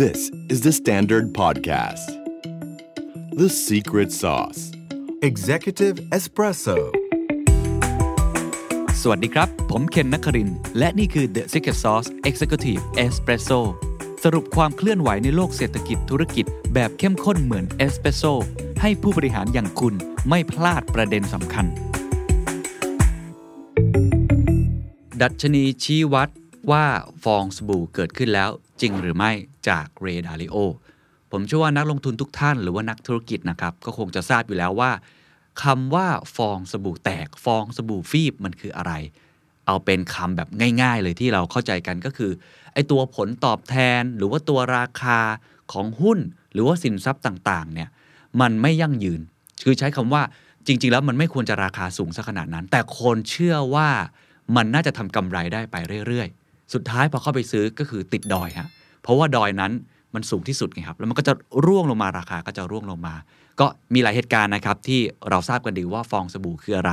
This is the Standard Podcast. The Secret Sauce. Executive Espresso สวัสดีครับ ผมเคนนักคริน และนี่คือ The Secret Sauce Executive Espresso สรุปความเคลื่อนไหวในโลกเศรษฐกิจธุรกิจแบบเข้มข้นเหมือนเอสเปรสโซให้ผู้บริหารอย่างคุณไม่พลาดประเด็นสำคัญ ดัชนีชี้วัดว่าฟองสบู่เกิดขึ้นแล้ว จริงหรือไม่จากเรดาริโอผมเชื่อว่านักลงทุนทุกท่านหรือว่านักธุรกิจนะครับก็คงจะทราบอยู่แล้วว่าคำว่าฟองสบู่แตกฟองสบู่ฟีบมันคืออะไร เอาเป็นคำแบบง่าย ๆ เลยที่เราเข้าใจกันก็คือไอตัวผลตอบแทนหรือว่าตัวราคาของหุ้น หรือว่าสินทรัพย์ต่างๆเนี่ยมันไม่ยั่งยืน คือใช้คำว่าจริง ๆ แล้วมันไม่ควรจะราคาสูงสักขนาดนั้น แต่คนเชื่อว่ามันน่าจะทำกำไรได้ไปเรื่อยๆ สุดท้ายพอเข้าไปซื้อก็คือติดดอยฮะ เพราะว่าดอยนั้นมันสูงที่สุดไงครับ แล้วมันก็จะร่วงลงมาราคาก็จะร่วงลงมา ก็มีหลายเหตุการณ์นะครับ ที่เราทราบกันดีว่าฟองสบู่คืออะไร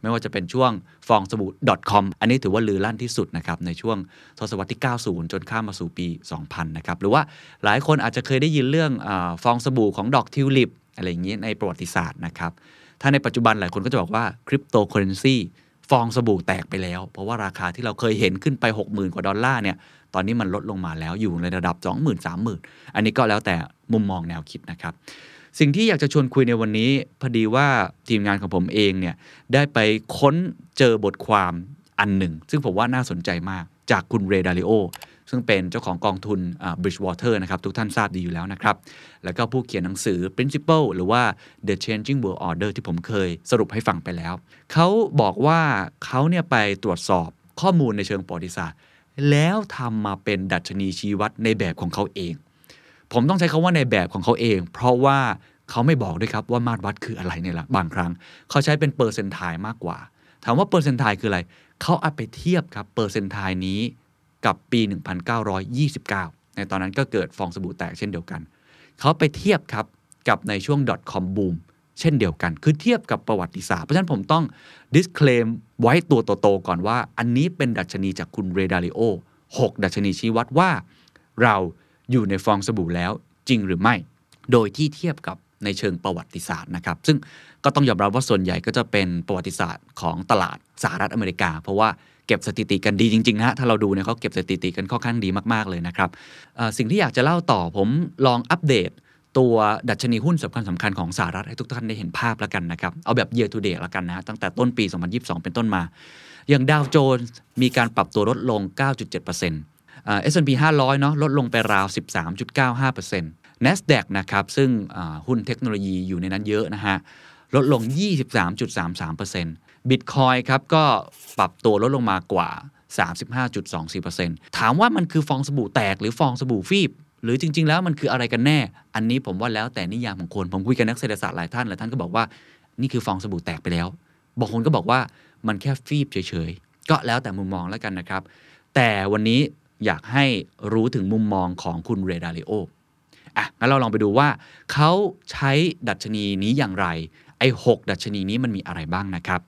ไม่ว่าจะเป็นช่วงฟองสบู่ .com อันนี้ถือว่าลือลั่นที่สุดนะครับ ในช่วงทศวรรษที่ 90 จนข้ามมาสู่ปี 2000 นะครับ หรือว่าหลายคนอาจจะเคยได้ยินเรื่องอฟองสบู่ของดอกทิวลิปอะไรอย่างนี้ในประวัติศาสตร์นะครับ ถ้าในปัจจุบันหลายคนก็จะบอกว่าคริปโตเคอเรนซีฟองสบู่แตกไปแล้ว เพราะว่าราคาที่เราเคยเห็นขึ้นไป 60,000 กว่าดอลลาร์เนี่ย ตอนนี้มันลดลงมาแล้วอยู่ในระดับ 20,000 3 0 0 0 อันนี้ก็แล้วแต่มุมมองแนวคิดนะครับ สิ่งที่อยากจะชวนคุยในวันนี้พอดีว่าทีมงานของผมเองเนี่ยได้ไปค้นเจอบทความอันหนึ่ง ซึ่งผมว่าน่าสนใจมากจากคุณเรย์ ดาลิโอซึ่งเป็นเจ้าของกองทุน Bridgewater นะครับ ทุกท่านทราบดีอยู่แล้วนะครับ แล้วก็ผู้เขียนหนังสือ Principle หรือว่า The Changing World Order ที่ผมเคยสรุปให้ฟังไปแล้ว เขาบอกว่าเขาเนี่ยไปตรวจสอบข้อมูลในเชิงประวัติศาสตร์ แล้วทำมาเป็นดัชนีชี้วัดในแบบของเขาเอง ผมต้องใช้คาว่าในแบบของเขาเอง เพราะว่าเขาไม่บอกด้วยครับว่ามาตรวัดคืออะไรเนี่ยละบางครั้ง เขาใช้เป็นเปอร์เซนต์ไทมากกว่า ถามว่าเปอร์เซนต์ไทคืออะไร เขาเอาไปเทียบครับเปอร์เซนต์ไทนี้กับปี 1929 ในตอนนั้นก็เกิดฟองสบู่แตกเช่นเดียวกัน เขาไปเทียบครับกับในช่วง dot-com boom เช่นเดียวกัน คือเทียบกับประวัติศาสตร์ เพราะฉะนั้นผมต้อง disclaim ไว้ตัวโตๆก่อนว่า อันนี้เป็นดัชนีจากคุณเรย์ ดาลิโอ6ดัชนีชี้วัดว่า เราอยู่ในฟองสบู่แล้วจริงหรือไม่ โดยที่เทียบกับในเชิงประวัติศาสตร์นะครับ ซึ่งก็ต้องยอมรับว่าส่วนใหญ่ก็จะเป็นประวัติศาสตร์ของตลาดสหรัฐอเมริกา เพราะว่าเก็บสถิติกันดีจริงๆนะฮะถ้าเราดูเนี่ยเขาเก็บสถิติกันค่อนข้างดีมากๆเลยนะครับสิ่งที่อยากจะเล่าต่อผมลองอัปเดต ตัวดัชนีหุ้นสำคัญสำคัญของสหรัฐให้ทุกท่านได้เห็นภาพแล้วกันนะครับ เอาแบบ year to date แล้วกันนะฮะตั้งแต่ต้นปี 2022 เป็นต้นมา อย่างดาวโจนส์มีการปรับตัวลดลง 9.7% S&P 500 เนาะลดลงไปราว 13.95% NASDAQ นะครับซึ่งหุ้นเทคโนโลยีอยู่ในนั้นเยอะนะฮะลดลง 23.33%บิตคอยครับก็ปรับตัวลดลงมากว่า 35.24%ถามว่ามันคือฟองสบู่แตกหรือฟองสบู่ฟีบ หรือจริง ๆ แล้วมันคืออะไรกันแน่ อันนี้ผมว่าแล้วแต่นิยามของคนผมคุยกับนักเศรษฐศาสตร์หลายท่านหลายท่านก็บอกว่านี่คือฟองสบู่แตกไปแล้วบางคนก็บอกว่ามันแค่ฟีบเฉยๆก็แล้วแต่มุมมองแล้วกันนะครับ แต่วันนี้อยากให้รู้ถึงมุมมองของคุณเรดาริโออะงั้นเราลองไปดูว่าเขาใช้ดัชนีนี้อย่างไร ไอ้หดัชนีนี้มันมีอะไรบ้างนะครับ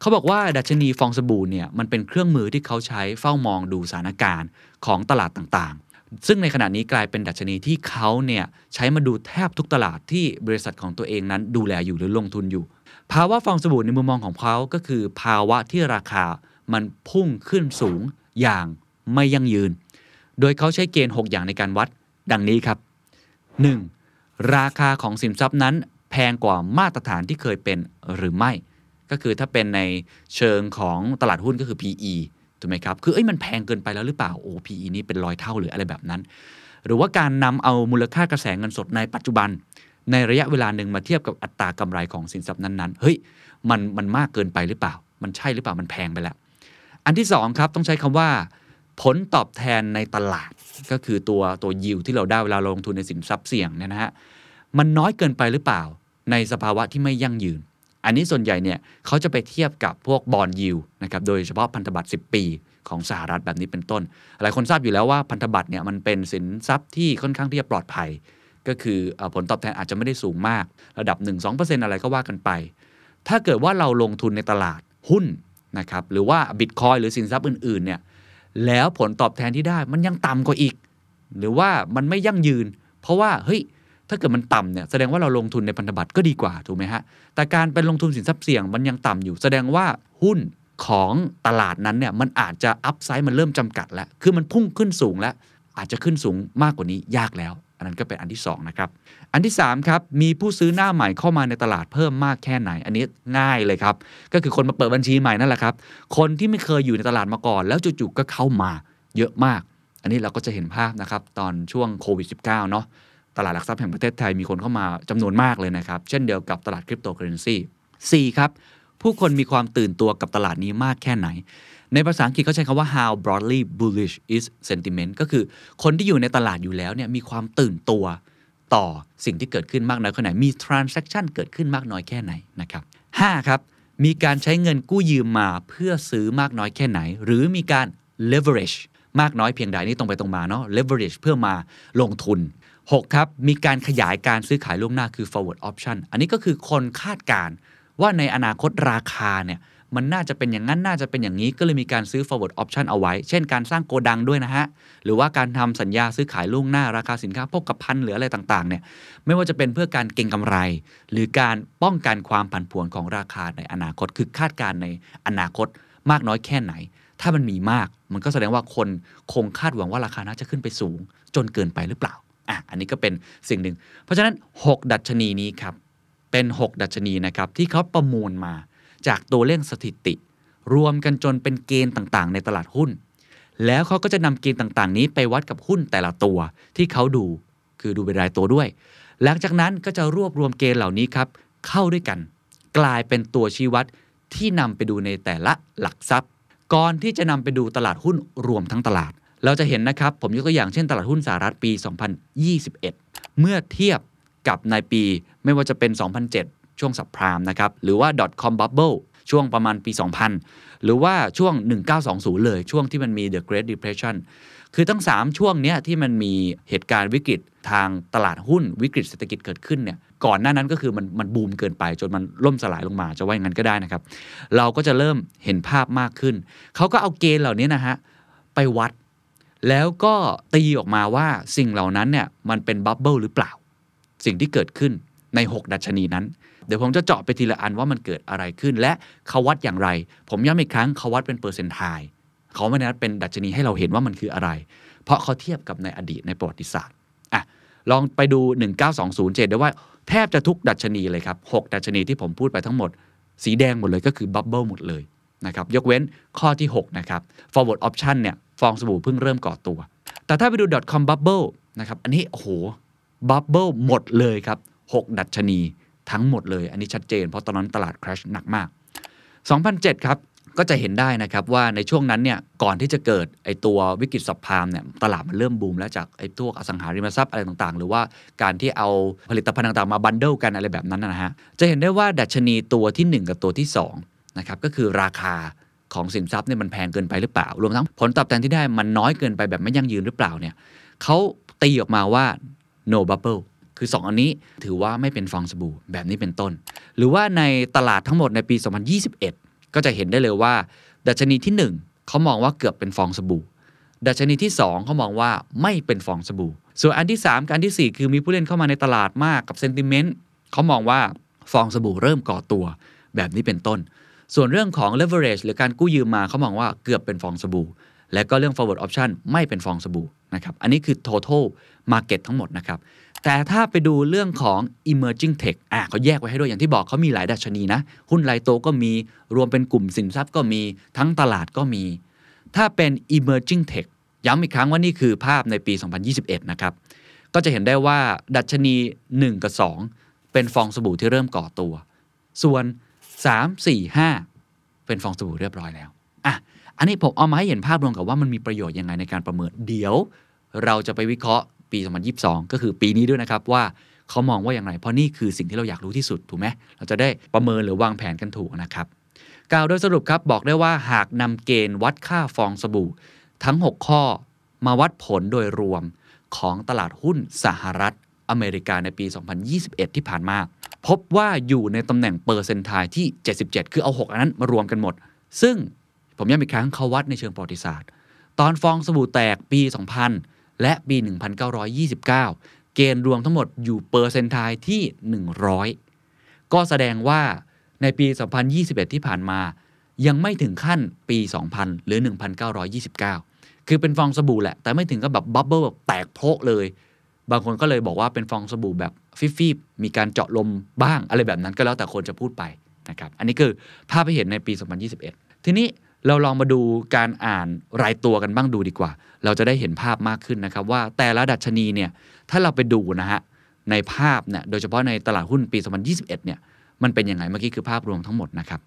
เขาบอกว่าดัชนีฟองสบู่เนี่ยมันเป็นเครื่องมือที่เขาใช้เฝ้ามองดูสถานการณ์ของตลาดต่างๆ ซึ่งในขณะนี้กลายเป็นดัชนีที่เขาเนี่ยใช้มาดูแทบทุกตลาดที่บริษัทของตัวเองนั้นดูแลอยู่หรือลงทุนอยู่ ภาวะฟองสบู่ในมุมมองของเขาก็คือ ภาวะที่ราคามันพุ่งขึ้นสูงอย่างไม่ยั่งยืน โดยเขาใช้เกณฑ์ 6 อย่างในการวัด ดังนี้ครับ 1. ราคาของสินทรัพย์นั้น แพงกว่ามาตรฐานที่เคยเป็นหรือไม่ ก็คือถ้าเป็นในเชิงของตลาดหุ้นก็คือ PE ถูกไหมครับ คือเอ้ยมันแพงเกินไปแล้วหรือเปล่าโอ้ PE นี่เป็นร้อยเท่าหรืออะไรแบบนั้น หรือว่าการนำเอามูลค่ากระแสเงินสดในปัจจุบัน ในระยะเวลาหนึ่งมาเทียบกับอัตรากำไรของสินทรัพย์นั้นๆเฮ้ยมันมันมากเกินไปหรือเปล่า มันใช่หรือเปล่ามันแพงไปแล้ว อันที่2ครับต้องใช้คำว่า ผลตอบแทนในตลาดก็คือตัวตัวยิวที่เราได้เวลาลงทุนในสินทรัพย์เสี่ยงเนี่ยนะฮะมันน้อยเกินไปหรือเปล่า ในสภาวะที่ไม่ยั่งยืน อันนี้ส่วนใหญ่เนี่ยเขาจะไปเทียบกับพวกบอลยิวนะครับโดยเฉพาะพันธบัตร 10 ปีของสหรัฐแบบนี้เป็นต้น หลายคนทราบอยู่แล้วว่าพันธบัตรเนี่ยมันเป็นสินทรัพย์ที่ค่อนข้างที่จะปลอดภัย ก็คือผลตอบแทนอาจจะไม่ได้สูงมาก ระดับ 1-2%อะไรก็ว่ากันไป ถ้าเกิดว่าเราลงทุนในตลาดหุ้นนะครับหรือว่าบิตคอยหรือสินทรัพย์อื่นๆเนี่ยแล้วผลตอบแทนที่ได้มันยังต่ำกว่าอีก หรือว่ามันไม่ยั่งยืน เพราะว่าเฮ้ย ถ้าเกิดมันต่ำเนี่ยแสดงว่าเราลงทุนในพันธบัตรก็ดีกว่าถูกไหมฮะ แต่การเป็นลงทุนสินทรัพย์เสี่ยงมันยังต่ำอยู่ แสดงว่าหุ้นของตลาดนั้นเนี่ยมันอาจจะอัพไซด์มันเริ่มจำกัดแล้ว คือมันพุ่งขึ้นสูงแล้ว อาจจะขึ้นสูงมากกว่านี้ยากแล้ว อันนั้นก็เป็นอันที่2นะครับ อันที่3ครับ มีผู้ซื้อหน้าใหม่เข้ามาในตลาดเพิ่มมากแค่ไหน อันนี้ง่ายเลยครับ ก็คือคนมาเปิดบัญชีใหม่นั่นแหละครับ คนที่ไม่เคยอยู่ในตลาดมาก่อน แล้วจู่ๆก็เข้ามาเยอะมาก อันนี้เราก็จะเห็นภาพนะครับตอนช่วงโควิด -19 เนาะ ตลาดหลักทรัพย์แห่งประเทศไทยมีคนเข้ามาจำนวนมากเลยนะครับ เช่นเดียวกับตลาดคริปโตเคอเรนซี 4 ครับ ผู้คนมีความตื่นตัวกับตลาดนี้มากแค่ไหน ในภาษาอังกฤษเขาใช้คำว่า how broadly bullish is sentiment ก็คือคนที่อยู่ในตลาดอยู่แล้วเนี่ยมีความตื่นตัวต่อสิ่งที่เกิดขึ้นมากน้อยแค่ไหน มี transaction เกิดขึ้นมากน้อยแค่ไหนนะครับ5ครับ มีการใช้เงินกู้ยืมมาเพื่อซื้อมากน้อยแค่ไหน หรือมีการ leverage มากน้อยเพียงใดนี่ตรงไปตรงมาเนาะ leverage เพื่อมาลงทุน 6ครับมีการขยายการซื้อขายล่วงหน้าคือ forward option อันนี้ก็คือคนคาดการ์ว่าในอนาคตราคาเนี่ยมันน่าจะเป็นอย่างนั้นน่าจะเป็นอย่างนี้ก็เลยมีการซื้อ forward option เอาไว้ เช่นการสร้างโกดังด้วยนะฮะ หรือว่าการทำสัญญาซื้อขายล่วงหน้าราคาสินค้าพวกกับพันหรืออะไรต่างๆเนี่ยไม่ว่าจะเป็นเพื่อการเก็งกำไร หรือการป้องกันความผันผวนของราคาในอนาคต คือคาดการ์ในอนาคตมากน้อยแค่ไหน ถ้ามันมีมาก มันก็แสดงว่าคนคงคาดหวังว่าราคาน่าจะขึ้นไปสูง จนเกินไปหรือเปล่า อะอันนี้ก็เป็นสิ่งหนึ่ง เพราะฉะนั้น 6 ดัชนีนี้ครับ เป็น 6 ดัชนีนะครับที่เขาประมวลมาจากตัวเลขสถิติ รวมกันจนเป็นเกณฑ์ต่างๆ ในตลาดหุ้น แล้วเขาก็จะนำเกณฑ์ต่างๆ นี้ไปวัดกับหุ้นแต่ละตัวที่เขาดูคือดูเป็นรายตัวด้วย หลังจากนั้นก็จะรวบรวมเกณฑ์เหล่านี้ครับเข้าด้วยกัน กลายเป็นตัวชี้วัดที่นำไปดูในแต่ละหลักทรัพย์ ก่อนที่จะนำไปดูตลาดหุ้นรวมทั้งตลาด เราจะเห็นนะครับ ผมยกตัวอย่างเช่นตลาดหุ้นสหรัฐปี 2021 เมื่อเทียบกับในปีไม่ว่าจะเป็น 2007 ช่วงสับพรามนะครับ หรือว่า .com bubble ช่วงประมาณปี 2000 หรือว่าช่วง 1920 เลยช่วงที่มันมี the Great Depression คือทั้ง 3 ช่วงเนี้ยที่มันมีเหตุการณ์วิกฤตทางตลาดหุ้นวิกฤตเศรษฐกิจเกิดขึ้นเนี่ยก่อนหน้านั้นก็คือมันมันบูมเกินไป จนมันล่มสลายลงมาจะว่าอย่างนั้นก็ได้นะครับ เราก็จะเริ่มเห็นภาพมากขึ้น เขาก็เอาเกณฑ์เหล่านี้นะฮะไปวัด แล้วก็ตีออกมาว่าสิ่งเหล่านั้นเนี่ยมันเป็น bubble หรือเปล่า สิ่งที่เกิดขึ้นใน 6 ดัชนีนั้น เดี๋ยวผมจะเจาะไปทีละอันว่ามันเกิดอะไรขึ้น และเขาวัดอย่างไร ผมย้ำอีกครั้งเขาวัดเป็นเปอร์เซนต์ไทเขาไม่ได้วัดเป็นดัชนีให้เราเห็นว่ามันคืออะไร เพราะเขาเทียบกับในอดีตในประวัติศาสตร์อะลองไปดู 1920เจได้ว่าแทบจะทุกดัชนีเลยครับ 6 ดัชนีที่ผมพูดไปทั้งหมด สีแดงหมดเลยก็คือบับเบิลหมดเลยนะครับยกเว้นข้อที่ 6 นะครับ forward option เนี่ย ฟองสบู่เพิ่งเริ่มก่อตัว แต่ถ้าไปดู .com bubble นะครับ อันนี้โอ้โหบับเบิลหมดเลยครับ 6 ดัชนีทั้งหมดเลย อันนี้ชัดเจนเพราะตอนนั้นตลาด crash หนักมาก 2007 ครับ ก็จะเห็นได้นะครับว่าในช่วงนั้นเนี่ยก่อนที่จะเกิดไอตัววิกฤตสับพามเนี่ยตลาดมันเริ่มบูมแล้วจากไอตัวอสังหาริมทรัพย์อะไรต่างๆ หรือว่าการที่เอาผลิตภัณฑ์ต่างๆ มาบันเดิลกันอะไรแบบนั้นนะฮะจะเห็นได้ว่าดัชนีตัวที่ 1 กับตัวที่2นะครับก็คือราคา ของสินทรัพย์เนี่ยมันแพงเกินไปหรือเปล่า รวมทั้งผลตอบแทนที่ได้มันน้อยเกินไปแบบไม่ยั่งยืนหรือเปล่าเนี่ยเขาตีออกมาว่า no bubble คือ 2 อันนี้ถือว่าไม่เป็นฟองสบู่แบบนี้เป็นต้น หรือว่าในตลาดทั้งหมดในปี 2021 ก็จะเห็นได้เลยว่า ดัชนีที่ 1 เขามองว่าเกือบเป็นฟองสบู่ ดัชนีที่ 2 เขามองว่าไม่เป็นฟองสบู่ ส่วนอันที่ 3 กับอันที่ 4 คือมีผู้เล่นเข้ามาในตลาดมากกับเซนติเมนต์เขามองว่าฟองสบู่เริ่มก่อตัวแบบนี้เป็นต้น ส่วนเรื่องของ leverage หรือการกู้ยืมมาเขามองว่าเกือบเป็นฟองสบู่ และก็เรื่อง forward option ไม่เป็นฟองสบู่นะครับอันนี้คือ total market ทั้งหมดนะครับแต่ถ้าไปดูเรื่องของ emerging tech อะเขาแยกไว้ให้ด้วยอย่างที่บอกเขามีหลายดัชนีนะ หุ้นรายโตก็มีรวมเป็นกลุ่มสินทรัพย์ก็มีทั้งตลาดก็มี ถ้าเป็น emerging tech ย้ำอีกครั้งว่านี่คือภาพในปี 2021 นะครับ ก็จะเห็นได้ว่าดัชนี 1 กับ 2 เป็นฟองสบู่ที่เริ่มก่อตัว ส่วน 3 4 5 เป็นฟองสบู่เรียบร้อยแล้วอะอันนี้ผมเอามาให้เห็นภาพรวมกับว่ามันมีประโยชน์ยังไงในการประเมินเดี๋ยว เราจะไปวิเคราะห์ปี 2022 ก็คือปีนี้ด้วยนะครับว่าเขามองว่าอย่างไรเพราะนี่คือสิ่งที่เราอยากรู้ที่สุดถูกไหมเราจะได้ประเมินหรือวางแผนกันถูกนะครับกล่าวโดยสรุปครับบอกได้ว่าหากนำเกณฑ์วัดค่าฟองสบู่ ทั้ง 6 ข้อมาวัดผลโดยรวมของตลาดหุ้นสหรัฐ อเมริกาในปี 2021 ที่ผ่านมา พบว่าอยู่ในตำแหน่งเปอร์เซนต์ไทที่ 77 คือเอา 6 อันนั้นมารวมกันหมด ซึ่งผมย้ำอีกครั้งเขาวัดในเชิงประวัติศาสตร์ ตอนฟองสบู่แตกปี 2000 และปี 1929 เกณฑ์รวมทั้งหมดอยู่เปอร์เซนต์ไทที่ 100 ก็แสดงว่าในปี 2021 ที่ผ่านมา ยังไม่ถึงขั้นปี 2000 หรือ 1929 คือเป็นฟองสบู่แหละ แต่ไม่ถึงกับแบบบับเบิ้ลแบบแตกโพะเลย บางคนก็เลยบอกว่าเป็นฟองสบู่แบบฟิบๆมีการเจาะลมบ้างอะไรแบบนั้นก็แล้วแต่คนจะพูดไปนะครับอันนี้คือภาพที่เห็นในปี 2021 ทีนี้เราลองมาดูการอ่านรายตัวกันบ้างดูดีกว่า เราจะได้เห็นภาพมากขึ้นนะครับว่าแต่ละดัชนีเนี่ยถ้าเราไปดูนะฮะในภาพเนี่ยโดยเฉพาะในตลาดหุ้นปี 2021 เนี่ยมันเป็นยังไงเมื่อกี้คือภาพรวมทั้งหมดนะครับ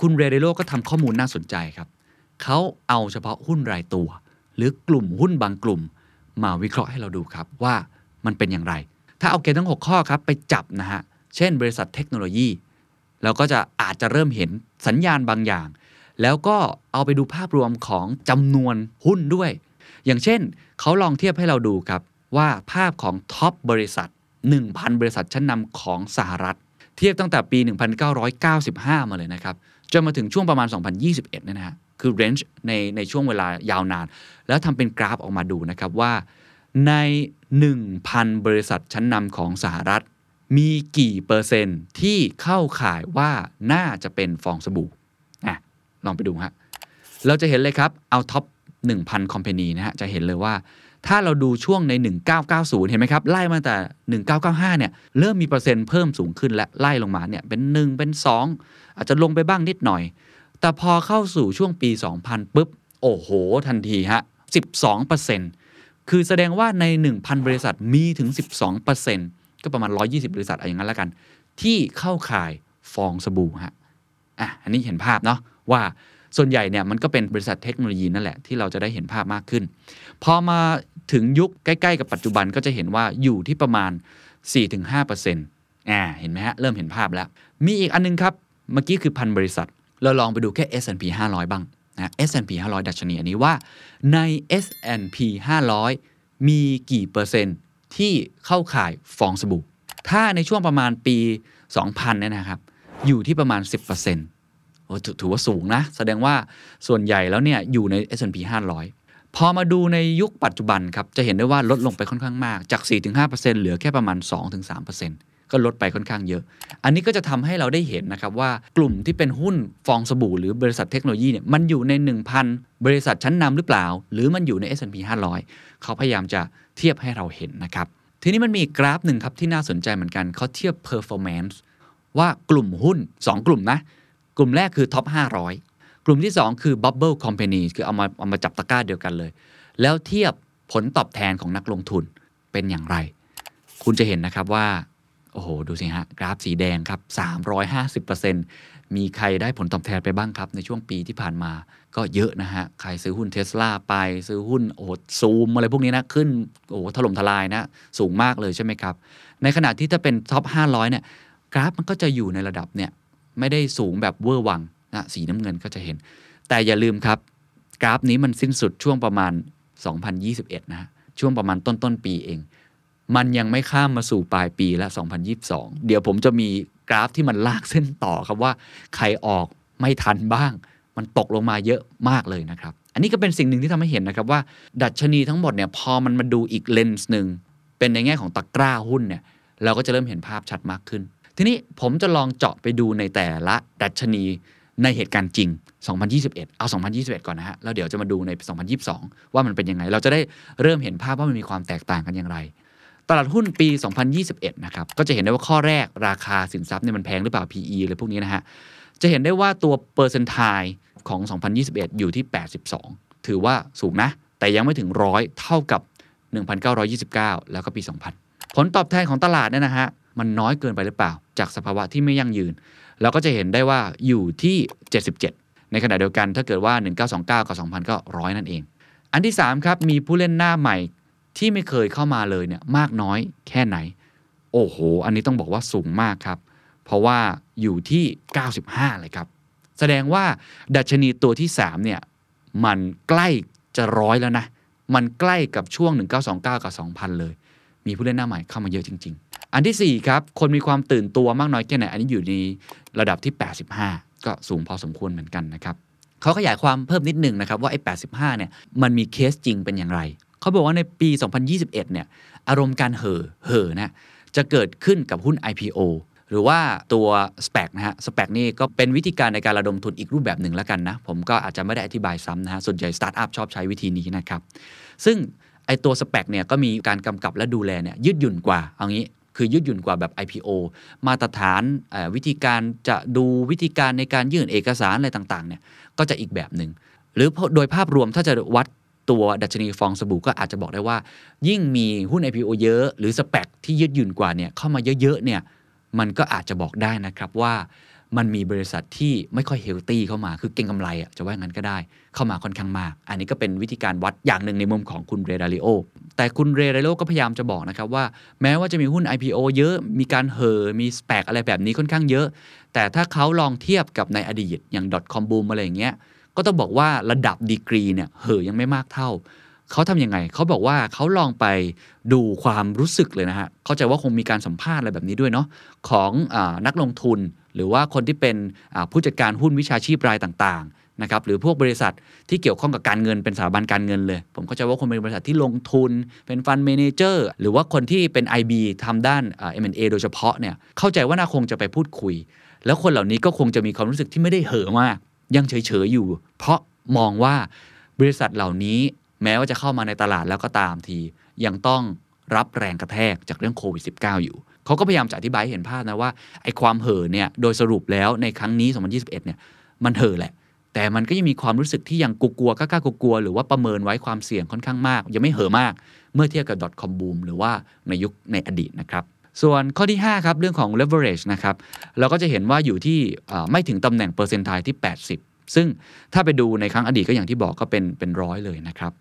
คุณเรเดโลก็ทำข้อมูลน่าสนใจครับเขาเอาเฉพาะหุ้นรายตัว หรือกลุ่มหุ้นบางกลุ่ม มาวิเคราะห์ให้เราดูครับว่า มันเป็นอย่างไร ถ้าเอาเกณฑ์ทั้ง 6 ข้อครับไปจับนะฮะ เช่น บริษัทเทคโนโลยี เราก็จะอาจจะเริ่มเห็นสัญญาณบางอย่าง แล้วก็เอาไปดูภาพรวมของจำนวนหุ้นด้วย อย่างเช่น เขาลองเทียบให้เราดูครับว่าภาพของท็อปบริษัท 1,000 บริษัทชั้นนำของสหรัฐ เทียบตั้งแต่ปี 1995 มาเลยนะครับ จนมาถึงช่วงประมาณ 2021เนี่ยนะฮะคือเรนจ์ในในช่วงเวลายาวนาน แล้วทำเป็นกราฟออกมาดูนะครับว่า ใน 1,000 บริษัทชั้นนำของสหรัฐ มีกี่เปอร์เซ็นต์ที่เข้าข่ายว่าน่าจะเป็นฟองสบู่อะลองไปดูฮะเราจะเห็นเลยครับ เอา top 1,000 company นะฮะ จะเห็นเลยว่า ถ้าเราดูช่วงใน 1990 เห็นไหมครับ ไล่มาแต่ 1995 เนี่ย เริ่มมีเปอร์เซ็นต์เพิ่มสูงขึ้นและไล่ลงมาเนี่ย เป็น 1 เป็น 2 อาจจะลงไปบ้างนิดหน่อย แต่พอเข้าสู่ช่วงปี 2000 ปุ๊บ โอ้โห ทันทีฮะ 12% คือแสดงว่าใน 1,000 บริษัทมีถึง 12%ก็ประมาณ 120 บริษัทอะไรอย่างนั้นแล้วกัน ที่เข้าข่ายฟองสบู่ฮะอะอันนี้เห็นภาพเนาะว่าส่วนใหญ่เนี่ยมันก็เป็นบริษัทเทคโนโลยีนั่นแหละที่เราจะได้เห็นภาพมากขึ้น พอมาถึงยุคใกล้ๆ กับปัจจุบันก็จะเห็นว่าอยู่ที่ประมาณ 4-5%อ่าเห็นไหมฮะ เริ่มเห็นภาพแล้ว มีอีกอันนึงครับ เมื่อกี้คือพันบริษัท เราลองไปดูแค่ S&P 500 บ้าง นะ S&P 500 ดัชนีอันนี้ว่าใน S&P 500 มีกี่เปอร์เซ็นต์ที่เข้าข่ายฟองสบู่ ถ้าในช่วงประมาณปี 2000เนี่ยนะครับ อยู่ที่ประมาณ 10%โอ้ถือว่าสูงนะ แสดงว่าส่วนใหญ่แล้วเนี่ยอยู่ใน S&P 500 พอมาดูในยุคปัจจุบันครับ จะเห็นได้ว่าลดลงไปค่อนข้างมาก จาก 4-5%เหลือแค่ประมาณ 2-3% ก็ลดไปค่อนข้างเยอะ อันนี้ก็จะทำให้เราได้เห็นนะครับว่ากลุ่มที่เป็นหุ้นฟองสบู่หรือบริษัทเทคโนโลยีเนี่ยมันอยู่ใน 1,000 บริษัทชั้นนำหรือเปล่า หรือมันอยู่ใน S&P 500 เขาพยายามจะเทียบให้เราเห็นนะครับ ทีนี้มันมีกราฟหนึ่งครับที่น่าสนใจเหมือนกันเขาเทียบ performance ว่ากลุ่มหุ้น 2 กลุ่มนะ กลุ่มแรกคือท็อป500 กลุ่มที่ 2 คือ bubble company คือเอามาเอามาจับตะกร้าเดียวกันเลย แล้วเทียบผลตอบแทนของนักลงทุนเป็นอย่างไร คุณจะเห็นนะครับว่า โอ้โห ดูสิฮะ กราฟสีแดงครับ 350%มีใครได้ผลตอบแทนไปบ้างครับ ในช่วงปีที่ผ่านมา ก็เยอะนะฮะ ใครซื้อหุ้นเทสลาไปซื้อหุ้นโอ้ซูมอะไรพวกนี้นะ ขึ้นโอ้โหถล่มทลายนะ สูงมากเลยใช่ไหมครับ ในขณะที่ถ้าเป็น top 500 เนี่ย กราฟมันก็จะอยู่ในระดับเนี่ย ไม่ได้สูงแบบเวอร์วังนะสีน้ำเงินก็จะเห็น แต่อย่าลืมครับ กราฟนี้มันสิ้นสุดช่วงประมาณ 2021 นะฮะช่วงประมาณต้นต้นปีเอง มันยังไม่ข้ามมาสู่ปลายปีละ 2022 เดี๋ยวผมจะมีกราฟที่มันลากเส้นต่อครับว่าใครออกไม่ทันบ้าง มันตกลงมาเยอะมากเลยนะครับ อันนี้ก็เป็นสิ่งหนึ่งที่ทำให้เห็นนะครับว่า ดัชนีทั้งหมดเนี่ยพอมันมาดูอีกเลนส์หนึ่งเป็นในแง่ของตะกร้าหุ้นเนี่ยเราก็จะเริ่มเห็นภาพชัดมากขึ้น ทีนี้ผมจะลองเจาะไปดูในแต่ละดัชนีในเหตุการณ์จริง 2021 เอา 2021 ก่อนนะฮะ แล้วเดี๋ยวจะมาดูใน 2022 ว่ามันเป็นยังไง เราจะได้เริ่มเห็นภาพว่ามันมีความแตกต่างกันอย่างไร ตลาดหุ้นปี 2021 นะครับ ก็จะเห็นได้ว่าข้อแรกราคาสินทรัพย์เนี่ยมันแพงหรือเปล่า PE อะไรพวกนี้นะฮะ จะเห็นได้ว่าตัวเปอร์เซนต์ไทของ 2021 อยู่ที่ 82 ถือว่าสูงนะ แต่ยังไม่ถึงร้อยเท่ากับ 1929 แล้วก็ปี 2000 ผลตอบแทนของตลาดเนี่ยนะฮะ มันน้อยเกินไปหรือเปล่า จากสภาวะที่ไม่ยั่งยืนเราก็จะเห็นได้ว่าอยู่ที่ 77 ในขณะเดียวกันถ้าเกิดว่า 1929 กับ 2000 ก็ร้อยนั่นเอง อันที่3ครับ มีผู้เล่นหน้าใหม่ ที่ไม่เคยเข้ามาเลยเนี่ยมากน้อยแค่ไหน โอ้โห อันนี้ต้องบอกว่าสูงมากครับ เพราะว่าอยู่ที่ 95 เลยครับ แสดงว่าดัชนีตัวที่ 3 เนี่ย มันใกล้จะร้อยแล้วนะ มันใกล้กับช่วง 1929 กับ 2000 เลย มีผู้เล่นหน้าใหม่เข้ามาเยอะจริง ๆ อันทีสี่4 ครับ คนมีความตื่นตัวมากน้อยแค่ไหน อันนี้อยู่ในระดับที่ 85 ก็สูงพอสมควรเหมือนกันนะครับเขาขยายความเพิ่มนิดหนึ่งนะครับว่าไอ้85เนี่ย มันมีเคสจริงเป็นอย่างไร เขาบอกว่าในปี 2021 เนี่ย อารมณ์การเห่อ เห่อนะ จะเกิดขึ้นกับหุ้น IPO หรือว่าตัว SPAC นะฮะ SPAC นี่ก็เป็นวิธีการในการระดมทุนอีกรูปแบบหนึ่งแล้วกันนะ ผมก็อาจจะไม่ได้อธิบายซ้ำนะฮะ ส่วนใหญ่สตาร์ทอัพชอบใช้วิธีนี้นะครับ ซึ่งไอตัว SPAC เนี่ยก็มีการกำกับและดูแลเนี่ยยืดหยุ่นกว่า เอางี้คือยืดหยุ่นกว่าแบบ IPO มาตรฐานวิธีการจะดูวิธีการในการยื่นเอกสารอะไรต่างๆเนี่ยก็จะอีกแบบหนึ่งหรือโดยภาพรวมถ้าจะวัด ตัวดัชนีฟองสบู่ก็อาจจะบอกได้ว่า ยิ่งมีหุ้น IPO เยอะ หรือสเปกที่ยืดหยุ่นกว่าเนี่ยเข้ามาเยอะๆเนี่ยมันก็อาจจะบอกได้นะครับว่ามันมีบริษัทที่ไม่ค่อยเฮลตี้เข้ามา คือเก่งกำไรอะจะว่างั้นก็ได้ เข้ามาค่อนข้างมาก อันนี้ก็เป็นวิธีการวัดอย่างหนึ่งในมุมของคุณเรดาริโอ แต่คุณเรดาริโอก็พยายามจะบอกนะครับว่า แม้ว่าจะมีหุ้น IPO เยอะ มีการเฮอมีสเปกอะไรแบบนี้ค่อนข้างเยอะ แต่ถ้าเขาลองเทียบกับในอดีตอย่าง .com boom อะไรอย่างเงี้ย ก็ต้องบอกว่าระดับดีกรีเนี่ยเฮอยังไม่มากเท่า เขาทำยังไง เขาบอกว่าเขาลองไปดูความรู้สึกเลยนะฮะ เข้าใจว่าคงมีการสัมภาษณ์อะไรแบบนี้ด้วยเนาะของอนักลงทุน หรือว่าคนที่เป็นผู้จัดการหุ้นวิชาชีพรายต่างๆนะครับหรือพวกบริษัทที่เกี่ยวข้องกับการเงินเป็นสถาบันการเงินเลย ผมเข้าใจว่าคนเป็นบริษัทที่ลงทุนเป็นฟันเมนเจอร์หรือว่าคนที่เป็น IB ทำด้านเอ็มเอโดยเฉพาะเนี่ยเข้าใจว่าน่าคงจะไปพูดคุย แล้วคนเหล่านี้ก็คงจะมีความรู้สึกที่ไม่ได้เห่อมาก ยังเฉยๆอยู่ เพราะมองว่าบริษัทเหล่านี้แม้ว่าจะเข้ามาในตลาดแล้วก็ตามที ยังต้องรับแรงกระแทกจากเรื่องโควิด -19 อยู่ เขาก็พยายามจะอธิบายให้เห็นภาพนะว่าไอ้ความเห่อเนี่ยโดยสรุปแล้วในครั้งนี้ 2021 เนี่ยมันเห่อแหละ แต่มันก็ยังมีความรู้สึกที่ยังกลัวๆกล้าๆกลัวๆหรือว่าประเมินไว้ความเสี่ยงค่อนข้างมาก ยังไม่เห่อมาก เมื่อเทียบกับ .com boom หรือว่าในยุคในอดีตนะครับ ส่วนข้อที่ 5 ครับ เรื่องของ leverage นะครับ เราก็จะเห็นว่าอยู่ที่ไม่ถึงตำแหน่งเปอร์เซนต์ไทที่ 80 ซึ่งถ้าไปดูในครั้งอดีตก็อย่างที่บอกก็เป็นเป็นร้อยเลยนะครับ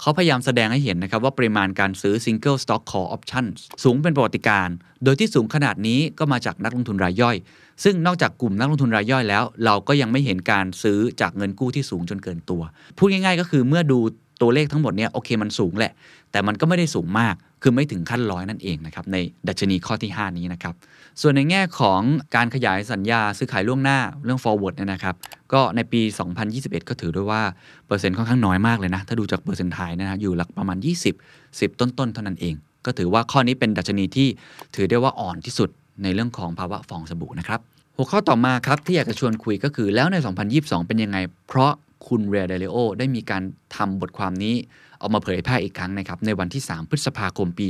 เขาพยายามแสดงให้เห็นนะครับว่าปริมาณการซื้อ Single Stock Call Options สูงเป็นประวัติการ โดยที่สูงขนาดนี้ก็มาจากนักลงทุนรายย่อย ซึ่งนอกจากกลุ่มนักลงทุนรายย่อยแล้ว เราก็ยังไม่เห็นการซื้อจากเงินกู้ที่สูงจนเกินตัว พูดง่ายๆ ก็คือเมื่อดูตัวเลขทั้งหมดเนี่ยโอเคมันสูงแหละ แต่มันก็ไม่ได้สูงมาก คือไม่ถึงขั้นร้อยนั่นเองนะครับในดัชนีข้อที่ 5 นี้นะครับ ส่วนในแง่ของการขยายสัญญาซื้อขายล่วงหน้าเรื่อง forward เนี่ยนะครับ ก็ในปี 2021 ก็ถือด้วยว่า เปอร์เซ็นต์ค่อนข้างน้อยมากเลยนะ ถ้าดูจากเปอร์เซ็นต์ไทยนะฮะอยู่หลักประมาณ 20 10 ต้นๆเท่านั้นเอง ก็ถือว่าข้อนี้เป็นดัชนีที่ถือได้ว่าอ่อนที่สุดในเรื่องของภาวะฟองสบู่นะครับหัวข้อต่อมาครับที่อยากจะชวนคุยก็คือแล้วใน 2022 เป็นยังไง เพราะคุณ Ray Dalio ได้มีการทำบทความนี้ ออกมาเผยแพร่อีกครั้งนะครับในวันที่ 3 พฤษภาคมปี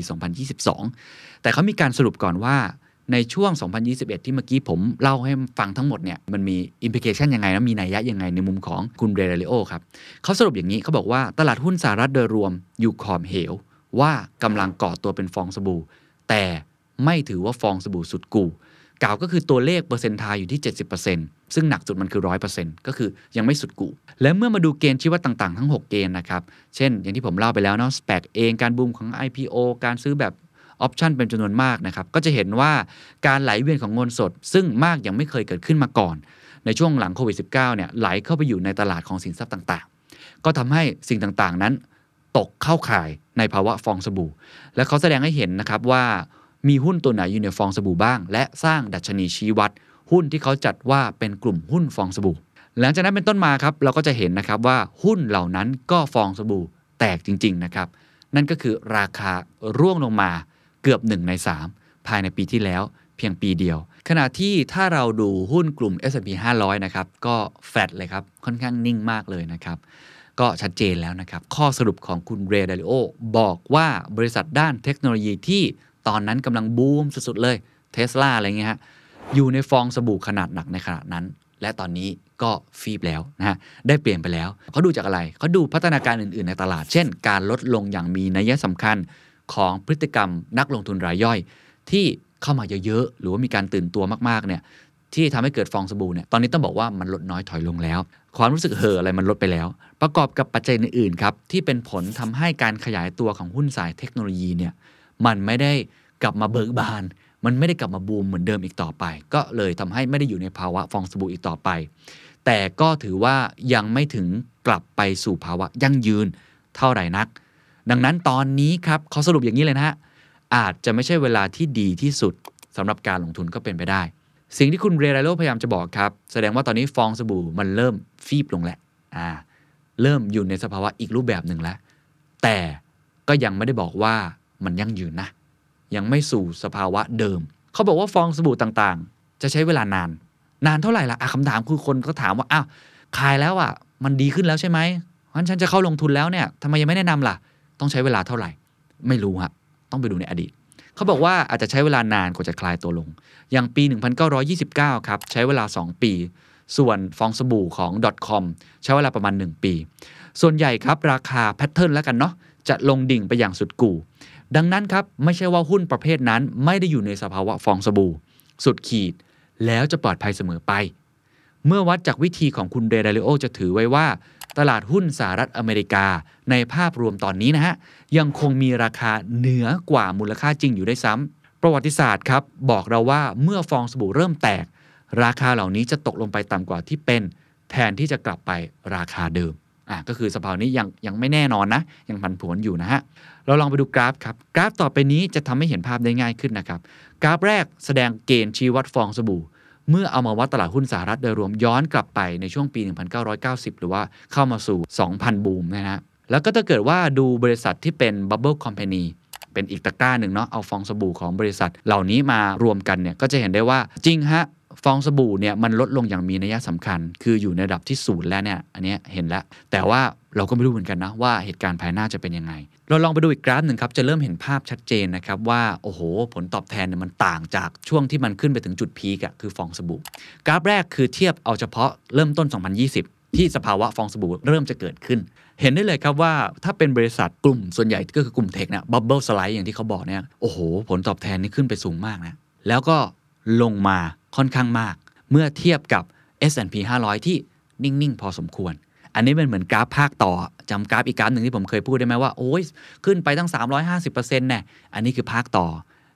2022 แต่เขามีการสรุปก่อนว่าในช่วง 2021 ที่เมื่อกี้ผมเล่าให้ฟังทั้งหมดเนี่ยมันมี implication ยังไงและมีนัยยะยังไงในมุมของคุณ Ray Dalio ครับเขาสรุปอย่างนี้เขาบอกว่าตลาดหุ้นสหรัฐโดยรวมอยู่ขอบเหว ว่ากำลังก่อตัวเป็นฟองสบู่ แต่ไม่ถือว่าฟองสบู่สุดกู่กล่าวก็คือตัวเลขเปอร์เซ็นต์ทายอยู่ที่ 70% ซึ่งหนักสุดมันคือ 100%ก็คือยังไม่สุดกู่และเมื่อมาดูเกณฑ์ชี้วัดต่างๆ ทั้ง 6 เกณฑ์นะครับ เช่น อย่างที่ผมเล่าไปแล้วเนาะ SPAC เองการบูมของ IPO การซื้อแบบ option เป็นจำนวนมากนะครับ ก็จะเห็นว่าการไหลเวียนของเงินสด ซึ่งมากยังไม่เคยเกิดขึ้นมาก่อน ในช่วงหลังโควิด -19 เนี่ยไหลเข้าไปอยู่ในตลาดของสินทรัพย์ต่างๆ ก็ทำให้สิ่งต่างๆนั้น ตกเข้าข่ายในภาวะฟองสบู่ และเขาแสดงให้เห็นนะครับว่ามีหุ้นตัวไหนอยู่ในฟองสบู่บ้าง และสร้างดัชนีชี้วัด หุ้นที่เขาจัดว่าเป็นกลุ่มหุ้นฟองสบู่ หลังจากนั้นเป็นต้นมาครับเราก็จะเห็นนะครับว่าหุ้นเหล่านั้นก็ฟองสบู่แตกจริง ๆ นะครับ นั่นก็คือราคาร่วงลงมาเกือบ 1 ใน 3 ภายในปีที่แล้วเพียงปีเดียว ขณะที่ถ้าเราดูหุ้นกลุ่ม S&P 500 นะครับ ก็แฟดเลยครับ ค่อนข้างนิ่งมากเลยนะครับ ก็ชัดเจนแล้วนะครับ ข้อสรุปของคุณเรเดลิโอบอกว่าบริษัทด้านเทคโนโลยีที่ตอนนั้นกำลังบูมสุด ๆ เลยเทสลาอะไรเงี้ยฮะ อยู่ในฟองสบู่ขนาดหนักในขณะนั้น และตอนนี้ก็ฟีบแล้วนะฮะได้เปลี่ยนไปแล้วเขาดูจากอะไรเขาดูพัฒนาการอื่น ๆในตลาด เช่น การลดลงอย่างมีนัยสำคัญของพฤติกรรมนักลงทุนรายย่อย ที่เข้ามาเยอะๆหรือว่ามีการตื่นตัวมากๆเนี่ยที่ทำให้เกิดฟองสบู่เนี่ยตอนนี้ต้องบอกว่ามันลดน้อยถอยลงแล้ว ความรู้สึกเห่ออะไรมันลดไปแล้ว ประกอบกับปัจจัยอื่นๆครับที่เป็นผลทำให้การขยายตัวของหุ้นสายเทคโนโลยีเนี่ยมันไม่ได้กลับมาเบิกบาน มันไม่ได้กลับมาบูมเหมือนเดิมอีกต่อไป ก็เลยทำให้ไม่ได้อยู่ในภาวะฟองสบู่อีกต่อไป แต่ก็ถือว่ายังไม่ถึงกลับไปสู่ภาวะยั่งยืนเท่าไหร่นัก ดังนั้นตอนนี้ครับเขาสรุปอย่างนี้เลยนะฮะอาจจะไม่ใช่เวลาที่ดีที่สุดสำหรับการลงทุนก็เป็นไปได้ สิ่งที่คุณเรไรโลพยายามจะบอกครับ แสดงว่าตอนนี้ฟองสบู่มันเริ่มฟีบลงแหละอ่าเริ่มอยู่ในสภาวะอีกรูปแบบหนึ่งแล้ว แต่ก็ยังไม่ได้บอกว่ามันยั่งยืนนะ ยังไม่สู่สภาวะเดิม เขาบอกว่าฟองสบู่ต่างๆ จะใช้เวลานาน นานเท่าไหร่ล่ะอะคำถามคือคนก็ถามว่าอ้าวขายแล้วอะมันดีขึ้นแล้วใช่ไหมงั้นฉันจะเข้าลงทุนแล้วเนี่ยทำไมยังไม่แนะนำล่ะ ต้องใช้เวลาเท่าไหร่ ไม่รู้ฮะต้องไปดูในอดีต เขาบอกว่าอาจจะใช้เวลานานกว่าจะคลายตัวลง อย่างปี 1929 ครับ ใช้เวลา 2 ปี ส่วนฟองสบู่ของ .com ใช้เวลาประมาณ 1 ปี ส่วนใหญ่ครับราคาแพทเทิร์นแล้วกันเนาะจะลงดิ่งไปอย่างสุดกู่ ดังนั้นครับไม่ใช่ว่าหุ้นประเภทนั้น ไม่ได้อยู่ในสภาวะฟองสบู่ สุดขีด แล้วจะปลอดภัยเสมอไป เมื่อวัดจากวิธีของคุณเรดาริโอจะถือไว้ว่า ตลาดหุ้นสหรัฐอเมริกา ในภาพรวมตอนนี้นะฮะยังคงมีราคาเหนือกว่ามูลค่าจริงอยู่ได้ซ้ำประวัติศาสตร์ครับบอกเราว่าเมื่อฟองสบู่เริ่มแตก ราคาเหล่านี้จะตกลงไปต่ำกว่าที่เป็น แทนที่จะกลับไปราคาเดิม อะก็คือสภาวะนี้ยังยังไม่แน่นอนนะ ยังผันผวนอยู่นะฮะ เราลองไปดูกราฟครับ กราฟต่อไปนี้จะทำให้เห็นภาพได้ง่ายขึ้นนะครับ กราฟแรกแสดงเกณฑ์ชี้วัดฟองสบู่ เมื่อเอามาวัดตลาดหุ้นสหรัฐโดยรวมย้อนกลับไปในช่วงปี 1990 หรือว่าเข้ามาสู่ 2,000 บูมนะฮะ แล้วก็ถ้าเกิดว่าดูบริษัทที่เป็น Bubble Company เป็นอีกตะกร้าหนึ่งเนาะเอาฟองสบู่ของบริษัทเหล่านี้มารวมกันเนี่ยก็จะเห็นได้ว่าจริงฮะ ฟองสบู่เนี่ยมันลดลงอย่างมีนัยสำคัญ คืออยู่ในระดับที่ศูนย์แล้วเนี่ยอันนี้เห็นแล้ว แต่ว่าเราก็ไม่รู้เหมือนกันนะว่าเหตุการณ์ภายหน้าจะเป็นยังไง เราลองไปดูอีกกราฟหนึ่งครับ จะเริ่มเห็นภาพชัดเจนนะครับว่า โอ้โห ผลตอบแทนเนี่ยมันต่างจากช่วงที่มันขึ้นไปถึงจุด peak อะคือฟองสบู่ กราฟแรกคือเทียบเอาเฉพาะเริ่มต้น 2020ที่สภาวะฟองสบู่เริ่มจะเกิดขึ้น เห็นได้เลยครับว่าถ้าเป็นบริษัทกลุ่มส่วนใหญ่ก็คือกลุ่ม tech เนี่ย bubble slide อย่างที่เขาบอกเนี่ยโอ้โห ผลตอบแทนนี่ขึ้นไปสูงมากนะแล้วก็ลงมา ค่อนข้างมาก เมื่อเทียบกับ S&P 500 ที่นิ่ง ๆ พอสมควร อันนี้เป็นเหมือนกราฟภาคต่อจำกราฟอีกกราฟหนึ่งที่ผมเคยพูดได้ไหมว่า โอ้ยขึ้นไปตั้ง 350%แน่อันนี้คือภาคต่อ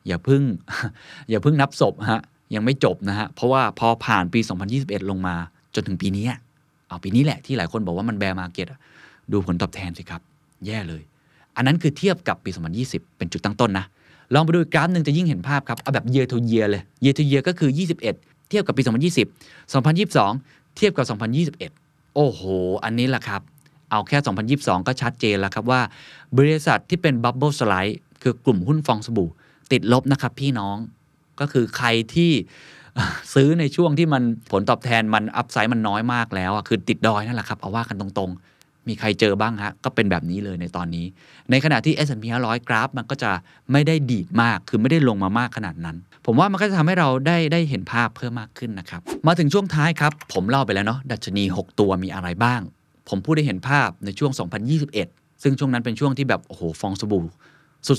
อย่าเพึ่ง อย่าเพึ่งนับศพฮะยังไม่จบนะฮะ เพราะว่าพอผ่านปี 2021 ลงมาจนถึงปีนี้เอาปีนี้แหละที่หลายคนบอกว่ามันแบร์มาเก็ตดูผลตอบแทนสิครับ แย่เลย อันนั้นคือเทียบกับปี 2020 เป็นจุดตั้งต้นนะ ลองไปดูกราฟหนึ่งจะยิ่งเห็นภาพครับ เอาแบบ year to year เลย year to year ก็คือ 21 เทียบกับปี 2020 2022 เทียบกับ 2021 โอ้โห อันนี้แหละครับ เอาแค่ 2022 ก็ชัดเจนแล้วครับว่า บริษัทที่เป็น bubble slide คือกลุ่มหุ้นฟองสบู่ ติดลบนะครับพี่น้องก็คือใครที่ซื้อในช่วงที่มันผลตอบแทนมันอัพไซด์มันน้อยมากแล้วอะคือติดดอยนั่นแหละครับ เอาว่ากันตรงๆ มีใครเจอบ้างฮะ ก็เป็นแบบนี้เลยในตอนนี้ ในขณะที่ S&P 500 กราฟ มันก็จะไม่ได้ดีดมาก คือไม่ได้ลงมามากขนาดนั้น ผมว่ามันก็จะทำให้เราได้ได้เห็นภาพเพิ่มมากขึ้นนะครับ มาถึงช่วงท้ายครับ ผมเล่าไปแล้วเนาะ ดัชนี 6 ตัวมีอะไรบ้าง ผมพูดได้เห็นภาพในช่วง 2021 ซึ่งช่วงนั้นเป็นช่วงที่แบบ โอ้โห ฟองสบู่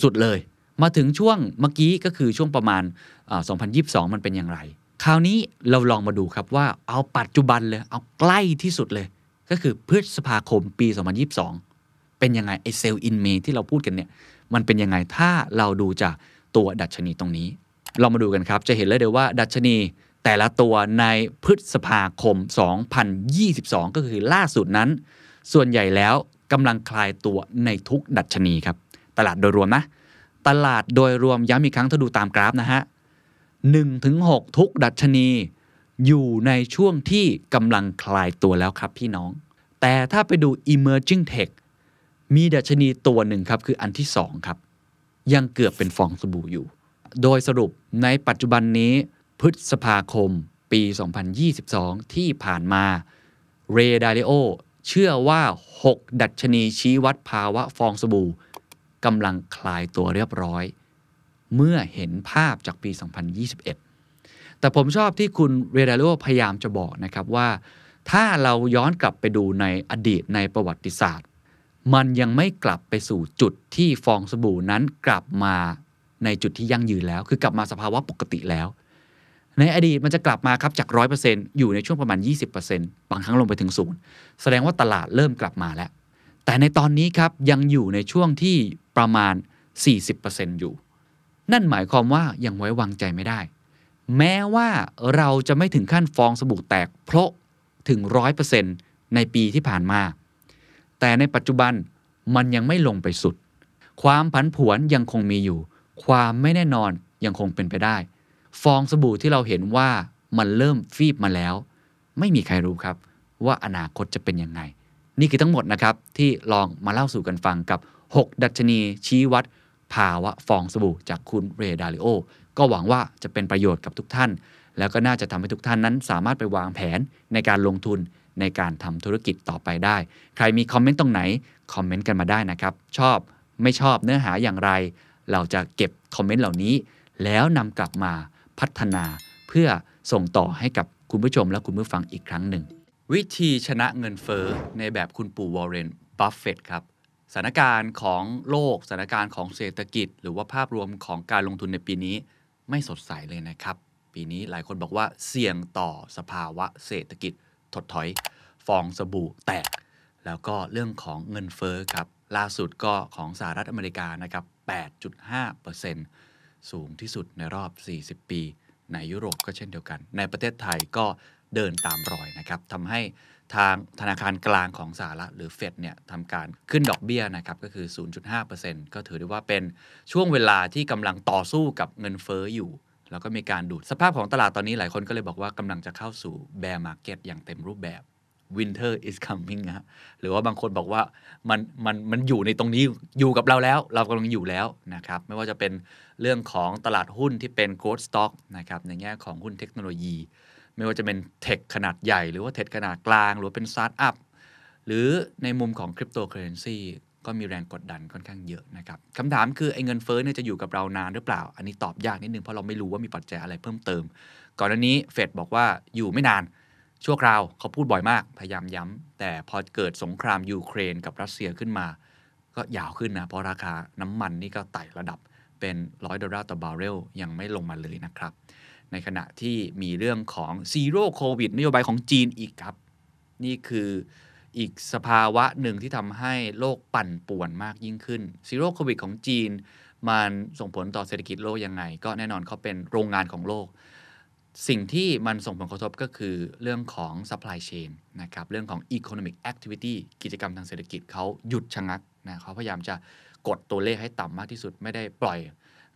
สุดๆเลย มาถึงช่วงเมื่อกี้ก็คือช่วงประมาณอ่า2022 มันเป็นอย่างไร คราวนี้เราลองมาดูครับว่าเอาปัจจุบันเลย เอาใกล้ที่สุดเลย ก็คือพฤษภาคมปี 2022 เป็นยังไงไอเซลล์อินเมที่เราพูดกันเนี่ยมันเป็นยังไงถ้าเราดูจากตัวดัชนีตรงนี้ เรามาดูกันครับ จะเห็นเลยเดี๋ยวว่าดัชนีแต่ละตัวในพฤษภาคม 2022 ก็คือล่าสุดนั้น ส่วนใหญ่แล้วกำลังคลายตัวในทุกดัชนีครับ ตลาดโดยรวมนะ ตลาดโดยรวมย้ำอีกครั้งถ้าดูตามกราฟนะฮะ1ถึง6ทุกดัชนี อยู่ในช่วงที่กำลังคลายตัวแล้วครับพี่น้อง แต่ถ้าไปดู emerging tech มีดัชนีตัวหนึ่งครับ คืออันที่ 2 ครับ ยังเกือบเป็นฟองสบู่อยู่ โดยสรุปในปัจจุบันนี้พฤษภาคมปี 2022 ที่ผ่านมาเรดาริโอเชื่อว่า 6 ดัชนีชี้วัดภาวะฟองสบู่กำลังคลายตัวเรียบร้อย เมื่อเห็นภาพจากปี 2021 แต่ผมชอบที่คุณเรดาโอพยายามจะบอกนะครับว่า ถ้าเราย้อนกลับไปดูในอดีตในประวัติศาสตร์ มันยังไม่กลับไปสู่จุดที่ฟองสบู่นั้นกลับมาในจุดที่ยั่งยืนแล้ว คือกลับมาสภาวะปกติแล้ว ในอดีตมันจะกลับมาครับจาก 100%อยู่ในช่วงประมาณ 20%บางครั้งลงไปถึงศูนย์แสดงว่าตลาดเริ่มกลับมาแล้ว แต่ในตอนนี้ครับยังอยู่ในช่วงที่ประมาณ 40%อยู่ นั่นหมายความว่ายังไว้วางใจไม่ได้ แม้ว่าเราจะไม่ถึงขั้นฟองสบู่แตกเพราะถึง100%ในปีที่ผ่านมา แต่ในปัจจุบันมันยังไม่ลงไปสุด ความผันผวนยังคงมีอยู่ ความไม่แน่นอนยังคงเป็นไปได้ ฟองสบู่ที่เราเห็นว่ามันเริ่มฟีบมาแล้ว ไม่มีใครรู้ครับ ว่าอนาคตจะเป็นยังไง นี่คือทั้งหมดนะครับ ที่ลองมาเล่าสู่กันฟังกับ 6 ดัชนีชี้วัด ภาวะฟองสบู่จากคุณเรดาริโอ ก็หวังว่าจะเป็นประโยชน์กับทุกท่าน แล้วก็น่าจะทำให้ทุกท่านนั้น สามารถไปวางแผนในการลงทุนในการทำธุรกิจต่อไปได้ ใครมีคอมเมนต์ตรงไหน คอมเมนต์กันมาได้นะครับ ชอบไม่ชอบเนื้อหาอย่างไร เราจะเก็บคอมเมนต์เหล่านี้ แล้วนำกลับมาพัฒนา เพื่อส่งต่อให้กับคุณผู้ชมและคุณผู้ฟังอีกครั้งหนึ่ง วิธีชนะเงินเฟ้อในแบบคุณปู่วอร์เรนบัฟเฟตครับสถานการณ์ของโลกสถานการณ์ของเศรษฐกิจ หรือว่าภาพรวมของการลงทุนในปีนี้ ไม่สดใสเลยนะครับ ปีนี้หลายคนบอกว่าเสี่ยงต่อสภาวะเศรษฐกิจถดถอย ฟองสบู่แตก แล้วก็เรื่องของเงินเฟ้อครับ ล่าสุดก็ของสหรัฐอเมริกานะครับ 8.5%สูงที่สุดในรอบ 40 ปี ในยุโรปก็เช่นเดียวกัน ในประเทศไทยก็เดินตามรอยนะครับทำให้ ทางธนาคารกลางของสหรัฐหรือเฟดเนี่ยทำการขึ้นดอกเบี้ยนะครับก็คือ 0.5%ก็ถือได้ว่าเป็นช่วงเวลาที่กำลังต่อสู้กับเงินเฟ้ออยู่ แล้วก็มีการดูดสภาพของตลาดตอนนี้หลายคนก็เลยบอกว่ากำลังจะเข้าสู่ bear market อย่างเต็มรูปแบบ winter is coming นะฮะหรือว่าบางคนบอกว่ามันมันมันอยู่ในตรงนี้อยู่กับเราแล้ว เรากำลังอยู่แล้วนะครับ ไม่ว่าจะเป็นเรื่องของตลาดหุ้นที่เป็น growth stock นะครับในแง่ของหุ้นเทคโนโลยี ไม่ว่าจะเป็น tech ขนาดใหญ่ หรือว่า tech ขนาดกลาง หรือเป็นสตาร์ทอัพหรือในมุมของคริปโตเคอเรนซีก็มีแรงกดดันค่อนข้างเยอะนะครับคำถามคือไอ้เงินเฟ้อเนี่ยจะอยู่กับเรานานหรือเปล่า อันนี้ตอบยากนิดนึงเพราะเราไม่รู้ว่ามีปัจจัยอะไรเพิ่มเติม ก่อนหน้านี้เฟดบอกว่าอยู่ไม่นานชั่วคราวเขาพูดบ่อยมากพยายามย้ำแต่พอเกิดสงครามยูเครนกับรัสเซียขึ้นมา ก็ยาวขึ้นนะเพราะราคาน้ำมันนี่ก็ไต่ระดับเป็นร้อยดอลลาร์ต่อบาร์เรลยังไม่ลงมาเลยนะครับ ในขณะที่มีเรื่องของ Zero Covid นโยบายของจีนอีกครับ นี่คืออีกสภาวะหนึ่งที่ทำให้โลกปั่นป่วนมากยิ่งขึ้น Zero Covid ของจีน มันส่งผลต่อเศรษฐกิจโลกยังไง ก็แน่นอนเขาเป็นโรงงานของโลก สิ่งที่มันส่งผลกระทบก็คือเรื่องของ supply chain นะครับ เรื่องของ economic activity กิจกรรมทางเศรษฐกิจเขาหยุดชะงักนะเขาพยายามจะกดตัวเลขให้ต่ำมากที่สุดไม่ได้ปล่อย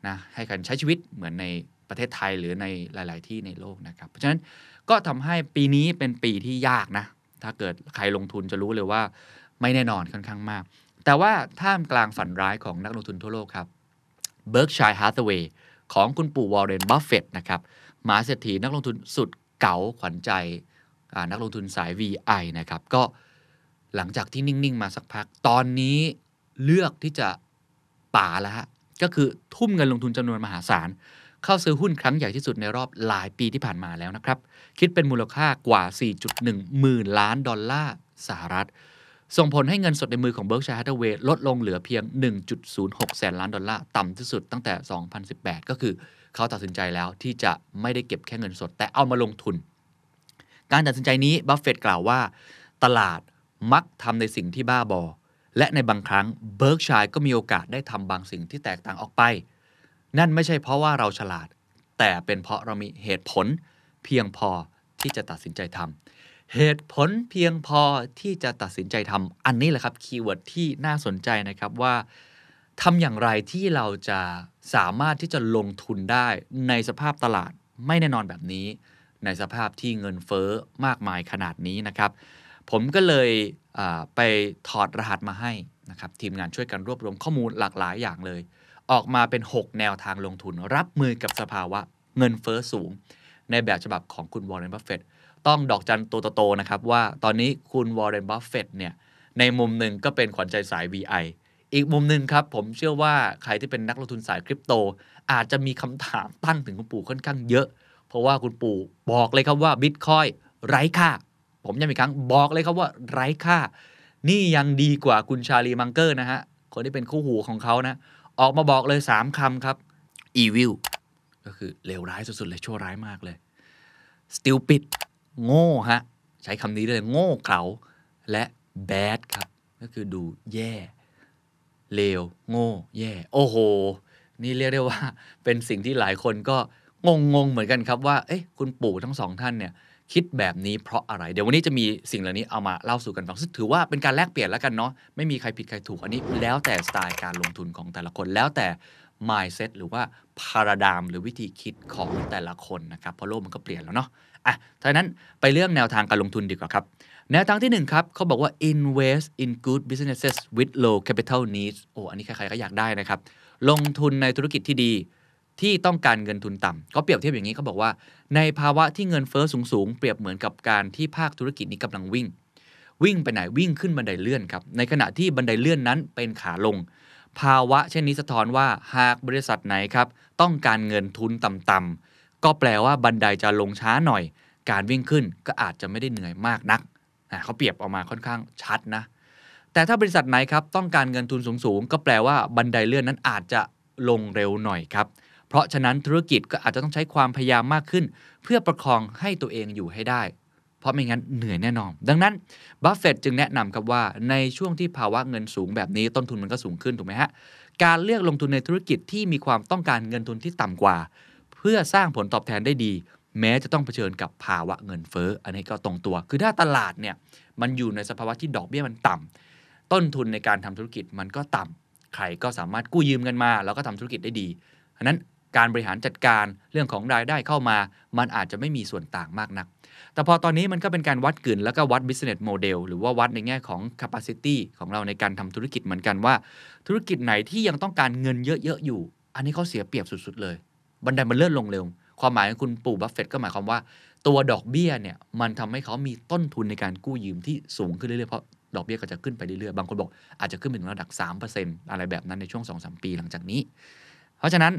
นะให้กันใช้ชีวิตเหมือนใน ประเทศไทยหรือในหลาย ๆ ที่ในโลกนะครับ เพราะฉะนั้นก็ทำให้ปีนี้เป็นปีที่ยากนะ ถ้าเกิดใครลงทุนจะรู้เลยว่าไม่แน่นอนค่อนข้างมาก แต่ว่าท่ามกลางฝันร้ายของนักลงทุนทั่วโลกครับ Berkshire Hathaway ของคุณปู่วอร์เรนบัฟเฟตนะครับมหาเศรษฐีนักลงทุนสุดเก๋าขวัญใจนักลงทุนสาย VI นะครับ ก็หลังจากที่นิ่ง ๆ มาสักพัก ตอนนี้เลือกที่จะป่าแล้วฮะ ก็คือทุ่มเงินลงทุนจำนวนมหาศาล เข้าซื้อหุ้นครั้งใหญ่ที่สุดในรอบหลายปีที่ผ่านมาแล้วนะครับ คิดเป็นมูลค่ากว่า 4.1 หมื่นล้านดอลลาร์สหรัฐ ส่งผลให้เงินสดในมือของ Berkshire Hathaway ลดลงเหลือเพียง 1.06 แสนล้านดอลลาร์ ต่ำที่สุดตั้งแต่ 2018 ก็คือเขาตัดสินใจแล้วที่จะไม่ได้เก็บแค่เงินสด แต่เอามาลงทุน การตัดสินใจนี้บัฟเฟตกล่าวว่า ตลาดมักทำในสิ่งที่บ้าบอและในบางครั้ง Berkshire ก็มีโอกาสได้ทำบางสิ่งที่แตกต่างออกไป นั่นไม่ใช่เพราะว่าเราฉลาด แต่เป็นเพราะเรามีเหตุผลเพียงพอที่จะตัดสินใจทำเหตุผลเพียงพอที่จะตัดสินใจทำอันนี้แหละครับ keyword ที่น่าสนใจนะครับว่าทำอย่างไรที่เราจะสามารถที่จะลงทุนได้ในสภาพตลาดไม่แน่นอนแบบนี้ ในสภาพที่เงินเฟ้อมากมายขนาดนี้นะครับ ผมก็เลยไปถอดรหัสมาให้นะครับ ทีมงานช่วยกันรวบรวมข้อมูลหลากหลายอย่างเลย ออกมาเป็น 6 แนวทางลงทุน รับมือกับสภาวะเงินเฟ้อสูง ในแบบฉบับของคุณวอร์เรนบัฟเฟตต้องดอกจันตัวโตๆนะครับว่าตอนนี้คุณวอร์เรนบัฟเฟตเนี่ยในมุมหนึ่งก็เป็นขวัญใจสาย VI อีกมุมหนึ่งครับ ผมเชื่อว่าใครที่เป็นนักลงทุนสายคริปโต อาจจะมีคำถามตั้งถึงคุณปู่ค่อนข้างเยอะ เพราะว่าคุณปู่บอกเลยครับว่าบิตคอยไร้ค่า ผมย้ำอีกครั้งบอกเลยครับว่าไร้ค่า นี่ยังดีกว่าคุณชาลีมังเกอร์นะฮะคนที่เป็นคู่หูของเขานะ ออกมาบอกเลย 3คำครับ evil ก็คือเลวร้ายสุดๆเลยชั่วร้ายมากเลย stupid โง่ฮะ ใช้คำนี้เลยโง่เขลาและ bad ครับ ก็คือดูแย่ เลว โง่ แย่ โอ้โห นี่เรียกได้ว่าเป็นสิ่งที่หลายคนก็งงๆ เหมือนกันครับว่า เอ๊ะ คุณปู่ทั้งสองท่านเนี่ย คิดแบบนี้เพราะอะไร เดี๋ยววันนี้จะมีสิ่งเหล่านี้เอามาเล่าสู่กันฟังซึ่งถือว่าเป็นการแลกเปลี่ยนแล้วกันเนาะไม่มีใครผิดใครถูกอันนี้แล้วแต่สไตล์การลงทุนของแต่ละคนแล้วแต่ mindset หรือว่า paradigm หรือวิธีคิดของแต่ละคนนะครับเพราะโลกมันก็เปลี่ยนแล้วเนาะอะถ้านั้นไปเรื่องแนวทางการลงทุนดีกว่าครับ แนวทางที่1ครับเขาบอกว่า invest in good businesses with low capital needs โอ้อันนี้ใครๆก็อยากได้นะครับ ลงทุนในธุรกิจที่ดี ที่ต้องการเงินทุนต่ำเขาเปรียบเทียบอย่างนี้เขาบอกว่า ในภาวะที่เงินเฟอ้อสูงๆ เปรียบเหมือนกับการที่ภาคธุรกิจนี้กำลังวิ่ง วิ่งไปไหนวิ่งขึ้นบันไดเลื่อนครับในขณะที่บันไดเลื่อนนั้นเป็นขาลง ภาวะเช่นนี้สะท้อนว่าหากบริษัทไหนครับต้องการเงินทุนต่ำๆก็แปลว่าบันไดจะลงช้าหน่อย การวิ่งขึ้นก็อาจจะไม่ได้เหนื่อยมากนักเขาเปรียบออกมาค่อนข้างชัดนะแต่ถ้าบริษัทไหนครับต้องการเงินทุนสูงๆ ก็แปลว่าบันไดเลื่อนนั้นอาจจะลงเร็วหน่อยครับ ราะฉะนั้นธุรกิจก็อาจจะต้องใช้ความพยายามมากขึ้น เพื่อประคองให้ตัวเองอยู่ให้ได้ เพราะไม่งั้นเหนื่อยแน่นอน ดังนั้นบัฟเฟตจึงแนะนำครับว่าในช่วงที่ภาวะเงินสูงแบบนี้ต้นทุนมันก็สูงขึ้นถูกไหมฮะการเลือกลงทุนในธุรกิจที่มีความต้องการเงินทุนที่ต่ำกว่า เพื่อสร้างผลตอบแทนได้ดี แม้จะต้องเผชิญกับภาวะเงินเฟ้ออันนี้ก็ตรงตัว คือถ้าตลาดเนี่ยมันอยู่ในสภาวะที่ดอกเบี้ยมันต่ำต้นทุนในการทำธุรกิจมันก็ต่ำใครก็สามารถกู้ยืมเงินมา แล้วก็ทำธุรกิจได้ดีฉะนั้น การบริหารจัดการเรื่องของรายได้เข้ามา มันอาจจะไม่มีส่วนต่างมากนัก แต่พอตอนนี้มันก็เป็นการวัดกลืนแล้วก็วัด business model หรือว่าวัดในแง่ของ capacity ของเราในการทำธุรกิจเหมือนกันว่า ธุรกิจไหนที่ยังต้องการเงินเยอะๆอยู่ อันนี้เขาเสียเปรียบสุดๆเลย บันไดมันเลื่อนลงเร็ว ความหมายของคุณปู่บัฟเฟตต์ก็หมายความว่า ตัวดอกเบี้ยเนี่ยมันทำให้เขามีต้นทุนในการกู้ยืมที่สูงขึ้นเรื่อยๆเพราะดอกเบี้ยก็จะขึ้นไปเรื่อยๆ บางคนบอกอาจจะขึ้นไปถึงระดับ 3%อะไรแบบนั้นในช่วง 2-3 ปีหลังจากนี้ เพราะฉะนั้น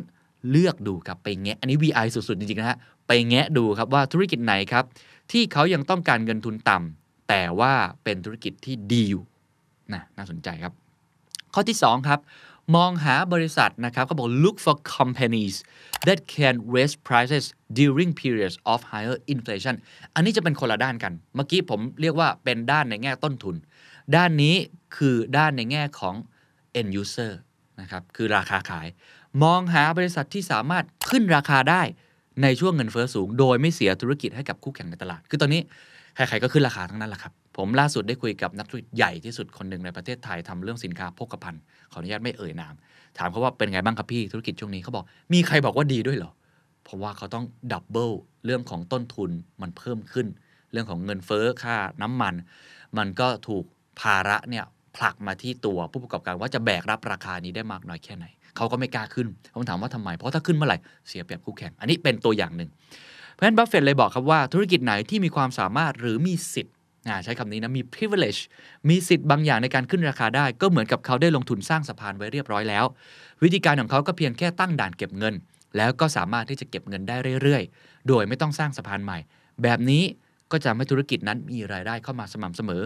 เลือกดูครับไปแงะอันนี้ VI สุด ๆ จริง ๆ นะฮะ ไปแงะดูครับว่าธุรกิจไหนครับ ที่เขายังต้องการเงินทุนต่ำแต่ว่าเป็นธุรกิจที่ดีอยู่นะน่าสนใจครับ ข้อที่ 2 ครับ มองหาบริษัทนะครับเขาบอก look for companies that can raise prices during periods of higher inflation อันนี้จะเป็นคนละด้านกัน เมื่อกี้ผมเรียกว่าเป็นด้านในแง่ต้นทุน ด้านนี้คือด้านในแง่ของ end user นะครับ คือราคาขาย มองหาบริษัทที่สามารถขึ้นราคาได้ในช่วงเงินเฟ้อสูง โดยไม่เสียธุรกิจให้กับคู่แข่งในตลาด คือตอนนี้ใครๆก็ขึ้นราคาทั้งนั้นแหละครับ ผมล่าสุดได้คุยกับนักธุรกิจใหญ่ที่สุดคนหนึ่งในประเทศไทยทำเรื่องสินค้าโภคภัณฑ์ขออนุญาตไม่เอ่ยนาม ถามเขาว่าเป็นไงบ้างครับพี่ธุรกิจช่วงนี้เขาบอก มีใครบอกว่าดีด้วยเหรอเพราะว่าเขาต้องดับเบิลเรื่องของต้นทุนมันเพิ่มขึ้น เรื่องของเงินเฟ้อค่าน้ำมัน มันก็ถูกภาระเนี่ยผลักมาที่ตัวผู้ประกอบการว่าจะแบกรับราคานี้ได้มากน้อยแค่ไหน เขาก็ไม่กล้าขึ้นผมถามว่าทำไม เพราะถ้าขึ้นเมื่อไหร่เสียเปรียบคู่แข่ง อันนี้เป็นตัวอย่างหนึ่ง เพราะฉะนั้นบัฟเฟต์เลยบอกครับว่าธุรกิจไหนที่มีความสามารถหรือมีสิทธิ์ใช้คำนี้นะ มี privilege มีสิทธิ์บางอย่างในการขึ้นราคาได้ ก็เหมือนกับเขาได้ลงทุนสร้างสะพานไว้เรียบร้อยแล้ว วิธีการของเขาก็เพียงแค่ตั้งด่านเก็บเงิน แล้วก็สามารถที่จะเก็บเงินได้เรื่อยๆ โดยไม่ต้องสร้างสะพานใหม่ แบบนี้ก็จะทำให้ธุรกิจนั้นมีรายได้เข้ามาสม่ำเสมอ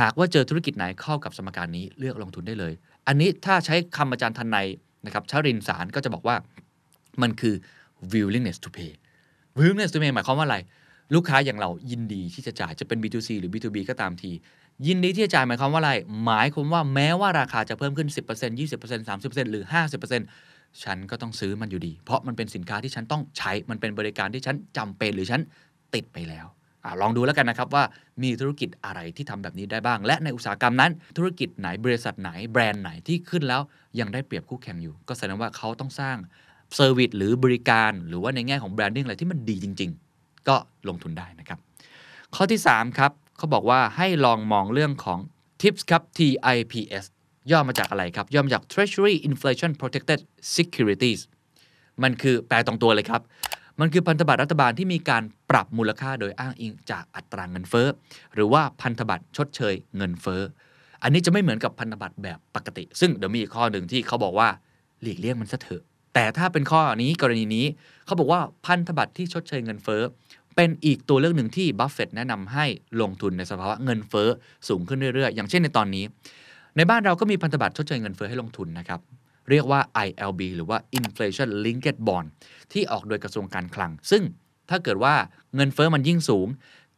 หากว่าเจอธุรกิจไหนเข้ากับสมการนี้เลือกลงทุนได้เลย อันนี้ถ้าใช้คำอาจารย์ทันใน นะครับชรินสารก็จะบอกว่ามันคือ willingness to pay willingness to pay หมายความว่าอะไร ลูกค้าอย่างเรายินดีที่จะจ่ายจะเป็น B2C หรือ B2B ก็ตามที ยินดีที่จะจ่ายหมายความว่าอะไร หมายความว่าแม้ว่าราคาจะเพิ่มขึ้น 10% 20% 30%หรือ 50%ฉันก็ต้องซื้อมันอยู่ดี เพราะมันเป็นสินค้าที่ฉันต้องใช้มันเป็นบริการที่ฉันจำเป็นหรือฉันติดไปแล้ว อลองดูแล้วกันนะครับว่ามีธุรกิจอะไรที่ทำแบบนี้ได้บ้าง และในอุตสาหกรรมนั้น ธุรกิจไหนบริษัทไหนแบรนด์ไหนที่ขึ้นแล้วยังได้เปรียบคู่แข่งอยู่ ก็แสดงว่าเขาต้องสร้าง service หรือบริการ หรือว่าในแง่ของ branding อะไรที่มันดีจริง ๆ ก็ลงทุนได้นะครับ ข้อที่ 3 ครับเขาบอกว่าให้ลองมองเรื่องของ TIPS ครับ TIPS ย่อมาจากอะไรครับ ย่อมาจาก Treasury Inflation Protected Securities มันคือแปลตรงตัวเลยครับ มันคือพันธบัตรรัฐบาลที่มีการปรับมูลค่าโดยอ้างอิงจากอัตราเงินเฟ้อหรือว่าพันธบัตรชดเชยเงินเฟ้ออันนี้จะไม่เหมือนกับพันธบัตรแบบปกติ ซึ่งเดี๋ยวมีอีกข้อหนึ่งที่เขาบอกว่าหลีกเลี่ยงมันซะเถอะ แต่ถ้าเป็นข้อนี้กรณีนี้เขาบอกว่าพันธบัตรที่ชดเชยเงินเฟ้อเป็นอีกตัวเลือกหนึ่งที่บัฟเฟตแนะนำให้ลงทุนในสภาวะเงินเฟ้อสูงขึ้นเรื่อยๆ อย่างเช่นในตอนนี้ ในบ้านเราก็มีพันธบัตรชดเชยเงินเฟ้อให้ลงทุนนะครับ เรียกว่า ILB หรือว่า Inflation Linked Bond ที่ออกโดยกระทรวงการคลัง ซึ่งถ้าเกิดว่าเงินเฟ้อมันยิ่งสูง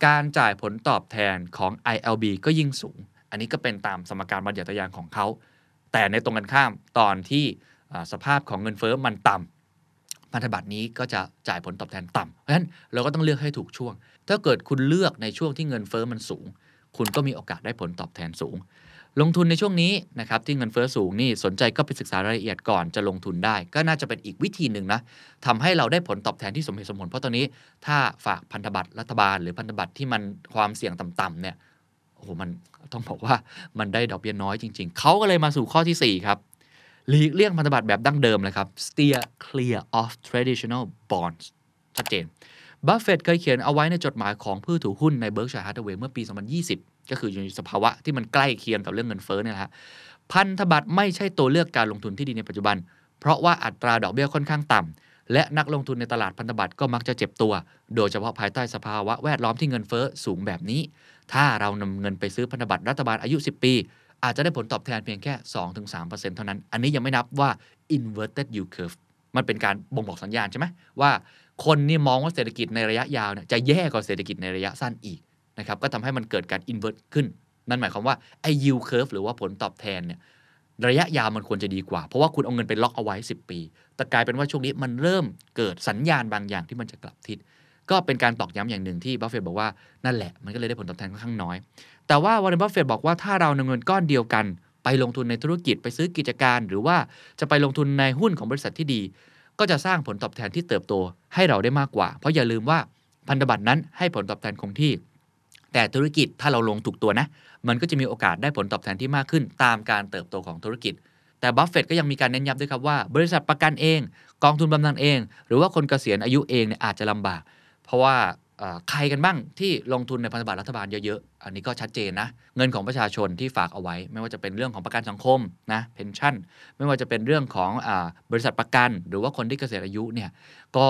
การจ่ายผลตอบแทนของ ILB ก็ยิ่งสูง อันนี้ก็เป็นตามสมการบัญญัติยางของเขา แต่ในตรงกันข้ามตอนที่สภาพของเงินเฟ้อมันต่ำพันธบัตรนี้ก็จะจ่ายผลตอบแทนต่ำเพราะฉะนั้นเราก็ต้องเลือกให้ถูกช่วง ถ้าเกิดคุณเลือกในช่วงที่เงินเฟ้อมันสูง คุณก็มีโอกาสได้ผลตอบแทนสูง ลงทุนในช่วงนี้นะครับที่เงินเฟ้อสูงนี่สนใจก็ไปศึกษารายละเอียดก่อนจะลงทุนได้ ก็น่าจะเป็นอีกวิธีหนึ่งนะทำให้เราได้ผลตอบแทนที่สมเหตุสมผล เพราะตอนนี้ถ้าฝากพันธบัตรรัฐบาล หรือพันธบัตรที่มันความเสี่ยงต่ำๆเนี่ยโอ้โหมันต้องบอกว่ามันได้ดอกเบี้ยน้อยจริง ๆ เขาก็เลยมาสู่ข้อที่ 4 ครับหลีกเลี่ยงพันธบัตรแบบดั้งเดิมเลยครับ steer clear of traditional bonds ชัดเจนบัฟเฟตเคยเขียนเอาไว้ในจดหมายของผู้ถือหุ้นในเบิร์กเชียร์ฮาธาเวย์เมื่อปี 2020 ก็คืออยู่ในสภาวะที่มันใกล้เคียงกับเรื่องเงินเฟ้อเนี่ยนะฮะพันธบัตรไม่ใช่ตัวเลือกการลงทุนที่ดีในปัจจุบัน เพราะว่าอัตราดอกเบี้ยค่อนข้างต่ำและนักลงทุนในตลาดพันธบัตรก็มักจะเจ็บตัว โดยเฉพาะภายใต้สภาวะแวดล้อมที่เงินเฟ้อสูงแบบนี้ ถ้าเรานำเงินไปซื้อพันธบัตรรัฐบาลอายุ 10 ปี อาจจะได้ผลตอบแทนเพียงแค่ 2-3%เท่านั้น อันนี้ยังไม่นับว่า inverted yield curve มันเป็นการบ่งบอกสัญญาณใช่ไหมว่าคนนี่มองว่าเศรษฐกิจในระยะยาวเนี่ยจะแย่กว่าเศรษฐกิจในระยะสั้นอีก นะครับก็ทำให้มันเกิดการ invert ขึ้น นั่นหมายความว่าไอ้ yield curve หรือว่าผลตอบแทนเนี่ยระยะยาวมันควรจะดีกว่า เพราะว่าคุณเอาเงินไปล็อกเอาไว้ 10 ปี แต่กลายเป็นว่าช่วงนี้มันเริ่มเกิดสัญญาณบางอย่างที่มันจะกลับทิศก็เป็นการตอกย้ำอย่างหนึ่งที่บัฟเฟตบอกว่านั่นแหละมันก็เลยได้ผลตอบแทนค่อนข้างน้อย แต่ว่าวอร์เรนบัฟเฟตบอกว่าถ้าเรานำเงินก้อนเดียวกัน ไปลงทุนในธุรกิจไปซื้อกิจการ หรือว่าจะไปลงทุนในหุ้นของบริษัทที่ดี ก็จะสร้างผลตอบแทนที่เติบโตให้เราได้มากกว่า เพราะอย่าลืมว่าพันธบัตรนั้นให้ผลตอบแทนคงที่ แต่ธุรกิจถ้าเราลงถูกตัวนะ มันก็จะมีโอกาสได้ผลตอบแทนที่มากขึ้น ตามการเติบโตของธุรกิจ แต่บัฟเฟตก็ยังมีการเน้นย้ำด้วยครับว่า บริษัทประกันเอง กองทุนบำนาญเอง หรือว่าคนเกษียณอายุเองเนี่ยอาจจะลำบาก เพราะว่าใครกันบ้างที่ลงทุนในพันธบัตรรัฐบาลเยอะๆ อันนี้ก็ชัดเจนนะ เงินของประชาชนที่ฝากเอาไว้ ไม่ว่าจะเป็นเรื่องของประกันสังคมนะ pension ไม่ว่าจะเป็นเรื่องของอบริษัทประกัน หรือว่าคนที่เกษียณอายุเนี่ยก็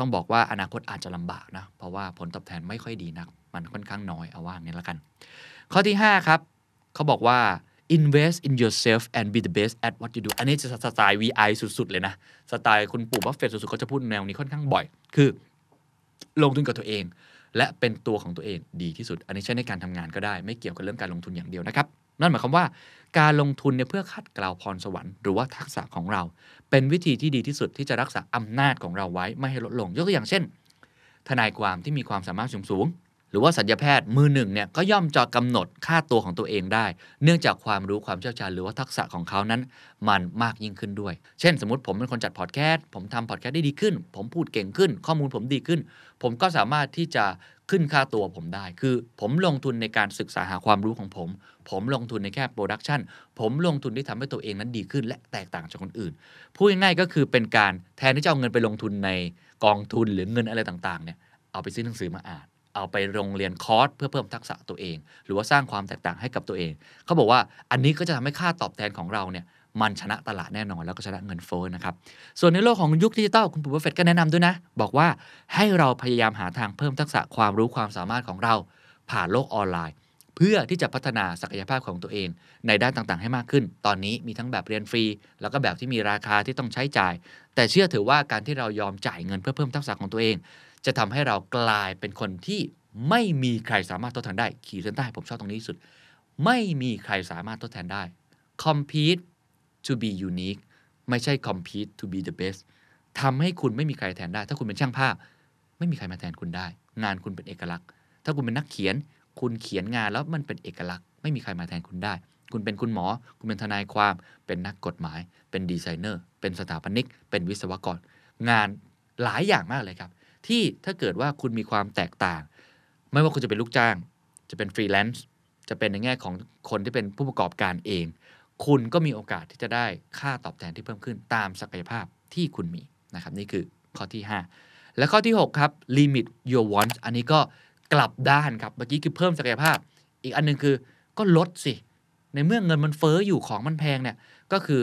ต้องบอกว่าอนาคตอาจจะลำบากนะ เพราะว่าผลตอบแทนไม่ค่อยดีนัก มันค่อนข้างน้อยเอาว่างนี้ล้วกัน ข้อที่ 5 ครับ เขาบอกว่า invest in yourself and be the best at what you do อันนี้จะสไตล์ VI สุด ๆ เลยนะ สไตล์คุณปู่บัฟเฟตสุดๆเขาจะพูดแนวนี้ค่อนข้างบ่อย คือ ลงทุนกับตัวเอง และเป็นตัวของตัวเองดีที่สุด อันนี้ใช้ในการทำงานก็ได้ ไม่เกี่ยวกับเรื่องการลงทุนอย่างเดียวนะครับ นั่นหมายความว่าการลงทุนเนี่ยเพื่อขัดเกลาพรสวรรค์หรือว่าทักษะของเรา เป็นวิธีที่ดีที่สุดที่จะรักษาอำนาจของเราไว้ไม่ให้ลดลง ยกตัวอย่างเช่น ทนายความที่มีความสามารถสูงสูงหรือว่าสัญญาแพทย์มือหนึ่งเนี่ยก็ย่อมจะกำหนดค่าตัวของตัวเองได้ เนื่องจากความรู้ความเชี่ยวชาญหรือว่าทักษะของเขานั้น มันมากยิ่งขึ้นด้วย เช่น สมมติผมเป็นคนจัดพอดแคสต์ผมทำพอดแคสต์ได้ดีขึ้น ผมพูดเก่งขึ้น ข้อมูลผมดีขึ้น ผมก็สามารถที่จะ ขึ้นค่าตัวผมได้ คือผมลงทุนในการศึกษาหาความรู้ของผม ผมลงทุนในแค่โปรดักชันผมลงทุนที่ทำให้ตัวเองนั้นดีขึ้น และแตกต่างจากคนอื่น พูดง่ายๆก็คือเป็นการแทนที่จะเอาเงินไปลงทุนในกองทุนหรือเงินอะไรต่างๆเนี่ยเอาไปซื้อหนังสือมาอ่าน เอาไปลงเรียนคอร์สเพื่อเพิ่มทักษะตัวเอง หรือว่าสร้างความแตกต่างให้กับตัวเอง เขาบอกว่าอันนี้ก็จะทำให้ค่าตอบแทนของเราเนี่ย มันชนะตลาดแน่นอน แล้วก็ชนะเงินเฟ้อนะครับ ส่วนในโลกของยุคดิจิตอลคุณปู่บัฟเฟตก็แนะนำด้วยนะ บอกว่าให้เราพยายามหาทางเพิ่มทักษะความรู้ความสามารถของเราผ่านโลกออนไลน์ เพื่อที่จะพัฒนาศักยภาพของตัวเอง ในด้านต่างๆ ให้มากขึ้น ตอนนี้มีทั้งแบบเรียนฟรี แล้วก็แบบที่มีราคาที่ต้องใช้จ่าย แต่เชื่อถือว่าการที่เรายอมจ่ายเงินเพื่อเพิ่มทักษะของตัวเอง จะทำให้เรากลายเป็นคนที่ไม่มีใครสามารถทดแทนได้ ขีดเส้นใต้ผมชอบตรงนี้ที่สุด ไม่มีใครสามารถทดแทนได้ compete to be unique ไม่ใช่ compete to be the best ทำให้คุณไม่มีใครแทนได้ ถ้าคุณเป็นช่างภาพ ไม่มีใครมาแทนคุณได้ งานคุณเป็นเอกลักษณ์ ถ้าคุณเป็นนักเขียน คุณเขียนงานแล้วมันเป็นเอกลักษณ์ ไม่มีใครมาแทนคุณได้ คุณเป็นคุณหมอ คุณเป็นทนายความ เป็นนักกฎหมาย เป็นดีไซเนอร์ เป็นสถาปนิก เป็นวิศวกร งานหลายอย่างมากเลยครับ ที่ถ้าเกิดว่าคุณมีความแตกต่าง ไม่ว่าคุณจะเป็นลูกจ้าง จะเป็นฟรีแลนซ์ จะเป็นในแง่ของคนที่เป็นผู้ประกอบการเอง คุณก็มีโอกาสที่จะได้ค่าตอบแทนที่เพิ่มขึ้นตามศักยภาพที่คุณมีนะครับนี่คือข้อที่ 5 และข้อที่ 6 ครับ limit your wants อันนี้ก็กลับด้านครับเมื่อกี้คือเพิ่มศักยภาพ อีกอันหนึ่งคือก็ลดสิ ในเมื่อเงินมันเฟ้ออยู่ของมันแพงเนี่ยก็คือ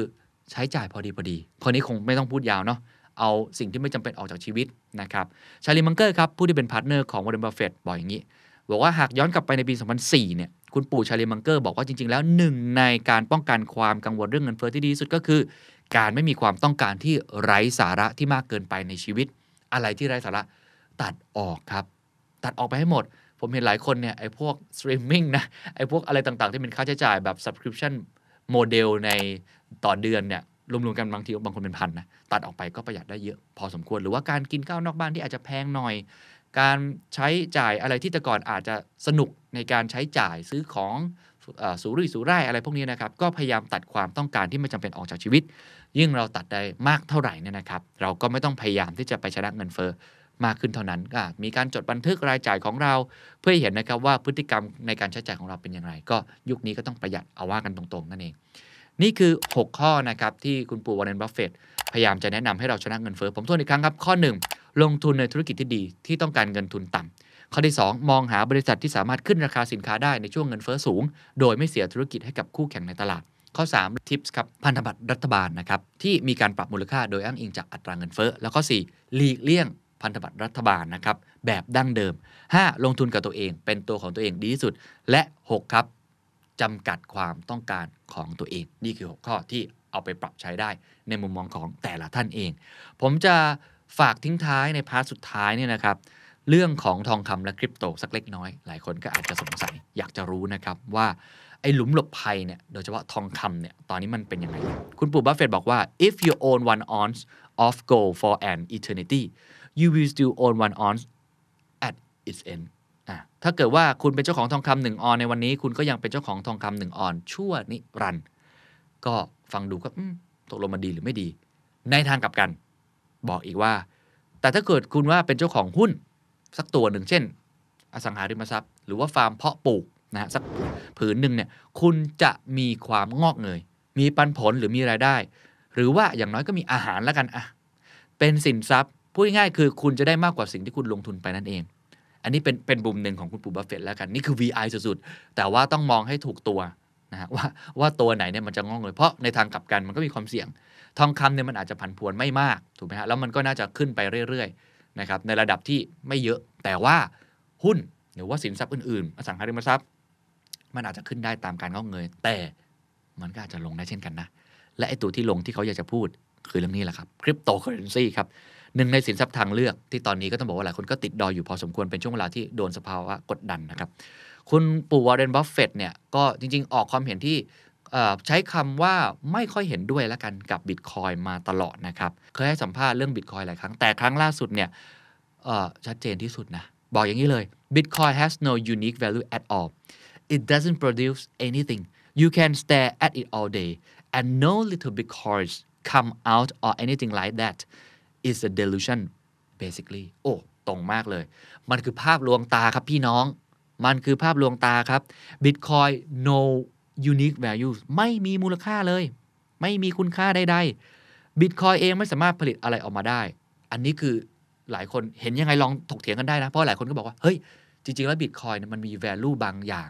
ใช้จ่ายพอดีพอดีอันนี้คงไม่ต้องพูดยาวเนาะเอาสิ่งที่ไม่จำเป็นออกจากชีวิตนะครับชาร์ลีมังเกอร์ครับผู้ที่เป็น partner ของวอร์เรนบัฟเฟตบอกอย่างนี้ บอกว่าหากย้อนกลับไปในปี 2004 เนี่ย คุณปู่ชาร์ลีมังเกอร์บอกว่าจริง ๆ แล้วหนึ่งในการป้องกันความกังวลเรื่องเงินเฟ้อที่ดีที่สุดก็คือ การไม่มีความต้องการที่ไร้สาระที่มากเกินไปในชีวิต อะไรที่ไร้สาระตัดออกครับ ตัดออกไปให้หมด ผมเห็นหลายคนเนี่ยไอ้พวกสตรีมมิ่งนะไอ้พวกอะไรต่างๆ ที่เป็นค่าใช้จ่ายแบบ subscription โมเดลในต่อเดือนเนี่ยรวมๆกันบางทีบางคนเป็นพันนะตัดออกไปก็ประหยัดได้เยอะพอสมควรหรือว่าการกินข้าวนอกบ้านที่อาจจะแพงหน่อย การใช้จ่ายอะไรที่แต่ก่อนอาจจะสนุกในการใช้จ่ายซื้อของสุรุ่ยสุร่ายอะไรพวกนี้นะครับ ก็พยายามตัดความต้องการที่ไม่จำเป็นออกจากชีวิต ยิ่งเราตัดได้มากเท่าไหร่เนี่ยนะครับ เราก็ไม่ต้องพยายามที่จะไปชนะเงินเฟ้อมากขึ้นเท่านั้นก็มีการจดบันทึกรายจ่ายของเรา เพื่อให้เห็นนะครับว่าพฤติกรรมในการใช้จ่ายของเราเป็นอย่างไร ก็ยุคนี้ก็ต้องประหยัดเอาว่ากันตรงๆนั่นเอง นี่คือ 6 ข้อนะครับที่คุณปู่วอร์เรนบัฟเฟตพยายามจะแนะนำให้เราชนะเงินเฟ้อผมทวนอีกครั้งครับ ข้อ 1 ลงทุนในธุรกิจที่ดีที่ต้องการเงินทุนต่ำข้อที่ 2 มองหาบริษัทที่สามารถขึ้นราคาสินค้าได้ในช่วงเงินเฟ้อสูง โดยไม่เสียธุรกิจให้กับคู่แข่งในตลาด ข้อ3 tips ครับพันธบัตรรัฐบาลนะครับที่มีการปรับมูลค่าโดยอ้างอิงจากอัตราเงินเฟ้อแล้วข้อ4หลีกเลี่ยงพันธบัตรรัฐบาลนะครับแบบดั้งเดิม 5. ลงทุนกับตัวเอง เป็นตัวของตัวเองดีที่สุด และ 6 ครับ จำกัดความต้องการของตัวเอง นี่คือ 6 ข้อที่เอาไปปรับใช้ได้ในมุมมองของแต่ละท่านเอง ผมจะฝากทิ้งท้ายใน part สุดท้ายเนี่ยนะครับ เรื่องของทองคำและคริปโตสักเล็กน้อย หลายคนก็อาจจะสงสัยอยากจะรู้นะครับว่าไอ้หลุมหลบภัยเนี่ยโดยเฉพาะทองคำเนี่ยตอนนี้มันเป็นยังไง คุณปู่บัฟเฟตบอกว่า if you own one ounce of gold for an eternity you will still own one ounce at its end ถ้าเกิดว่าคุณเป็นเจ้าของทองคำหนึ่งออนซ์ในวันนี้ คุณก็ยังเป็นเจ้าของทองคำหนึ่งออนซ์ชั่วนิรันดร์ก็ฟังดูก็ตกลงมันดีหรือไม่ดี ในทางกลับกัน บอกอีกว่า แต่ถ้าเกิดคุณว่าเป็นเจ้าของหุ้น สักตัวหนึ่งเช่น อสังหาริมทรัพย์ หรือว่าฟาร์มเพาะปลูกนะฮะสักผืนหนึ่งเนี่ยคุณจะมีความงอกเงย มีปันผลหรือมีรายได้ หรือว่าอย่างน้อยก็มีอาหารแล้วกันอะเป็นสินทรัพย์พูดง่ายๆคือคุณจะได้มากกว่าสิ่งที่คุณลงทุนไปนั่นเอง อันนี้เป็นเป็นมุมหนึ่งของคุณปู่บัฟเฟตแล้วกัน นี่คือ VI สุดๆ แต่ว่าต้องมองให้ถูกตัวนะฮะว่าว่าตัวไหนเนี่ยมันจะงอกเงยเพราะในทางกลับกันมันก็มีความเสี่ยง ทองคำเนี่ยมันอาจจะผันผวนไม่มากถูกไหมฮะแล้วมันก็น่าจะขึ้นไปเรื่อยๆนะครับในระดับที่ไม่เยอะ แต่ว่าหุ้นหรือว่าสินทรัพย์อื่นๆอสังหาริมทรัพย์ มันอาจจะขึ้นได้ตามการงอกเงยแต่มันก็อาจจะลงได้เช่นกันนะ และไอตัวที่ลงที่เขาอยากจะพูดคือเรื่องนี้แหละครับคริปโตเคอเรนซีครับ หนึ่งในสินทรัพย์ทางเลือกที่ตอนนี้ก็ต้องบอกว่าหลายคนก็ติดดอยอยู่พอสมควรเป็นช่วงเวลาที่โดนสภาวะกดดันนะครับ คุณปู่วอร์เรนบัฟเฟตเนี่ยก็จริง ๆ ออกความเห็นที่ใช้คำว่าไม่ค่อยเห็นด้วยแล้วกันกับบิตคอยน์มาตลอดนะครับ เคยให้สัมภาษณ์เรื่องบิตคอยน์หลายครั้ง แต่ครั้งล่าสุดเนี่ยชัดเจนที่สุดนะ บอกอย่างนี้เลย Bitcoin has no unique value at all it doesn't produce anything you can stare at it all day and no little bitcoins come out or anything like that is a delusion basically โอ้ ตรงมากเลย มันคือภาพลวงตาครับพี่น้อง มันคือภาพลวงตาครับ Bitcoin no unique value ไม่มีมูลค่าเลย ไม่มีคุณค่าใดๆ Bitcoin เองไม่สามารถผลิตอะไรออกมาได้ อันนี้คือหลายคนเห็นยังไงลองถกเถียงกันได้นะ เพราะหลายคนก็บอกว่า เฮ้ย จริง ๆ แล้ว Bitcoin มันมี value บางอย่าง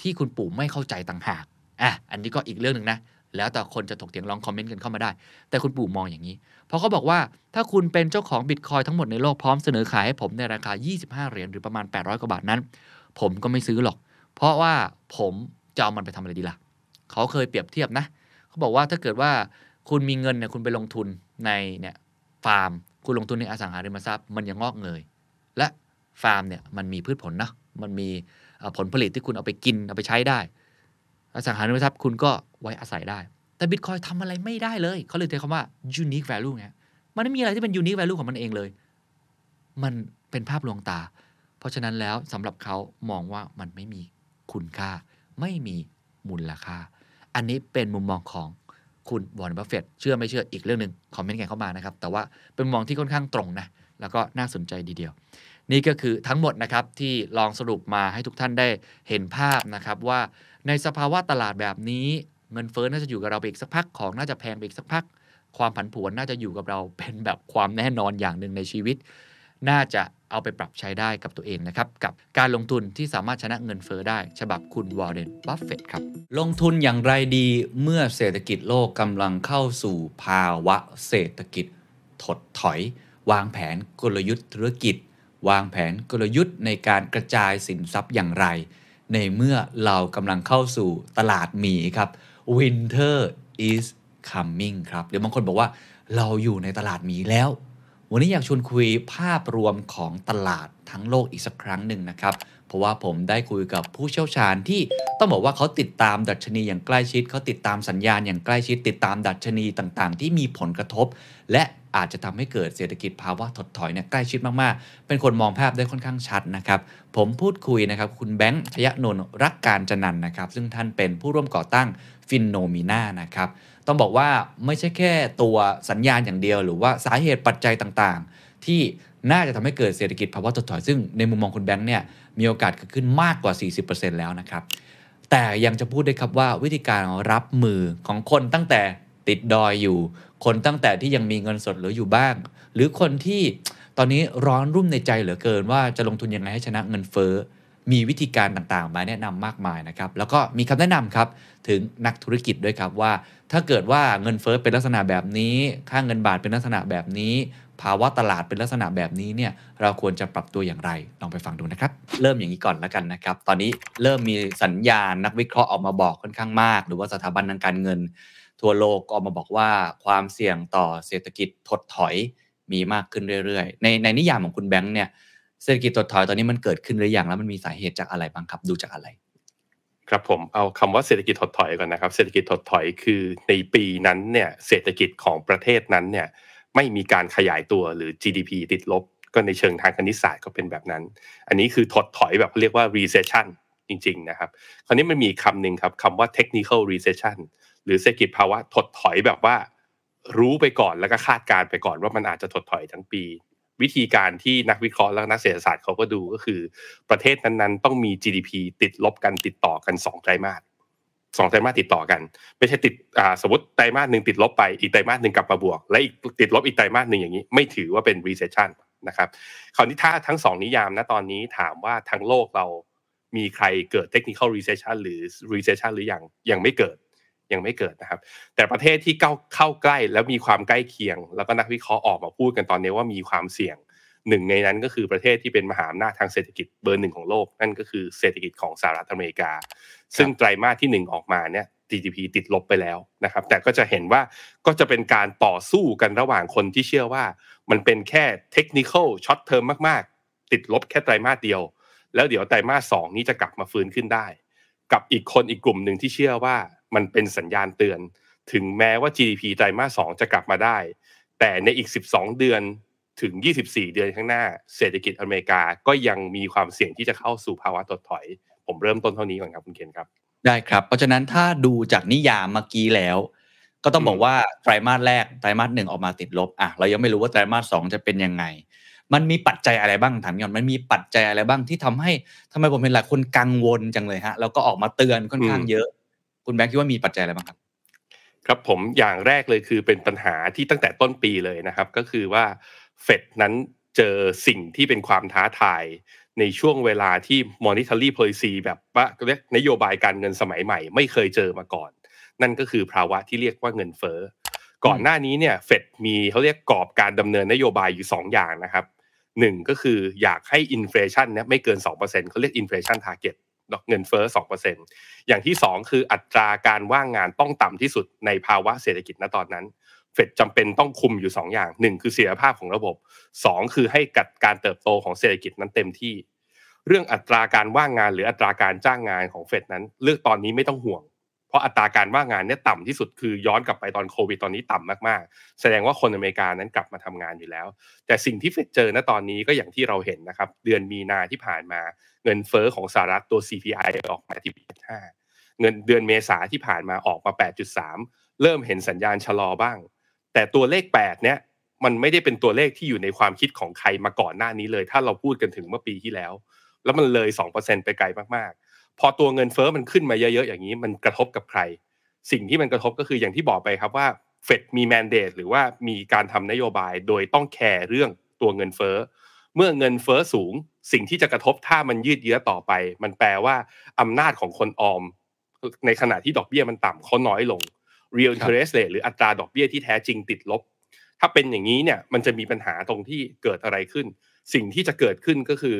ที่คุณปู่ไม่เข้าใจต่างหากอะอันนี้ก็อีกเรื่องหนึ่งนะ แล้วแต่คนจะถกเถียงลองคอมเมนต์กันเข้ามาได้ แต่คุณปู่มองอย่างนี้ เพราะเขาบอกว่าถ้าคุณเป็นเจ้าของบิตคอยทั้งหมดในโลกพร้อมเสนอขายให้ผมในราคา 25 เหรียญหรือประมาณ 800 กว่าบาทนั้น ผมก็ไม่ซื้อหรอก เพราะว่าผมจะเอามันไปทำอะไรดีล่ะ เขาเคยเปรียบเทียบนะ เขาบอกว่าถ้าเกิดว่าคุณมีเงินเนี่ยคุณไปลงทุนในเนี่ยฟาร์ม คุณลงทุนในอสังหาริมทรัพย์มันยังงอกเงย และฟาร์มเนี่ยมันมีพืชผลนะมันมีผลผลิตที่คุณเอาไปกินเอาไปใช้ได้ อสังหาริมทรัพย์คุณก็ไว้อาศัยได้ แต่บิตคอยน์ทำอะไรไม่ได้เลย เขาเลยใช้คำว่า unique value ไงมันไม่มีอะไรที่เป็น unique value ของมันเองเลย มันเป็นภาพลวงตา เพราะฉะนั้นแล้วสำหรับเขามองว่ามันไม่มีคุณค่า ไม่มีมูลค่า อันนี้เป็นมุมมองของคุณวอร์เรนบัฟเฟตเชื่อไม่เชื่ออีกเรื่องหนึ่งคอมเมนต์กันเข้ามานะครับ แต่ว่าเป็นมุมมองที่ค่อนข้างตรงนะ แล้วก็น่าสนใจดีเดียว นี่ก็คือทั้งหมดนะครับที่ลองสรุปมาให้ทุกท่านได้เห็นภาพนะครับว่าในสภาวะตลาดแบบนี้ เงินเฟ้อน่าจะอยู่กับเราไปอีกสักพักของน่าจะแพงไปอีกสักพัก ความผันผวนน่าจะอยู่กับเราเป็นแบบความแน่นอนอย่างหนึ่งในชีวิต น่าจะเอาไปปรับใช้ได้กับตัวเองนะครับ กับการลงทุนที่สามารถชนะเงินเฟ้อได้ ฉบับคุณวอร์เรนบัฟเฟตครับ ลงทุนอย่างไรดีเมื่อเศรษฐกิจโลกกำลังเข้าสู่ภาวะเศรษฐกิจถดถอย วางแผนกลยุทธ์ธุรกิจ วางแผนกลยุทธ์ในการกระจายสินทรัพย์อย่างไร ในเมื่อเรากำลังเข้าสู่ตลาดหมีครับ Winter is coming ครับหรือบางคนบอกว่าเราอยู่ในตลาดหมีแล้ว วันนี้อยากชวนคุยภาพรวมของตลาดทั้งโลกอีกสักครั้งหนึ่งนะครับ เพราะว่าผมได้คุยกับผู้เชี่ยวชาญที่ต้องบอกว่าเขาติดตามดัชนีอย่างใกล้ชิด เขาติดตามสัญญาณอย่างใกล้ชิด ติดตามดัชนีต่างๆ ที่มีผลกระทบ และ อาจจะทำให้เกิดเศรษฐกิจภาวะถดถอยเนี่ยใกล้ชิดมากๆ เป็นคนมองภาพได้ค่อนข้างชัดนะครับ ผมพูดคุยนะครับ คุณแบงค์ชยนนท์รักการจนันนะครับ ซึ่งท่านเป็นผู้ร่วมก่อตั้งฟินโนมีนานะครับ ต้องบอกว่าไม่ใช่แค่ตัวสัญญาณอย่างเดียว หรือว่าสาเหตุปัจจัยต่างๆ ที่น่าจะทำให้เกิดเศรษฐกิจภาวะถดถอย ซึ่งในมุมมองคุณแบงค์เนี่ยมีโอกาสเกิดขึ้นมากกว่า 40%แล้วนะครับ แต่ยังจะพูดได้ครับว่าวิธีการรับมือของคนตั้งแต่ติดดอยอยู่ คนตั้งแต่ที่ยังมีเงินสดเหลืออยู่บ้าง หรือคนที่ตอนนี้ร้อนรุ่มในใจเหลือเกินว่าจะลงทุนยังไงให้ชนะเงินเฟ้อมีวิธีการต่างๆ มาแนะนำมากมายนะครับ แล้วก็มีคำแนะนำครับ ถึงนักธุรกิจด้วยครับว่า ถ้าเกิดว่าเงินเฟ้อเป็นลักษณะแบบนี้ ค่าเงินบาทเป็นลักษณะแบบนี้ ภาวะตลาดเป็นลักษณะแบบนี้เนี่ย เราควรจะปรับตัวอย่างไร ลองไปฟังดูนะครับ เริ่มอย่างนี้ก่อนแล้วกันนะครับ ตอนนี้เริ่มมีสัญญาณนักวิเคราะห์ออกมาบอกค่อนข้างมาก หรือว่าสถาบันทางการเงิน ทั่วโลกก็ออกมาบอกว่าความเสี่ยงต่อเศรษฐกิจถดถอยมีมากขึ้นเรื่อยๆ ในในนิยามของคุณแบงค์เนี่ยเศรษฐกิจถดถอยตอนนี้มันเกิดขึ้นหรือยังแล้วมันมีสาเหตุจากอะไรบ้างครับดูจากอะไร ครับผมเอาคำว่าเศรษฐกิจถดถอยก่อนนะครับ เศรษฐกิจถดถอยคือในปีนั้นเนี่ยเศรษฐกิจของประเทศนั้นเนี่ยไม่มีการขยายตัวหรือ GDP ติดลบ ก็ในเชิงทางคณิตศาสตร์ก็เป็นแบบนั้น อันนี้คือถดถอยแบบเรียกว่า recession จริงๆนะครับ คราวนี้มันมีคำหนึ่งครับคำว่า technical recession หรือเศรษฐกิจภาวะถดถอยแบบว่า รู้ไปก่อนแล้วก็คาดการไปก่อนว่ามันอาจจะถดถอยทั้งปี วิธีการที่นักวิเคราะห์และนักเศรษฐศาสตร์เขาก็ดูก็คือ ประเทศนั้นๆ ต้องมี GDP ติดลบกันติดต่อกัน2ไตรมาสสองไตรมาสติดต่อกัน ไม่ใช่ติดสมมติไตรมาสหนึ่งติดลบไปอีกไตรมาสหนึ่งกลับมาบวก และอีกติดลบอีกไตรมาสหนึ่งอย่างนี้ ไม่ถือว่าเป็น recession นะครับคราวนี้ถ้าทั้งสองนิยามนะตอนนี้ถามว่าทั้งโลกเรามีใครเกิด technical recession หรือ recession หรือยังยังไม่เกิด ยังไม่เกิดนะครับ แต่ประเทศที่เข้าเข้าใกล้แล้วมีความใกล้เคียง แล้วก็นักวิเคราะห์ออกมาพูดกันตอนนี้ว่ามีความเสี่ยงหนึ่งในนั้นก็คือประเทศที่เป็นมหาอำนาจทางเศรษฐกิจเบอร์หนึ่งของโลก นั่นก็คือเศรษฐกิจของสหรัฐอเมริกา ซึ่งไตรมาสที่หนึ่งออกมาเนี่ย GDP ติดลบไปแล้วนะครับ แต่ก็จะเห็นว่าก็จะเป็นการต่อสู้กันระหว่างคนที่เชื่อว่า มันเป็นแค่ technical short term มากๆ ติดลบแค่ไตรมาสเดียว แล้วเดี๋ยวไตรมาสสองนี้จะกลับมาฟื้นขึ้นได้ กับอีกคนอีกกลุ่มหนึ่งที่เชื่อว่า มันเป็นสัญญาณเตือน ถึงแม้ว่า GDP ไตรมาสสองจะกลับมาได้ แต่ในอีก 12 เดือนถึง 24 เดือนข้างหน้า เศรษฐกิจอเมริกาก็ยังมีความเสี่ยงที่จะเข้าสู่ภาวะถดถอย ผมเริ่มต้นเท่านี้ก่อนครับคุณเคนครับ ได้ครับ เพราะฉะนั้นถ้าดูจากนิยามเมื่อกี้แล้ว ก็ต้องบอกว่าไตรมาสแรกไตรมาสหนึ่งออกมาติดลบอะเรายังไม่รู้ว่าไตรมาสสองจะเป็นยังไง มันมีปัจจัยอะไรบ้างถามย้อนมันมีปัจจัยอะไรบ้างที่ทำให้ทำไมผมเห็นหลายคนกังวลจังเลยฮะแล้วก็ออกมาเตือนค่อนข้างเยอะ คุณแบงค์คิดว่ามีปัจจัยอะไรบ้างครับ ครับผมอย่างแรกเลยคือเป็นปัญหาที่ตั้งแต่ต้นปีเลยนะครับ ก็คือว่าเฟดนั้นเจอสิ่งที่เป็นความท้าทายในช่วงเวลาที่ monetary policy แบบว่าเรียกนโยบายการเงินสมัยใหม่ ไม่เคยเจอมาก่อน นั่นก็คือภาวะที่เรียกว่าเงินเฟ้อก่อนหน้านี้เนี่ยเฟดมีเขาเรียกกรอบการดำเนินนโยบายอยู่ 2 อย่างนะครับหนึ่งก็คืออยากให้ inflation เนี่ยไม่เกิน 2%เขาเรียก inflation target กรอบเงินเฟ้อ2%อย่างที่ 2 คืออัตราการว่างงานต้องต่ำที่สุดในภาวะเศรษฐกิจณตอนนั้นเฟดจำเป็นต้องคุมอยู่ 2 อย่าง 1 คือเสถียรภาพของระบบ 2 คือให้กัดการเติบโตของเศรษฐกิจนั้นเต็มที่ เรื่องอัตราการว่างงานหรืออัตราการจ้างงานของเฟดนั้น เลือกตอนนี้ไม่ต้องห่วง ราะอัตราการว่างงานเนี่ยต่ำที่สุดคือย้อนกลับไปตอนโควิดตอนนี้ต่ำมากๆ แสดงว่าคนอเมริกานั้นกลับมาทำงานอยู่แล้ว แต่สิ่งที่เฟดเจอณตอนนี้ก็อย่างที่เราเห็นนะครับ เดือนมีนาที่ผ่านมาเงินเฟอ้อของสหรัฐตัว CPI ออกมาที่8.5เงินเดือนเมษาที่ผ่านมาออกมา 8.3 เริ่มเห็นสัญญาณชะลอบ้าง แต่ตัวเลข 8 เนี่ยมันไม่ได้เป็นตัวเลขที่อยู่ในความคิดของใครมาก่อนหน้านี้เลย ถ้าเราพูดกันถึงเมื่อปีที่แล้ว แล้วมันเลย 2%ไปไกลมากๆ พอตัวเงินเฟอ้อมันขึ้นมาเยอะๆอย่างนี้มันกระทบกับใคร สิ่งที่มันกระทบก็คืออย่างที่บอกไปครับว่าเฟดมีแมนเดตหรือว่ามีการทำนโยบายโดยต้องแคร์เรื่องตัวเงินเฟ้อเมื่อเงินเฟ้อสูง สิ่งที่จะกระทบถ้ามันยืดเยื้อต่อไป มันแปลว่าอำนาจของคนออม ในขณะที่ดอกเบี้ยมันต่ำเขาน้อยลง real interest rate หรืออัตราดอกเบี้ยที่แท้จริงติดลบ ถ้าเป็นอย่างนี้เนี่ยมันจะมีปัญหาตรงที่เกิดอะไรขึ้น สิ่งที่จะเกิดขึ้นก็คือ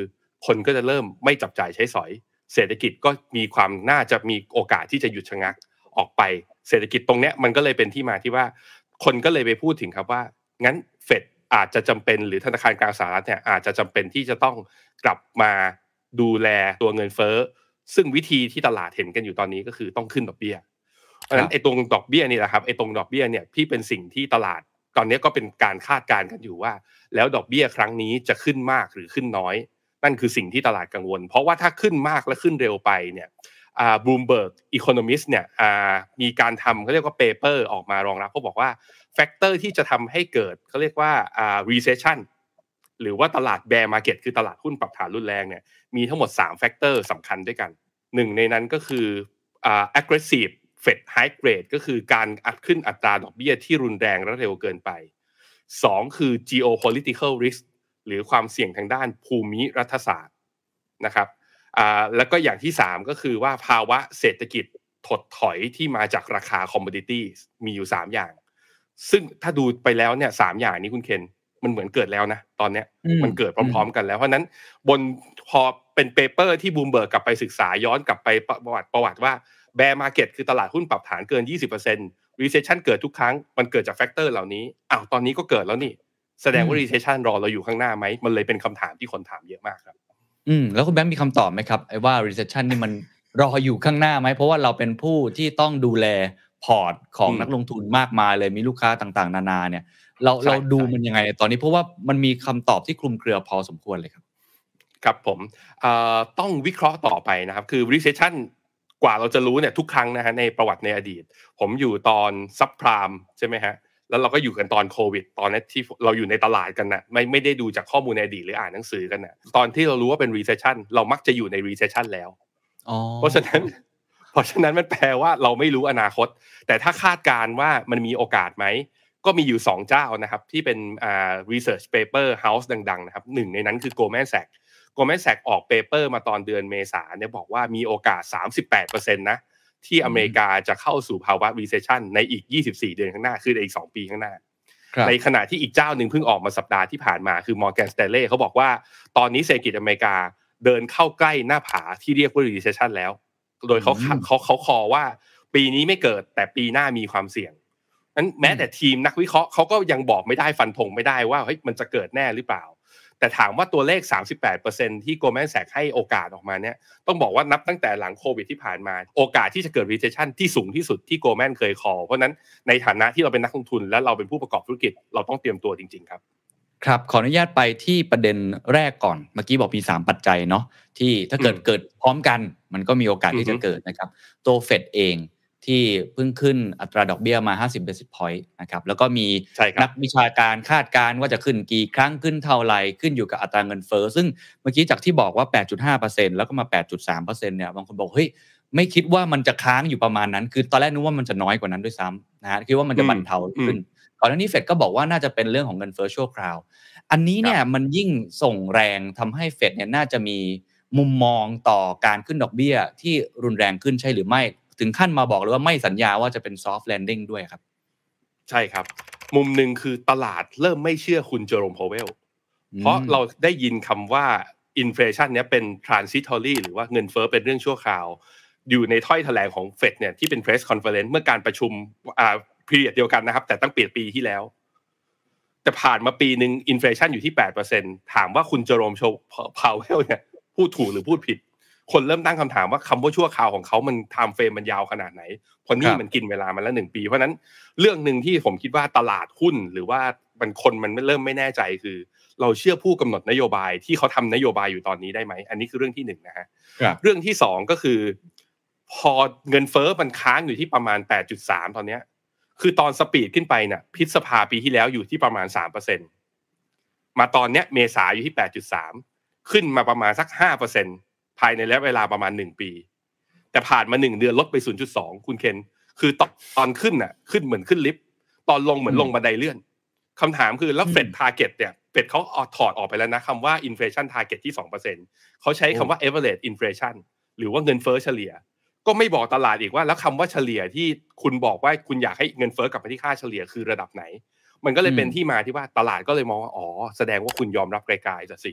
คนก็จะเริ่มไม่จับจ่ายใช้สอย เศรษฐกิจก็มีความน่าจะมีโอกาสที่จะหยุดชะงักออกไป เศรษฐกิจตรงเนี้ยมันก็เลยเป็นที่มาที่ว่า คนก็เลยไปพูดถึงครับว่า งั้นเฟดอาจจะจำเป็นหรือธนาคารกลางสหรัฐเนี่ยอาจจะจำเป็นที่จะต้องกลับมาดูแลตัวเงินเฟ้อ ซึ่งวิธีที่ตลาดเห็นกันอยู่ตอนนี้ก็คือต้องขึ้นดอกเบี้ยเพราะฉะนั้นไอ้ตรงดอกเบี้ยนี่แหละครับไอ้ตรงดอกเบี้ยเนี่ยพี่เป็นสิ่งที่ตลาดตอนนี้ก็เป็นการคาดการณ์กันอยู่ว่า แล้วดอกเบี้ยครั้งนี้จะขึ้นมากหรือขึ้นน้อย นั่นคือสิ่งที่ตลาดกังวล เพราะว่าถ้าขึ้นมากและขึ้นเร็วไปเนี่ยอ่า Bloomberg Economics เนี่ยมีการทำเขาเรียกว่า paper ออกมารองรับเขาบอกว่า factor ที่จะทำให้เกิดเขาเรียกว่าอ่า recession หรือว่าตลาด bear market คือตลาดหุ้นปรับฐานรุนแรงเนี่ยมีทั้งหมด3 factor สำคัญด้วยกันหนึ่งในนั้นก็คือ aggressive Fed hike rate ก็คือการอัดขึ้นอัตราดอกเบี้ยที่รุนแรงและเร็วเกินไปสองคือ geopolitical risk หรือความเสี่ยงทางด้านภูมิรัฐศาสตร์นะครับอ่าแล้วก็อย่างที่สามก็คือว่าภาวะเศรษฐกิจถดถอยที่มาจากราคาคอมม o d ดิตี้มีอยู่สามอย่าง ซึ่งถ้าดูไปแล้วเนี่ยสามอย่างนี้คุณเคนมันเหมือนเกิดแล้วนะ ตอนเนี้ยอืมมันเกิดพร้อม ๆ กันแล้ว เพราะฉะนั้นบนพอเป็น paper ที่บูมเบิร์กกลับไปศึกษาย้อนกลับไปประวัติประวัติว่า bear market คือตลาดหุ้นปรับฐานเกิน 20% recession เกิดทุกครั้ง มันเกิดจาก factor เหล่านี้อ้าวตอนนี้ก็เกิดแล้วนี่ แสดงว่า recession รอเราอยู่ข้างหน้าไหม มันเลยเป็นคำถามที่คนถามเยอะมากครับ อืม แล้วคุณแบงค์มีคำตอบไหมครับไอ้ว่า recession นี่มันรออยู่ข้างหน้าไหม เพราะว่าเราเป็นผู้ที่ต้องดูแลพอร์ตของอืมนักลงทุนมากมายเลยมีลูกค้าต่างๆ นานาเนี่ย เราใช่เราดูใช่มันยังไง ตอนนี้เพราะว่ามันมีคำตอบที่คลุมเครือพอสมควรเลยครับ ครับผมเอ่อต้องวิเคราะห์ต่อไปนะครับ คือ recession กว่าเราจะรู้เนี่ยทุกครั้งนะฮะในประวัติในอดีต ผมอยู่ตอนซับพรามใช่ไหมฮะ แล้วเราก็อยู่กันตอนโควิด ตอนนั้นที่เราอยู่ในตลาดกันนะไม่ไม่ได้ดูจากข้อมูลในอดีตหรืออ่านหนังสือกันนะตอนที่เรารู้ว่าเป็น recession เรามักจะอยู่ใน recession แล้วอ๋อเพราะฉะนั้น เพราะฉะนั้นมันแปลว่าเราไม่รู้อนาคต แต่ถ้าคาดการณ์ว่ามันมีโอกาสไหมก็มีอยู่ 2 เจ้านะครับ ที่เป็นอ่า research paper house ดังๆนะครับหนึ่งในนั้นคือ Goldman Sachs Goldman Sachs ออกเปเปอร์มาตอนเดือนเมษาเนี่ยบอกว่ามีโอกาส 38%นะ ที่อเมริกาจะเข้าสู่ภาวะ recession ในอีก 24 เดือนข้างหน้า คือในอีก 2 ปีข้างหน้าครับในขณะที่อีกเจ้าหนึ่งเพิ่งออกมาสัปดาห์ที่ผ่านมาคือ Morgan Stanley เขาบอกว่า ตอนนี้เศรษฐกิจอเมริกาเดินเข้าใกล้หน้าผาที่เรียกว่า recession แล้ว โดยเขาอืมเขาเขาคอว่า ปีนี้ไม่เกิดแต่ปีหน้ามีความเสี่ยงนั้นแม้แต่ทีมนักวิเคราะห์เขาก็ยังบอกไม่ได้ฟันธงไม่ได้ว่าเฮ้ยมันจะเกิดแน่หรือเปล่า แต่ถามว่าตัวเลข 38%ที่ Goldman Sachs ให้โอกาสออกมาเนี่ยต้องบอกว่านับตั้งแต่หลังโควิดที่ผ่านมา โอกาสที่จะเกิด recession ที่สูงที่สุดที่ Goldman เคยคอเพราะฉะนั้นในฐานะที่เราเป็นนักลงทุน และเราเป็นผู้ประกอบธุรกิจเราต้องเตรียมตัวจริง ๆ ครับครับขออนุญาตไปที่ประเด็นแรกก่อน เมื่อกี้บอกมี 3 ปัจจัยเนาะที่ถ้าเกิดอืมเกิดพร้อมกัน มันก็มีโอกาสที่จะอือฮึเกิดนะครับ ตัวเฟดเอง ที่เพิ่งขึ้นอัตราดอกเบี้ยมา 50 basis point นะครับแล้วก็มีใช่ครับนักวิชาการคาดการณ์ว่าจะขึ้นกี่ครั้งขึ้นเท่าไหร่ขึ้นอยู่กับอัตราเงินเฟ้อซึ่งเมื่อกี้จากที่บอกว่า 8.5%แล้วก็มา 8.3%เนี่ยบางคนบอกเฮ้ยไม่คิดว่ามันจะค้างอยู่ประมาณนั้น คือตอนแรกนึกว่ามันจะน้อยกว่านั้นด้วยซ้ำนะฮะคิดว่ามันจะบั่นเทาขึ้นก่อนหน้านี้เฟดก็บอกว่าน่าจะเป็นเรื่องของเงินเฟ้อชั่วคราว อันนี้เนี่ยมันยิ่งส่งแรงทำให้เฟดเนี่ยน่าจะมีมุมมองต่อการขึ้นดอกเบี้ยที่รุนแรงขึ้นใช่หรือไม่ ถึงขั้นมาบอกเลยว่าไม่สัญญาว่าจะเป็น soft landing ด้วยครับ ใช่ครับ มุมหนึ่งคือตลาดเริ่มไม่เชื่อคุณเจอโรมพาวเวลเพราะเราได้ยินคำว่าอินฟลชันเนี้ยเป็น transitory หรือว่าเงินเฟ้อเป็นเรื่องชั่วคราว อยู่ในถ้อยแถลงของเฟดเนี่ยที่เป็น press conference เมื่อการประชุมอ่า period เดียวกันนะครับ แต่ตั้งเปลี่ยนปีที่แล้ว แต่ผ่านมาปีหนึ่ง inflation อยู่ที่8%ถามว่าคุณเจอโรมโชพาวเวลเนี่ยพูดถูกหรือพูดผิด คนเริ่มตั้งคำถามว่าคำว่าชั่วคราวของเขามัน time frame มันยาวขนาดไหนเพราะนี่ครับมันกินเวลามาแล้วหนึ่งปี เพราะฉะนั้นเรื่องหนึ่งที่ผมคิดว่าตลาดหุ้นหรือว่ามันคนมันเริ่มไม่แน่ใจคือ เราเชื่อผู้กำหนดนโยบายที่เขาทำนโยบายอยู่ตอนนี้ได้ไหมอันนี้คือเรื่องที่หนึ่งนะฮะครับเรื่องที่สองก็คือ พอเงินเฟ้อมันค้างอยู่ที่ประมาณ 8.3 ตอนเนี้ย คือตอน speed ขึ้นไปเนี่ยพฤษภาปีที่แล้วอยู่ที่ประมาณ3%มาตอนเนี้ยเมษาอยู่ที่ 8.3 ขึ้นมาประมาณสัก5% ภายในระยะเวลาประมาณ1ปี แต่ผ่านมา1เดือนลดไป 0.2 คุณเคนคือตอนตอนขึ้นน่ะ ขึ้นเหมือนขึ้นลิฟต์ตอนลงเหมือนลงบันไดเลื่อนคำถามคือแล้ว Fed target เนี่ยเฟดเขาเอาถอดออกไปแล้วนะคำว่า inflation target ที่ 2%เขาใช้คำว่า average inflation หรือว่าเงินเฟ้อเฉลี่ย ก็ไม่บอกตลาดอีกว่า แล้วคำว่าเฉลี่ยที่คุณบอกว่าคุณอยากให้เงินเฟ้อกลับไปที่ค่าเฉลี่ยคือระดับไหน มันก็เลยเป็นอืมที่มาที่ว่าตลาดก็เลยมองว่าอ๋อแสดงว่าคุณยอมรับกลายๆจะสิ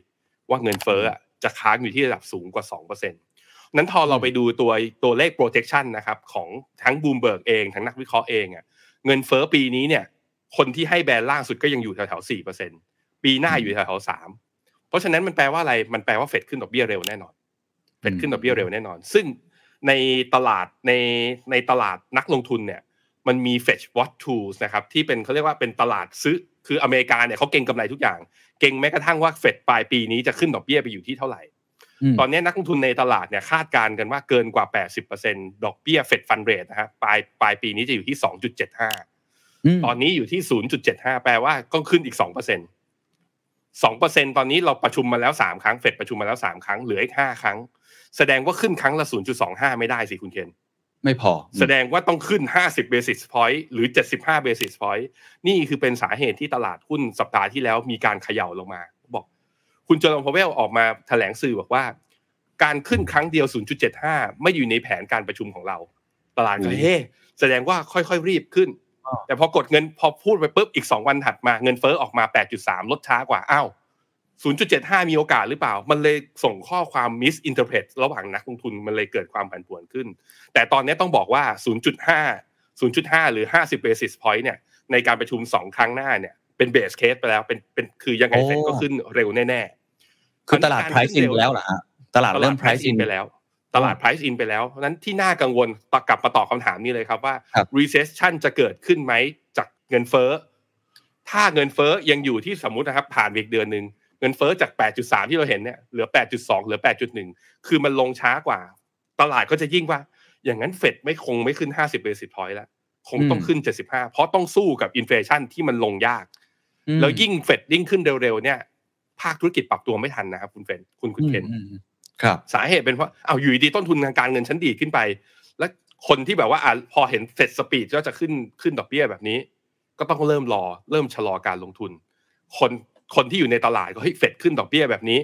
ว่าเงินเฟ้ออะ จะค้างอยู่ที่ระดับสูงกว่า 2%นั้นพอเราไปดูตัวตัวเลข projection นะครับของทั้งบูมเบิร์กเองทั้งนักวิเคราะห์เองอะเงินเฟ้อปีนี้เนี่ย คนที่ให้ band ล่างสุดก็ยังอยู่แถวๆ4%ปีหน้าอยู่แถวๆ3เพราะฉะนั้นมันแปลว่าอะไรมันแปลว่าเฟดขึ้นดอกเบี้ยเร็วแน่นอนเฟดขึ้นดอกเบี้ยเร็วแน่นอน ซึ่งในตลาดในในตลาดนักลงทุนเนี่ย มันมี Fetch Watch Tools นะครับที่เป็นเขาเรียกว่าเป็นตลาดซื้อคืออเมริกาเนี่ยเขาเก่งกำไรทุกอย่าง เก่งแม้กระทั่งว่าเฟดปลายปีนี้จะขึ้นดอกเบี้ยไปอยู่ที่เท่าไหร่มตอนนี้นักลงทุนในตลาดเนี่ยคาดการณ์กันว่าเกินกว่า 80%ดอกเบี้ยเฟดฟันเรทนะฮะปลายปลายปีนี้จะอยู่ที่ 2.75มตอนนี้อยู่ที่ 0.75 แปลว่าก็ขึ้นอีก2%นสองเปอร์เซ็นตอนนี้เราประชุมมาแล้วสามครั้งเฟดประชุมมาแล้วสามครั้งเหลืออีกห้าครั้ง แสดงว่าขึ้นครั้งละศูนย์จุดสองห้าไม่ได้สิคุณเคน ไม่พอ แสดงว่าต้องขึ้น 50 basis point หรือ 75 basis point นี่คือเป็นสาเหตุที่ตลาดหุ้นสัปดาห์ที่แล้วมีการเขย่าลงมา บอก คุณจอร์นพาวเวลออกมาแถลงสื่อบอกว่า การขึ้นครั้งเดียว 0.75 ไม่อยู่ในแผนการประชุมของเรา ตลาดก็เฮ้แสดงว่าค่อยๆรีบขึ้น แต่พอกดเงินพอพูดไปปุ๊บอีก 2 วันถัดมาเงินเฟ้อออกมา 8.3 ลดช้ากว่าอ้าว 0.75 มีโอกาสหรือเปล่า มันเลยส่งข้อความ misinterpret ระหว่างนักลงทุนมันเลยเกิดความผันผวนขึ้น แต่ตอนนี้ต้องบอกว่า 0.5 0.5 หรือ 50 basis point เนี่ยในการประชุม 2 ครั้งหน้าเนี่ยเป็น base case ไปแล้วเป็นเป็นคือยังไงโอ้เฟดก็ขึ้นเร็วแน่ๆคือตลาด price in ไปแล้วเหรอฮะตลาดเริ่ม price in ไปแล้ว ตลาด price in ไปแล้วเพราะฉะนั้นที่น่ากังวลตกลับมาตอบคำถามนี้เลยครับว่าครับ recession จะเกิดขึ้นไหมจากเงินเฟ้อถ้าเงินเฟ้อยังอยู่ที่สมมุตินะครับผ่านไปอีกเดือนหนึ่ง เงินเฟ้อจาก 8.3 ที่เราเห็นเนี่ยเหลือ 8.2 เหลือ 8.1 คือมันลงช้ากว่า ตลาดก็จะยิ่งว่า อย่างนั้นเฟดไม่คงไม่ขึ้น 50 basis point แล้ว คงต้องขึ้น 75 เพราะต้องสู้กับ inflation ที่มันลงยากอืมแล้วยิ่งเฟดยิ่งขึ้นเร็วๆเนี่ย ภาคธุรกิจปรับตัวไม่ทันนะครับคุณเฟนคุณคุณเคนอืมอืมครับ สาเหตุเป็นเพราะเอาอยู่ดีๆต้นทุนทางการเงินชั้นดีดขึ้นไป แล้วคนที่แบบว่าอะพอเห็นเฟด speak ก็จะขึ้นขึ้นดอกเบี้ยแบบนี้ ก็ต้องเริ่มรอเริ่มชะลอการลงทุน คน คนที่อยู่ในตลาดก็เฮ้ยเฟดขึ้นดอกเบี้ยแบบนี้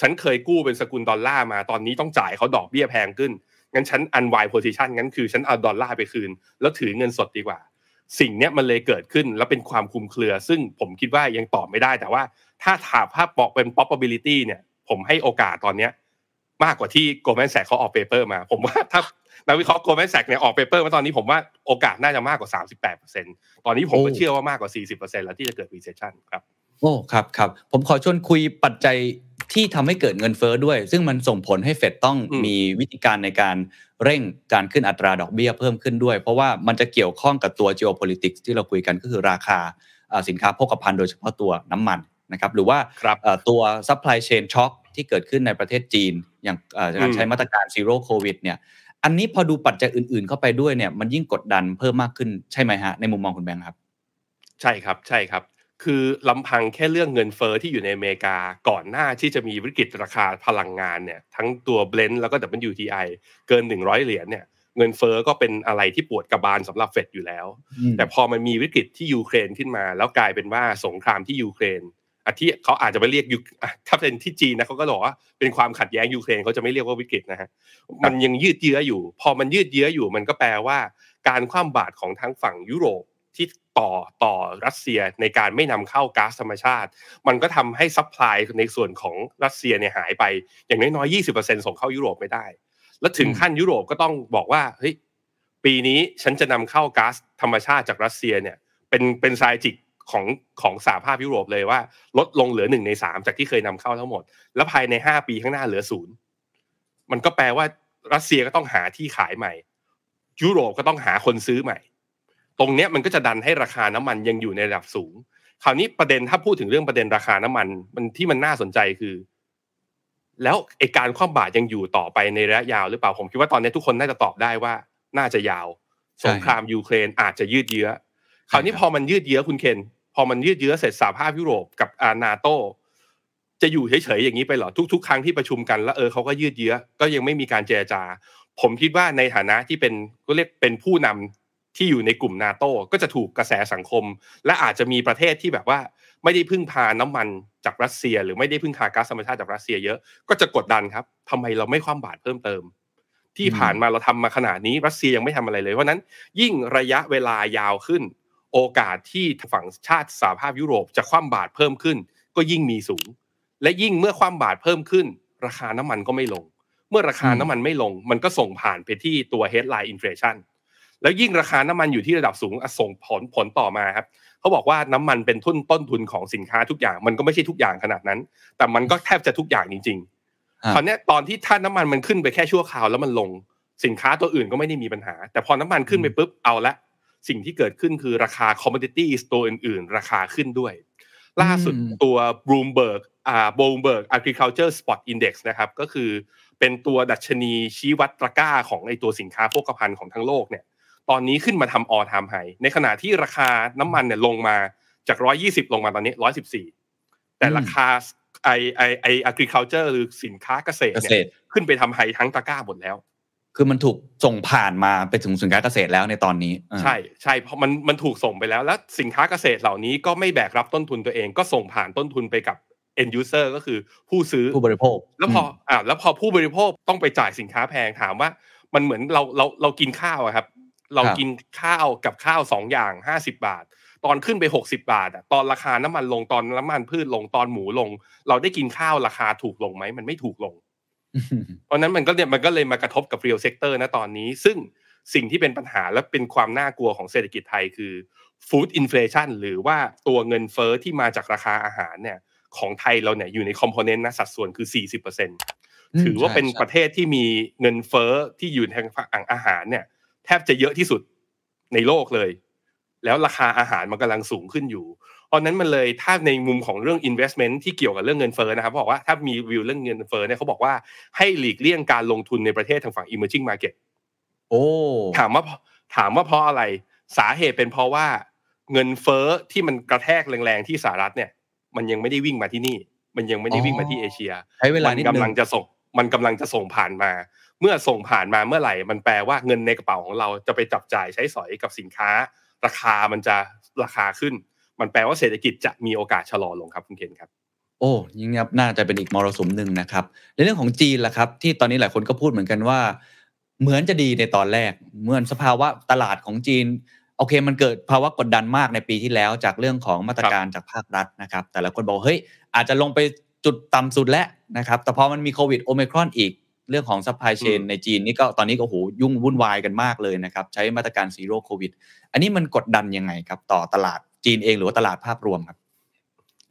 ฉันเคยกู้เป็นสกุลดอลลาร์มาตอนนี้ต้องจ่ายเขาดอกเบี้ยแพงขึ้น งั้นฉัน unwind position งั้นคือฉันเอาดอลลาร์ไปคืน แล้วถือเงินสดดีกว่า สิ่งนี้มันเลยเกิดขึ้นแล้วเป็นความคลุมเครือ ซึ่งผมคิดว่ายังตอบไม่ได้แต่ว่า ถ้าถามภาพบอกเป็น probability เนี่ย ผมให้โอกาสตอนเนี้ยมากกว่าที่ Goldman Sachs เขาออก paper มา ผมว่าถ้านักวิเคราะห์ Goldman Sachs เนี่ยออก paper มาตอนนี้ผมว่าโอกาสน่าจะมากกว่า 38%ตอนนี้ผมก็เชื่อว่ามากกว่า 40%แล้วที่จะเกิด recession ครับ โอ้ครับครับผมขอชวนคุยปัจจัยที่ทำให้เกิดเงินเฟ้อด้วย ซึ่งมันส่งผลให้เฟดต้องอืมมีวิธีการในการเร่งการขึ้นอัตราดอกเบี้ยเพิ่มขึ้นด้วย เพราะว่ามันจะเกี่ยวข้องกับตัว geopolitics ที่เราคุยกันก็คือราคาอ่าสินค้าโภคภัณฑ์โดยเฉพาะตัวน้ำมันนะครับหรือว่าครับเอ่อตัว supply chain shock ที่เกิดขึ้นในประเทศจีน อย่างเอ่อการใช้มาตรการ zero covid เนี่ยอันนี้พอดูปัจจัยอื่นๆ เข้าไปด้วยเนี่ยมันยิ่งกดดันเพิ่มมากขึ้นใช่ไหมฮะในมุมมองคุณแบงค์ครับ ใช่ครับใช่ครับ คือลำพังแค่เรื่องเงินเฟอ้อที่อยู่ในอเมริกาก่อนหน้าที่จะมีวิกฤตราคาพลังงานเนี่ยทั้งตัวเบลนด์แล้วก็ WTI เกิน 100 เหรียญเนี่ยเงินเฟอ้อก็เป็นอะไรที่ปวดกระบาลสำหรับเฟดอยู่แล้ว แต่พอมันมีวิกฤตที่ยูเครนขึ้นมา แล้วกลายเป็นว่าสงครามที่ยูเครนอะที่เขาอาจจะไปเรียกยูอะถ้าเป็นที่จีนนะเขาก็บอกว่าเป็นความขัดแย้งยูเครนเขาจะไม่เรียกว่าวิกฤตนะฮะมันยังยืดเยื้ออยู่ พอมันยืดเยื้ออยู่มันก็แปลว่า การคว่ำบาตรของทั้งฝั่งยุโรป ที่ต่อต่อรัสเซียในการไม่นำเข้าก๊าซธรรมชาติ มันก็ทำให้ supply ในส่วนของรัสเซียเนี่ยหายไปอย่างน้อยๆ 20%ส่งเข้ายุโรปไม่ได้ แล้วถึงขั้นยุโรปก็ต้องบอกว่าเฮ้ยปีนี้ฉันจะนำเข้าก๊าซธรรมชาติจากรัสเซียเนี่ยเป็นเป็นไซจิกของของสหภาพยุโรปเลยว่า ลดลงเหลือหนึ่งในสามจากที่เคยนำเข้าทั้งหมด แล้วภายในห้าปีข้างหน้าเหลือศูนย์มันก็แปลว่ารัสเซียก็ต้องหาที่ขายใหม่ ยุโรปก็ต้องหาคนซื้อใหม่ ตรงเนี้ยมันก็จะดันให้ราคาน้ำมันยังอยู่ในระดับสูง คราวนี้ประเด็นถ้าพูดถึงเรื่องประเด็นราคาน้ำมัน มันที่มันน่าสนใจคือ แล้วไอการคว่ำบาตรยังอยู่ต่อไปในระยะยาวหรือเปล่าผมคิดว่าตอนนี้ทุกคนน่าจะตอบได้ว่า น่าจะยาวใช่สงครามยูเครนอาจจะยืดเยื้อ คราวนี้ใช่พครับอมันยืดเยื้อคุณเคน พอมันยืดเยื้อเสร็จสหภาพยุโรปกับอานาโตจะอยู่เฉยๆอย่างนี้ไปเหรอทุก ๆ ครั้งที่ประชุมกันแล้วเออเขาก็ยืดเยื้อ ก็ยังไม่มีการเจรจา ผมคิดว่าในฐานะที่เป็นก็เรียกเป็นผู้นำ ที่อยู่ในกลุ่มนาโตก็จะถูกกระแสสังคม และอาจจะมีประเทศที่แบบว่า ไม่ได้พึ่งพาน้ำมันจากรัสเซีย หรือไม่ได้พึ่งพาก๊าซธรรมชาติจากรัสเซียเยอะก็จะกดดันครับทำไมเราไม่คว่ำบาตรเพิ่มเติม ที่ผ่านมาเราทำมาขนาดนี้รัสเซียยังไม่ทำอะไรเลยเพราะนั้น ยิ่งระยะเวลายาวขึ้น โอกาสที่ฝั่งชาติสหภาพยุโรปจะคว่ำบาตรเพิ่มขึ้น ก็ยิ่งมีสูง และยิ่งเมื่อคว่ำบาตรเพิ่มขึ้น ราคาน้ำมันก็ไม่ลง เมื่อราคาน้ำมันไม่ลง มันก็ส่งผ่านไปที่ตัว headline inflation แล้วยิ่งราคาน้ำมันอยู่ที่ระดับสูงอะส่งผลผลต่อมาครับเขาบอกว่าน้ำมันเป็นทุนต้นทุนของสินค้าทุกอย่าง มันก็ไม่ใช่ทุกอย่างขนาดนั้น แต่มันก็แทบจะทุกอย่างจริงฮะๆคราวเนี้ยตอนที่ถ้าน้ำมันมันขึ้นไปแค่ชั่วคราวแล้วมันลงสินค้าตัวอื่นก็ไม่ได้มีปัญหา แต่พอน้ำมันขึ้นไปปุ๊บเอาละสิ่งที่เกิดขึ้นคือราคา commodities ตัวอื่น ๆ ราคาขึ้นด้วย ล่าสุดอืมตัว Bloomberg อ่า Bloomberg Agriculture Spot Index นะครับก็คือเป็นตัวดัชนีชี้วัดตะกร้าของไอตัวสินค้าโภคภัณฑ์ของทั้งโลกเนี่ย ตอนนี้ขึ้นมาทำ all time high ในขณะที่ราคาน้ำมันเนี่ยลงมาจาก 120 ลงมาตอนนี้ 114 แต่ราคาไอไอไอ agriculture หรือสินค้าเกษตรเกเนี่ษยตรขึ้นไปทำไฮทั้งตะกร้าหมดแล้ว คือมันถูกส่งผ่านมาไปถึงสินค้าเกษตรแล้วในตอนนี้อ่าใช่ใช่เพราะมันมันถูกส่งไปแล้ว แล้วสินค้าเกษตรเหล่านี้ก็ไม่แบกรับต้นทุนตัวเองก็ส่งผ่านต้นทุนไปกับ end user ก็คือผู้ซื้อผู้บริโภค แล้วพออ่าแล้วพอผู้บริโภคต้องไปจ่ายสินค้าแพงถามว่า มันเหมือนเราเราเรากินข้าวอะครับ เรากินข้าวกับข้าวสองอย่างห้าสิบาท ตอนขึ้นไปหกสิบาทอะตอนราคาน้ำมันลงตอนน้ำมันพืชลงตอนหมูลง เราได้กินข้าวราคาถูกลงไหมมันไม่ถูกลงอืมเพราะฉะนั้นมันก็เนี่ยมันก็เลยมากระทบกับ real sector นะตอนนี้ ซึ่งสิ่งที่เป็นปัญหาและเป็นความน่ากลัวของเศรษฐกิจไทยคือ food inflation หรือว่าตัวเงินเฟ้อที่มาจากราคาอาหารเนี่ยของไทยเราเนี่ยอยู่ในคอมโพเนนต์นะสัดส่วนคือ 40%ถือว่าเป็นประเทศที่มีเงินเฟ้อที่อยู่ทางฝั่งอาหารเนี่ย แทบจะเยอะที่สุดในโลกเลย แล้วราคาอาหารมันกำลังสูงขึ้นอยู่เพราะนั้นมันเลยถ้าในมุมของเรื่อง investment ที่เกี่ยวกับเรื่องเงินเฟ้อนะครับบอกว่าถ้ามีวิวเรื่องเงินเฟ้อเนี่ยเขาบอกว่าให้หลีกเลี่ยงการลงทุนในประเทศทางฝั่ง emerging market โอ้ถามว่าถามว่าเพราะอะไรสาเหตุเป็นเพราะว่าเงินเฟ้อที่มันกระแทกแรงๆที่สหรัฐเนี่ย มันยังไม่ได้วิ่งมาที่นี่ มันยังไม่ได้วิ่งมาที่เอเชียใช้เวลามันนิดกำนึลังงจะส่ง มันกำลังจะส่งผ่านมา เมื่อส่งผ่านมาเมื่อไหร่ มันแปลว่าเงินในกระเป๋าของเราจะไปจับจ่ายใช้สอยกับสินค้า ราคามันจะราคาขึ้น มันแปลว่าเศรษฐกิจจะมีโอกาสชะลอลงครับคุณเคนครับโอ้ยิ่งงับน่าจะเป็นอีกมรสุมหนึ่งนะครับในเรื่องของจีนล่ะครับ ที่ตอนนี้หลายคนก็พูดเหมือนกันว่า เหมือนจะดีในตอนแรก เหมือนสภาวะตลาดของจีน โอเคมันเกิดภาวะกดดันมากในปีที่แล้วจากเรื่องของมาตรการจากภาครัฐนะครับ แต่ละคนบอกเฮ้ยอาจจะลงไป จุดต่ำสุดแล้วนะครับ แต่พอมันมีโควิดโอมิครอนอีกเรื่องของ supply chain อืมในจีนนี่ก็ตอนนี้ก็โอ้โหยุ่งวุ่นวายกันมากเลยนะครับ ใช้มาตรการ zero COVID อันนี้มันกดดันยังไงครับ ต่อตลาดจีนเองหรือว่าตลาดภาพรวมครับ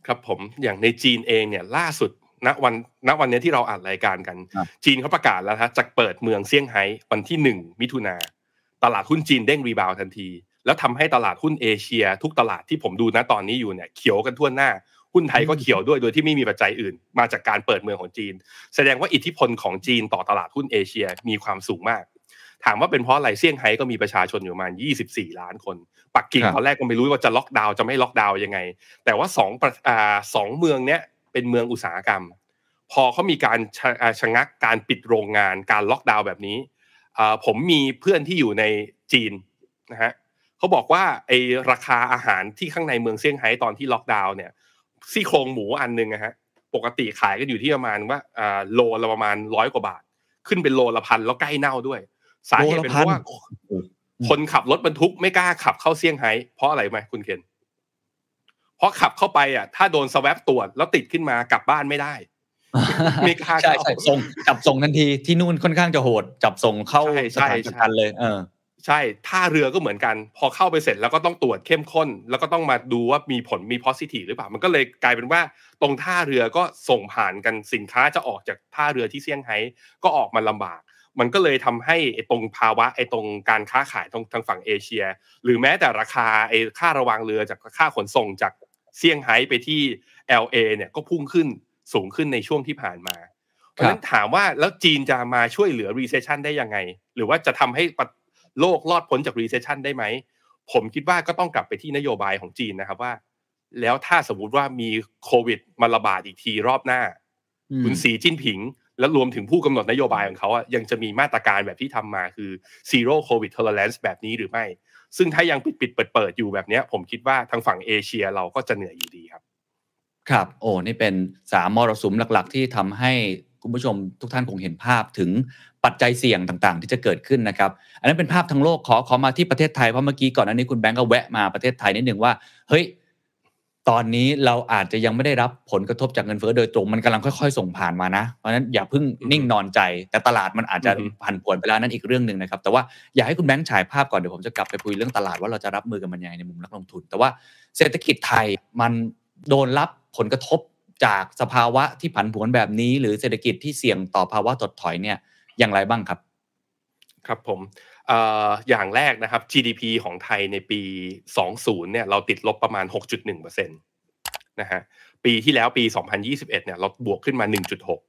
ครับผมอย่างในจีนเองเนี่ยล่าสุดณวันณวันนี้ที่เราอัดรายการกันครับจีนเขาประกาศแล้วนะจะเปิดเมืองเซี่ยงไฮ้วันที่หนึ่งมิถุนาตลาดหุ้นจีนเด้ง rebound ทันที แล้วทำให้ตลาดหุ้นเอเชีย ทุกตลาดที่ผมดูนะตอนนี้อยู่เนี่ยเขียวกันทั่วหน้า หุ้นไทยก็เขียวด้วยโดยที่ไม่มีปัจจัยอื่น มาจากการเปิดเมืองของจีน แสดงว่าอิทธิพลของจีนต่อตลาดหุ้นเอเชียมีความสูงมาก ถามว่าเป็นเพราะอะไรเซี่ยงไฮ้ก็มีประชาชนอยู่ประมาณ 24 ล้านคน ปักกิ่งครับตอนแรกก็ไม่รู้ว่าจะล็อกดาวน์จะไม่ล็อกดาวน์ยังไง แต่ว่าสองประอ่าสองเมืองเนี้ยเป็นเมืองอุตสาหกรรม พอเขามีการชะอ่าชะงักการปิดโรงงานการล็อกดาวน์แบบนี้อ่าผมมีเพื่อนที่อยู่ในจีนนะฮะเขาบอกว่าไอราคาอาหารที่ข้างในเมืองเซี่ยงไฮ้ตอนที่ล็อกดาวน์เนี่ย ซี่โครงหมูอันหนึงนะฮะปกติขายกันอยู่ที่ประมาณว่าอ่าโลละประมาณร้อยกว่าบาท ขึ้นเป็นโลละพันแล้วใกล้เน่าด้วย สาเหตุเป็นเพราะว่าโลละพันคนขับรถบรรทุกไม่กล้าขับเข้าเซี่ยงไฮ้เพราะอะไรไหมคุณเคนเพราะขับเข้าไปอะ ถ้าโดนสแวปตรวจแล้วติดขึ้นมากลับบ้านไม่ได้ไม่กล้าใช่เข้าใช่ส่งจับส่งทันทีที่นู่นค่อนข้างจะโหด จับส่งเข้าใช่สใช่ถานใช่ประกันเลย เออ ใช่ท่าเรือก็เหมือนกัน พอเข้าไปเสร็จแล้วก็ต้องตรวจเข้มข้น แล้วก็ต้องมาดูว่ามีผลมี positive หรือเปล่า มันก็เลยกลายเป็นว่าตรงท่าเรือก็ส่งผ่านกันสินค้าจะออกจากท่าเรือที่เซี่ยงไฮ้ก็ออกมาลำบาก มันก็เลยทำให้ไอ้ตรงภาวะไอ้ตรงการค้าขายตรงทางฝั่งเอเชีย หรือแม้แต่ราคาไอ้ค่าระวางเรือจากค่าขนส่งจากเซี่ยงไฮ้ไปที่ LA เนี่ยก็พุ่งขึ้นสูงขึ้นในช่วงที่ผ่านมาเพราะฉะนั้นถามว่าแล้วจีนจะมาช่วยเหลือ recession ได้ยังไง หรือว่าจะทำให้ โลกรอดพ้นจาก recession ได้ไหม ผมคิดว่าก็ต้องกลับไปที่นโยบายของจีนนะครับว่า แล้วถ้าสมมุติว่ามีโควิดมาระบาดอีกทีรอบหน้าอืมคุณสีจิ้นผิง และรวมถึงผู้กำหนดนโยบายของเขาอะยังจะมีมาตรการแบบที่ทำมาคือ zero covid tolerance แบบนี้หรือไม่ ซึ่งถ้ายังปิดปิดเปิดเปิดๆอยู่แบบเนี้ยผมคิดว่าทางฝั่งเอเชียเราก็จะเหนื่อยอยู่ดีครับ ครับ โอ้นี่เป็นสามมรสุมหลักๆ ที่ทำให้คุณผู้ชมทุกท่านคงเห็นภาพถึง ปัจจัยเสี่ยงต่างๆ ที่จะเกิดขึ้นนะครับ อันนั้นเป็นภาพทั้งโลกขอขอมาที่ประเทศไทยเพราะเมื่อกี้ก่อนอันนี้คุณแบงก์ก็แวะมาประเทศไทยนิดหนึ่งว่าเฮ้ยตอนนี้เราอาจจะยังไม่ได้รับผลกระทบจากเงินเฟ้อโดยตรงมันกำลังค่อยๆ ส่งผ่านมานะ เพราะฉะนั้นอย่าเพิ่งนิ่งนอนใจ แต่ตลาดมันอาจจะอือฮึผันผวนไปแล้วนั่นอีกเรื่องหนึ่งนะครับ แต่ว่าอยากให้คุณแบงค์ฉายภาพก่อนเดี๋ยวผมจะกลับไปคุยเรื่องตลาดว่าเราจะรับมือกับมันยังไงในมุมนักลงทุน แต่ว่าเศรษฐกิจไทยมันโดนรับผลกระทบจากสภาวะที่ผันผวนแบบนี้ หรือเศรษฐกิจที่เสี่ยงต่อภาวะถดถอยเนี่ย อย่างไรบ้างครับ ครับผมเอ่ออย่างแรกนะครับ GDP ของไทยในปี 20 เนี่ยเราติดลบประมาณ 6.1%นะฮะปีที่แล้วปี 2021 เนี่ยเราบวกขึ้นมา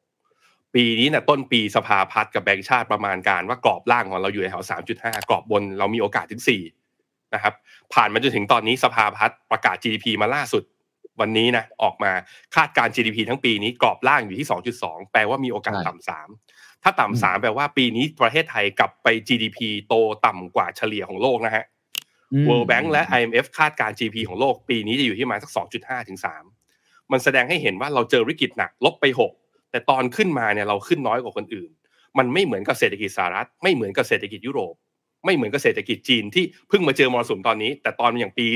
1.6 ปีนี้เนี่ยต้นปีสภาพัฒน์กับแบงก์ชาติประมาณการว่ากรอบล่างของเราอยู่แถว 3.5 กรอบบนเรามีโอกาสถึง 4 นะครับ ผ่านมาจนถึงตอนนี้สภาพัฒน์ประกาศ GDP มาล่าสุดวันนี้นะออกมาคาดการ GDP ทั้งปีนี้กรอบล่างอยู่ที่ 2.2 แปลว่ามีโอกาสต่ำสาม ถ้าต่ำสามแปลว่าปีนี้ประเทศไทยกลับไป GDP โตต่ำกว่าเฉลี่ยของโลกนะฮะ World Bank และ IMF คาดการ GDP ของโลกปีนี้จะอยู่ที่ประมาณสัก 2.5 ถึง 3 มันแสดงให้เห็นว่าเราเจอวิกฤตหนักลบไป 6 แต่ตอนขึ้นมาเนี่ยเราขึ้นน้อยกว่าคนอื่น มันไม่เหมือนกับเศรษฐกิจสหรัฐ ไม่เหมือนกับเศรษฐกิจยุโรป ไม่เหมือนกับเศรษฐกิจจีนที่เพิ่งมาเจอมรสุมตอนนี้ แต่ตอนอย่างปี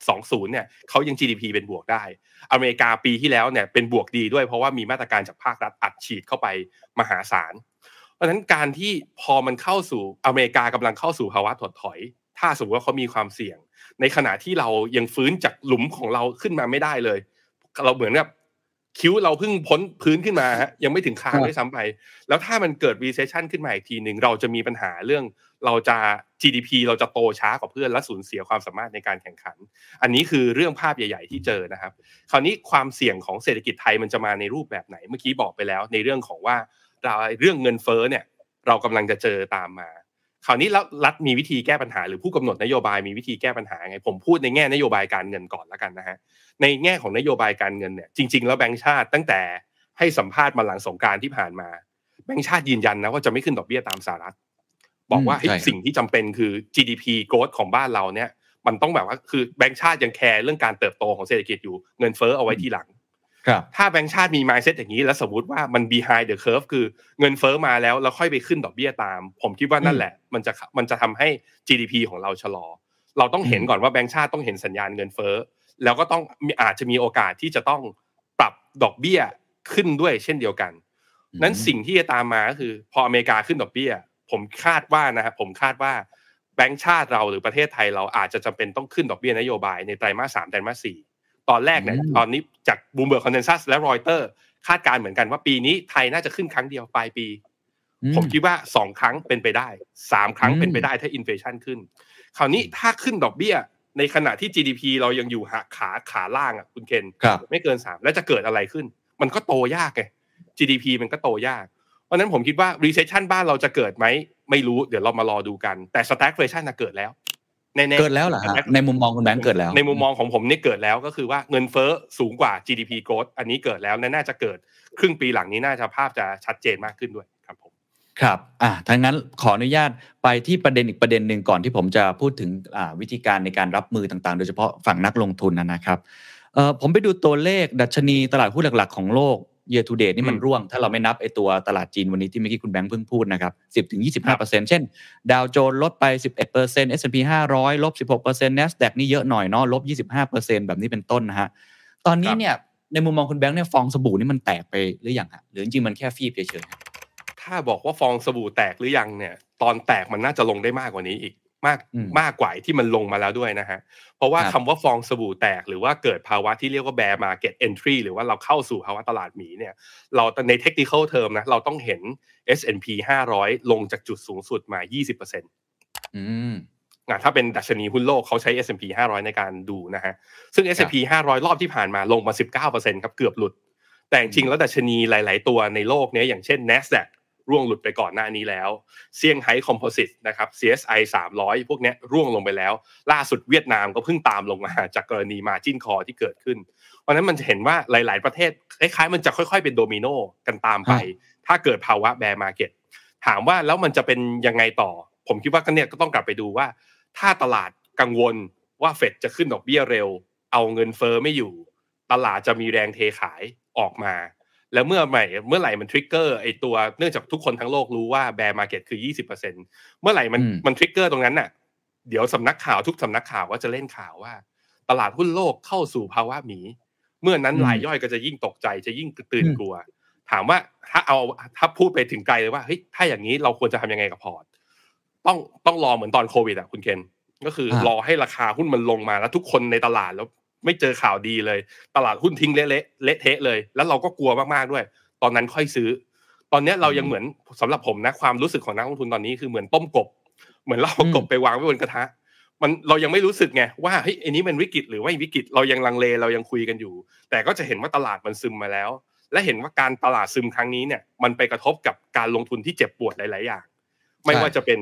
20 เนี่ยเขายัง GDP เป็นบวกได้ อเมริกาปีที่แล้วเนี่ยเป็นบวกดีด้วยเพราะว่ามีมาตรการจากภาครัฐอัดฉีดเข้าไปมหาศาลเพ ราะฉะนั้นการที่พอมันเข้าสู่อเมริกากำลังเข้าสู่ภาวะถดถอย ถ้าสมมติว่าเขามีความเสี่ยง ในขณะที่เรายังฟื้นจากหลุมของเราขึ้นมาไม่ได้เลย เราเหมือนกับคิ้วเราเพิ่งพ้นพื้นขึ้นมาฮะยังไม่ถึงคางด้วยซ้ำไป แล้วถ้ามันเกิด recession ขึ้นมาอีกทีหนึ่งเราจะมีปัญหาเรื่องเราจะ GDP เราจะโตช้ากว่าเพื่อนและสูญเสียความสามารถในการแข่งขัน อันนี้คือเรื่องภาพใหญ่ ๆ ที่เจอนะครับ คราวนี้ความเสี่ยงของเศรษฐกิจไทยมันจะมาในรูปแบบไหน เมื่อกี้บอกไปแล้ว ในเรื่องของว่า เราเรื่องเงินเฟ้อเนี่ยเรากำลังจะเจอตามมาคราวนี้แล้วรัฐมีวิธีแก้ปัญหาหรือผู้กำหนดนโยบายมีวิธีแก้ปัญหาไงผมพูดในแง่นโยบายการเงินก่อนแล้วกันนะฮะในแง่ของนโยบายการเงินเนี่ยจริง ๆ แล้วแบงก์ชาติตั้งแต่ให้สัมภาษณ์มาหลังสงการที่ผ่านมา แบงก์ชาติยืนยันนะว่าจะไม่ขึ้นดอกเบี้ยตามสหรัฐบอกว่าสิ่งที่จำเป็นคือ GDP growth ของบ้านเราเนี่ย มันต้องแบบว่าคือแบงก์ชาติยังแคร์เรื่องการเติบโตของเศรษฐกิจอยู่เงินเฟ้อเอาไว้ทีหลังครับ ถ้าแบงก์ชาติมี mindset อย่างนี้ แล้วสมมติว่ามัน behind the curve คือเงินเฟ้อมาแล้วแล้วค่อยไปขึ้นดอกเบี้ยตาม ผมคิดว่านั่นแหละ มันจะมันจะทำให้ GDP ของเราชะลอ เราต้องเห็นก่อนว่าแบงก์ชาติต้องเห็นสัญญาณเงินเฟ้อแล้วก็ต้องอาจจะมีโอกาสที่จะต้องปรับดอกเบี้ยขึ้นด้วยเช่นเดียวกัน นั้นสิ่งที่จะตามมาก็คือ พออเมริกาขึ้นดอกเบี้ย ผมคาดว่านะครับผมคาดว่าแบงก์ชาติเราหรือประเทศไทยเราอาจจะจำเป็นต้องขึ้นดอกเบี้ยนโยบายในไตรมาสสามไตรมาสสี่ ตอนแรกเนี่ยตอนนี้จาก Bloomberg consensus และรอยเตอร์คาดการณ์เหมือนกันว่าปีนี้ไทยน่าจะขึ้นครั้งเดียวปลายปี ผมคิดว่าสองครั้งเป็นไปได้สามครั้งเป็นไปได้ถ้า inflation ขึ้น คราวนี้ถ้าขึ้นดอกเบี้ย ในขณะที่ GDP เรายังอยู่หักขาขาล่างอะคุณเคนครับไม่เกินสามแล้วจะเกิดอะไรขึ้น มันก็โตยากไง GDP มันก็โตยาก เพราะฉะนั้นผมคิดว่า recession บ้านเราจะเกิดไหมไม่รู้เดี๋ยวเรามารอดูกัน แต่ stagflation น่ะเกิดแล้วแน่ๆ เกิดแล้วเหรอฮะในมุมมองคุณแบงค์เกิดแล้ว ในมุมมองของผมเนี่ยเกิดแล้วก็คือว่าเงินเฟ้อสูงกว่า GDP growth อันนี้เกิดแล้วและน่าจะเกิดครึ่งปีหลังนี้น่าจะภาพจะชัดเจนมากขึ้นด้วยครับผมครับอ่าทั้งนั้นขออนุญาตไปที่ประเด็นอีกประเด็นหนึ่งก่อนที่ผมจะพูดถึงอ่าวิธีการในการรับมือต่างๆ โดยเฉพาะฝั่งนักลงทุนนะนะครับเอ่อผมไปดูตัวเลขดัชนีตลาดหุ้นหลัก ๆ ของโลก year to date นี่มันอืมร่วง ถ้าเราไม่นับไอตัวตลาดจีนวันนี้ที่เมื่อกี้คุณแบงค์เพิ่งพูดนะครับ 10ถึง25 เช่น ดาวโจนส์ลดไป 11 S&P 500 ลบ 16 NASDAQ นี่เยอะหน่อยเนาะลบ 25 แบบนี้เป็นต้นนะฮะ ตอนนี้เนี่ยในมุมมองคุณแบงค์เนี่ยฟองสบู่นี่มันแตกไปหรือยังฮะหรือจริงๆมันแค่ฟีบเฉยๆครับถ้าบอกว่าฟองสบู่แตกหรือยังเนี่ย ตอนแตกมันน่าจะลงได้มากกว่านี้อีก มากอืมมากกว่าที่มันลงมาแล้วด้วยนะฮะ เพราะว่าครับคำว่าฟองสบู่แตก หรือว่าเกิดภาวะที่เรียกว่า bear market entry หรือว่าเราเข้าสู่ภาวะตลาดหมีเนี่ย เราใน technical term นะ เราต้องเห็น S&P 500 ลงจากจุดสูงสุดมา 20%อืมอะถ้าเป็นดัชนีหุ้นโลกเขาใช้ S&P 500 ในการดูนะฮะ ซึ่ง S&P 500 รอบที่ผ่านมาลงมา 19%ครับเกือบหลุด แต่จริงๆแล้วดัชนีหลาย ๆ ตัวในโลกเนี้ยอย่างเช่น NASDAQ ร่วงหลุดไปก่อนหน้านี้แล้วเซี่ยงไฮ้คอมโพสิตนะครับ CSI 300 พวกเนี้ยร่วงลงไปแล้ว ล่าสุดเวียดนามก็เพิ่งตามลงมาจากกรณีมาจินคอที่เกิดขึ้น เพราะฉะนั้นมันจะเห็นว่าหลาย ๆ ประเทศคล้ายๆมันจะค่อย ๆ เป็นโดมิโนกันตามไป ถ้าเกิดภาวะ bear market ถามว่าแล้วมันจะเป็นยังไงต่อ ผมคิดว่าก็เนี่ยก็ต้องกลับไปดูว่า ถ้าตลาดกังวลว่าเฟดจะขึ้นดอกเบี้ยเร็ว เอาเงินเฟ้อไม่อยู่ ตลาดจะมีแรงเทขายออกมา แล้วเมื่อไหร่เมื่อไหร่มัน trigger ไอตัวเนื่องจากทุกคนทั้งโลกรู้ว่า bear market คือ20%เมื่อไหร่มันอืมมัน trigger ตรงนั้นน่ะ เดี๋ยวสำนักข่าวทุกสำนักข่าวก็จะเล่นข่าวว่า ตลาดหุ้นโลกเข้าสู่ภาวะหมี เมื่อนั้นอืมรายย่อยก็จะยิ่งตกใจจะยิ่งตื่นอืมกลัว ถามว่าถ้าเอาถ้าพูดไปถึงไกลเลยว่าเฮ้ยถ้าอย่างนี้เราควรจะทำยังไงกับพอร์ตต้องต้องรอเหมือนตอนโควิดอะคุณเคนก็คืออารอให้ราคาหุ้นมันลงมาแล้วทุกคนในตลาดแล้ว ไม่เจอข่าวดีเลย ตลาดหุ้นทิ้งเละๆเละเทะเลย แล้วเราก็กลัวมากๆด้วย ตอนนั้นค่อยซื้อ ตอนนี้เรายังเหมือนสำหรับผมนะความรู้สึกของนักลงทุนตอนนี้คือเหมือนต้มกบ เหมือนเราเอากบไปวางไว้บนกระทะ มันเรายังไม่รู้สึกไงว่าเฮ้ยอันนี้มันวิกฤตหรือว่าไม่วิกฤตเรายังลังเลเรายังคุยกันอยู่ แต่ก็จะเห็นว่าตลาดมันซึมมาแล้ว และเห็นว่าการตลาดซึมครั้งนี้เนี่ย มันไปกระทบกับการลงทุนที่เจ็บปวดหลาย ๆ อย่าง ไม่ว่าจะเป็น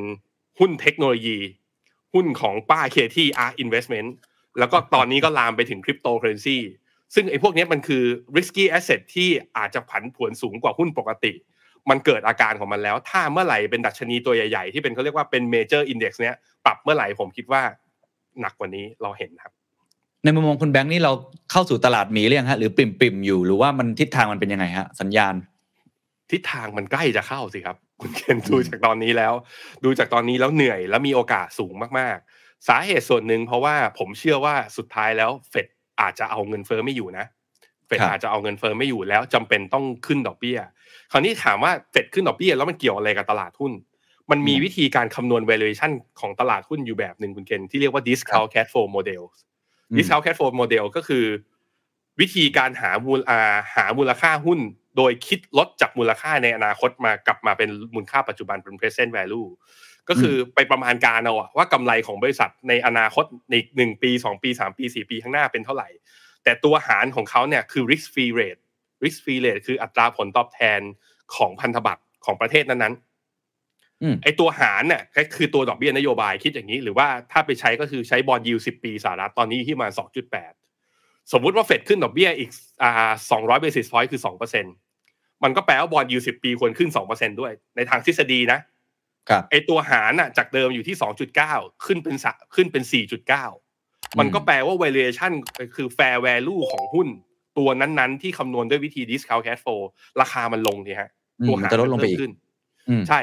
หุ้นเทคโนโลยี หุ้นของป้า Cathie ARK Investment แล้วก็ตอนนี้ก็ลามไปถึงคริปโตเคอเรนซีซึ่งไอ้พวกเนี้ยมันคือ risky asset ที่อาจจะผันผวนสูงกว่าหุ้นปกติ มันเกิดอาการของมันแล้ว ถ้าเมื่อไหร่เป็นดัชนีตัวใหญ่ๆ ที่เป็นเขาเรียกว่าเป็น major index เนี้ยปรับเมื่อไหร่ผมคิดว่าหนักกว่านี้เราเห็นครับในมุมมองคุณแบงค์นี่เราเข้าสู่ตลาดหมีหรือยังฮะหรือปิ่มปิ่มๆอยู่หรือว่ามันทิศทางมันเป็นยังไงฮะสัญญาณ ทิศทางมันใกล้จะเข้าสิครับ คุณเคนดูจากตอนนี้แล้ว ดูจากตอนนี้แล้วเหนื่อยแล้วมีโอกาสสูงมากๆ สาเหตุส่วนหนึ่งเพราะว่าผมเชื่อว่าสุดท้ายแล้วเฟดอาจจะเอาเงินเฟ้อไม่อยู่นะเฟดครับอาจจะเอาเงินเฟ้อไม่อยู่แล้วจำเป็นต้องขึ้นดอกเบี้ย คราวนี้ถามว่าเฟดขึ้นดอกเบี้ยแล้วมันเกี่ยวอะไรกับตลาดหุ้น มันมีวิธีการคำนวณ valuation ของตลาดหุ้นอยู่แบบหนึ่งคุณเคนที่เรียกว่า discount cash flow model อืม discount cash flow model ก็คือ วิธีการหามูลอ่าหามูลค่าหุ้น โดยคิดลดจากมูลค่าในอนาคตมากลับมาเป็นมูลค่าปัจจุบันเป็น present value ก็คือไปประมาณการเอาอะว่ากำไรของบริษัทในอนาคตในหนึ่งปีสองปีสามปีสี่ปีข้างหน้าเป็นเท่าไหร่ แต่ตัวหารของเขาเนี่ยคือ risk free rate risk free rate คืออัตราผลตอบแทนของพันธบัตรของประเทศนั้นๆอืมไอตัวหารเนี่ยก็คือตัวดอกเบี้ยนโยบายคิดอย่างนี้ หรือว่าถ้าไปใช้ก็คือใช้บอลยูสิบปีสหรัฐตอนนี้ที่มา2.8สมมุติว่าเฟดขึ้นดอกเบี้ยอีกอ่า200 basis point คือ2%มันก็แปลว่าบอลยูสิบปีควรขึ้น2%ด้วยในทางทฤษฎีนะครับ ไอตัวหารน่ะจากเดิมอยู่ที่2.9ขึ้นเป็นสะขึ้นเป็น4.9มันก็แปลว่า valuation คือ fair value ของหุ้น ตัวนั้นๆ ที่คำนวณด้วยวิธี discount cash flow ราคามันลงเนี่ยฮะอืมตัวมันหารจะลดลงไปอีกเพิ่มขึ้นอืมใช่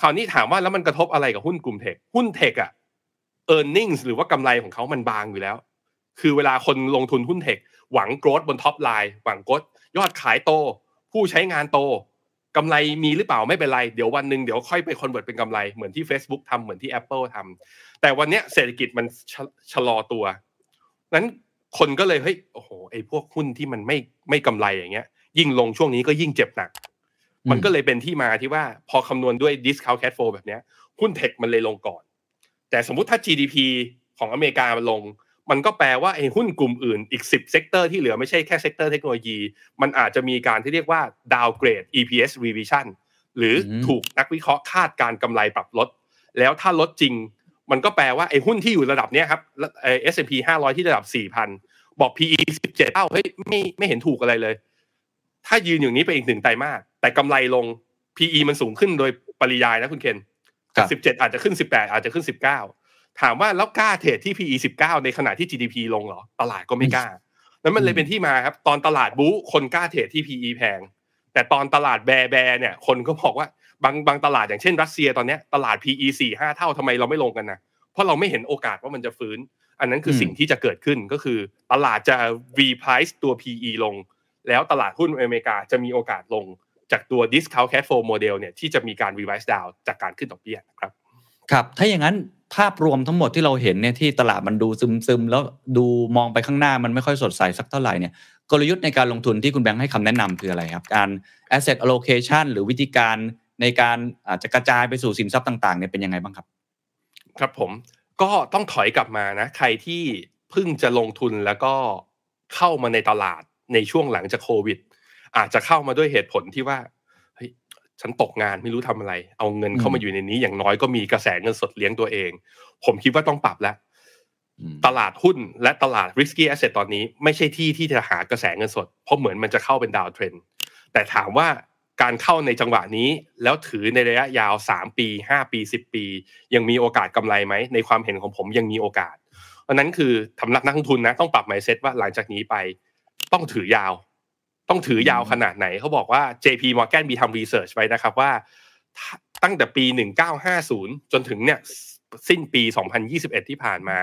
คราวนี้ถามว่าแล้วมันกระทบอะไรกับหุ้นกลุ่มเทคหุ้นเทคอะ e a r n i n g หรือว่ากำไรของเขามันบางอยู่แล้ว คือเวลาคนลงทุนหุ้น tech หวัง growth บน top line หวัง growth ยอดขายโต ผู้ใช้งานโต กำไรมีหรือเปล่าไม่เป็นไร เดี๋ยววันหนึ่งเดี๋ยวค่อยไป convert เป็นกำไรเหมือนที่ Facebook ทำเหมือนที่ Apple ทำแต่วันเนี้ยเศรษฐกิจมันชะชะลอตัวนั้นคนก็เลยเฮ้ยโอ้โหไอ้พวกหุ้นที่มันไม่ไม่กำไรอย่างเงี้ย ยิ่งลงช่วงนี้ก็ยิ่งเจ็บหนักอืมมันก็เลยเป็นที่มาที่ว่าพอคำนวณด้วย discount cash flow แบบเนี้ยหุ้น tech มันเลยลงก่อน แต่สมมุติถ้า GDP ของอเมริกามันลง มันก็แปลว่าไอ้หุ้นกลุ่มอื่นอีก 10 sector ที่เหลือไม่ใช่แค่ sector เทคโนโลยี มันอาจจะมีการที่เรียกว่า downgrade EPS revision หรืออมถูกนักวิเคราะห์คาดการณ์กำไรปรับลด แล้วถ้าลดจริง มันก็แปลว่าไอ้หุ้นที่อยู่ระดับเนี้ยครับเออ S&P 500 ที่ระดับ 4,000 บอก PE 17เท่าเฮ้ยไม่ไม่เห็นถูกอะไรเลย ถ้ายืนอย่างนี้ไปอีกหนึ่งไตรมาสแต่กำไรลง PE มันสูงขึ้นโดยปริยายนะคุณเคนครัจากบ17 อาจจะขึ้น 18 อาจจะขึ้น 19 ถามว่าแล้วกล้าเทรดที่ PE 19 ในขณะที่ GDP ลงเหรอ ตลาดก็ไม่กล้า นั้นมันเลยเป็นที่มาครับ ตอนตลาดบู๊คนกล้าเทรดที่ PE แพง แต่ตอนตลาดแบร์แบร์เนี่ย คนก็บอกว่าบางบางตลาดอย่างเช่นรัสเซียตอนเนี้ยตลาด PE 4 5 เท่าทำไมเราไม่ลงกันนะ เพราะเราไม่เห็นโอกาสว่ามันจะฟื้น อันนั้นคืออมสิ่งที่จะเกิดขึ้นก็คือ ตลาดจะ reprice ตัว PE ลง แล้วตลาดหุ้นอเมริกาจะมีโอกาสลงจากตัว discount cash flow model เนี่ยที่จะมีการ revise down จากการขึ้นดอกเบี้ยนะครับ ครับ ถ้าอย่างนั้น ภาพรวมทั้งหมดที่เราเห็นเนี่ยที่ตลาดมันดูซึมๆ แล้วดูมองไปข้างหน้ามันไม่ค่อยสดใสสักเท่าไหร่เนี่ยกลยุทธ์ในการลงทุนที่คุณแบงค์ให้คำแนะนำคืออะไรครับ การ asset allocation หรือวิธีการในการอาจจะกระจายไปสู่สินทรัพย์ต่างๆเนี่ยเป็นยังไงบ้างครับ ครับผมก็ต้องถอยกลับมานะ ใครที่เพิ่งจะลงทุนแล้วก็เข้ามาในตลาดในช่วงหลังจากโควิด อาจจะเข้ามาด้วยเหตุผลที่ว่า ฉันตกงานไม่รู้ทำอะไร เอาเงินเข้ามาอยู่ในนี้ อย่างน้อยก็มีกระแสเงินสดเลี้ยงตัวเอง ผมคิดว่าต้องปรับแล้วอืมตลาดหุ้นและตลาด risky asset ตอนนี้ ไม่ใช่ที่ที่จะหากระแสเงินสด เพราะเหมือนมันจะเข้าเป็นดาวเทรนด์แต่ถามว่าการเข้าในจังหวะนี้ แล้วถือในระยะยาว 3 ปี 5 ปี 10 ปี ยังมีโอกาสกำไรไหม ในความเห็นของผมยังมีโอกาสเพราะนั้นคือสำหรับนักลงทุนนะต้องปรับ mindset ว่าหลังจากนี้ไป ต้องถือยาว ต้องถือยาวขนาดไหน เขาบอกว่า JP Morgan มีทำรีเสิร์ชไว้นะครับว่า ตั้งแต่ปี 1950 จนถึงเนี่ยสิ้นปี 2021 ที่ผ่านมา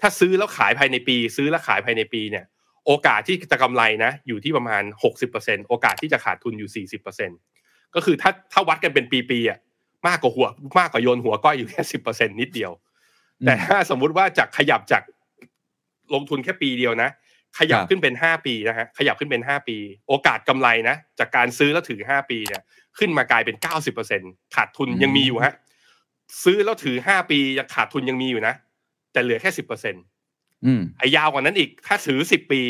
ถ้าซื้อแล้วขายภายในปี ซื้อแล้วขายภายในปีเนี่ย โอกาสที่จะกำไรนะ อยู่ที่ประมาณ 60%โอกาสที่จะขาดทุนอยู่ 40%ก็คือถ้าถ้าวัดกันเป็นปีๆอะมากกว่าหัว มากกว่าโยนหัวก้อยอยู่แค่10%นิดเดียว แต่ถ้าสมมุติว่าจากขยับจากลงทุนแค่ปีเดียวนะ ขยับครับขึ้นเป็น 5 ปีนะฮะขยับขึ้นเป็น 5 ปี โอกาสกำไรนะจากการซื้อแล้วถือ 5 ปีเนี่ยขึ้นมากลายเป็น 90%ขาดทุนยังมีอยู่ฮะซื้อแล้วถือ 5 ปียังขาดทุนยังมีอยู่นะ แต่เหลือแค่10%อืมไอ้ยาวกว่านั้นอีกถ้าถือ10ปี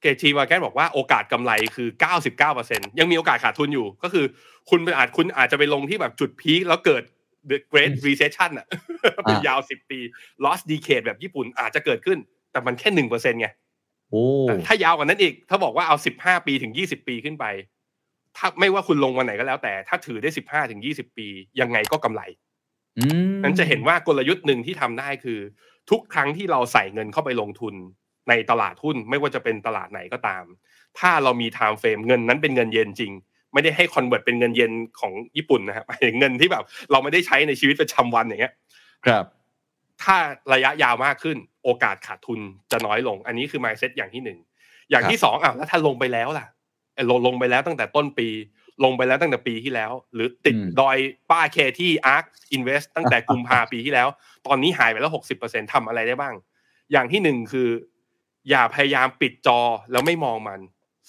เกจีวาแกนบอกว่าโอกาสกำไรคือ99%ยังมีโอกาสขาดทุนอยู่ ก็คือ คุณเป็นอาจคุณอาจจะไปลงที่แบบจุดพีคแล้วเกิด the great recession อะเป็นยาว10ปี lost decade แบบญี่ปุ่นอาจจะเกิดขึ้น แต่มันแค่หนึ่งเปอร์เซ็นไงโอ้ถ้ายาวกว่านั้นอีก ถ้าบอกว่าเอาสิบห้าปีถึงยี่สิบปีขึ้นไป ถ้าไม่ว่าคุณลงวันไหนก็แล้วแต่ ถ้าถือได้สิบห้าถึงยี่สิบปี ยังไงก็กำไรอืมนั้นจะเห็นว่ากลยุทธ์หนึ่งที่ทำได้คือ ทุกครั้งที่เราใส่เงินเข้าไปลงทุนในตลาดหุ้น ไม่ว่าจะเป็นตลาดไหนก็ตาม ถ้าเรามี time frame เงินนั้นเป็นเงินเย็นจริง ไม่ได้ให้ convert เป็นเงินเย็นของญี่ปุ่นนะครับหมายถึงเงินที่แบบ เราไม่ได้ใช้ในชีวิตประจำวันอย่างเงี้ย ครับ ถ้าระยะยาวมากขึ้น โอกาสขาดทุนจะน้อยลง อันนี้คือ mindset อย่างที่หนึ่งอย่างที่สองอะแล้วถ้าลงไปแล้วล่ะไอ้ลงลงไปแล้วตั้งแต่ต้นปี ลงไปแล้วตั้งแต่ปีที่แล้ว หรือติดอืมดอยป้า Cathie ARK Invest ตั้งแต่กุมภาปีที่แล้ว ตอนนี้หายไปแล้วหกสิบเปอร์เซ็นทำอะไรได้บ้าง อย่างที่หนึ่งคือ อย่าพยายามปิดจอแล้วไม่มองมัน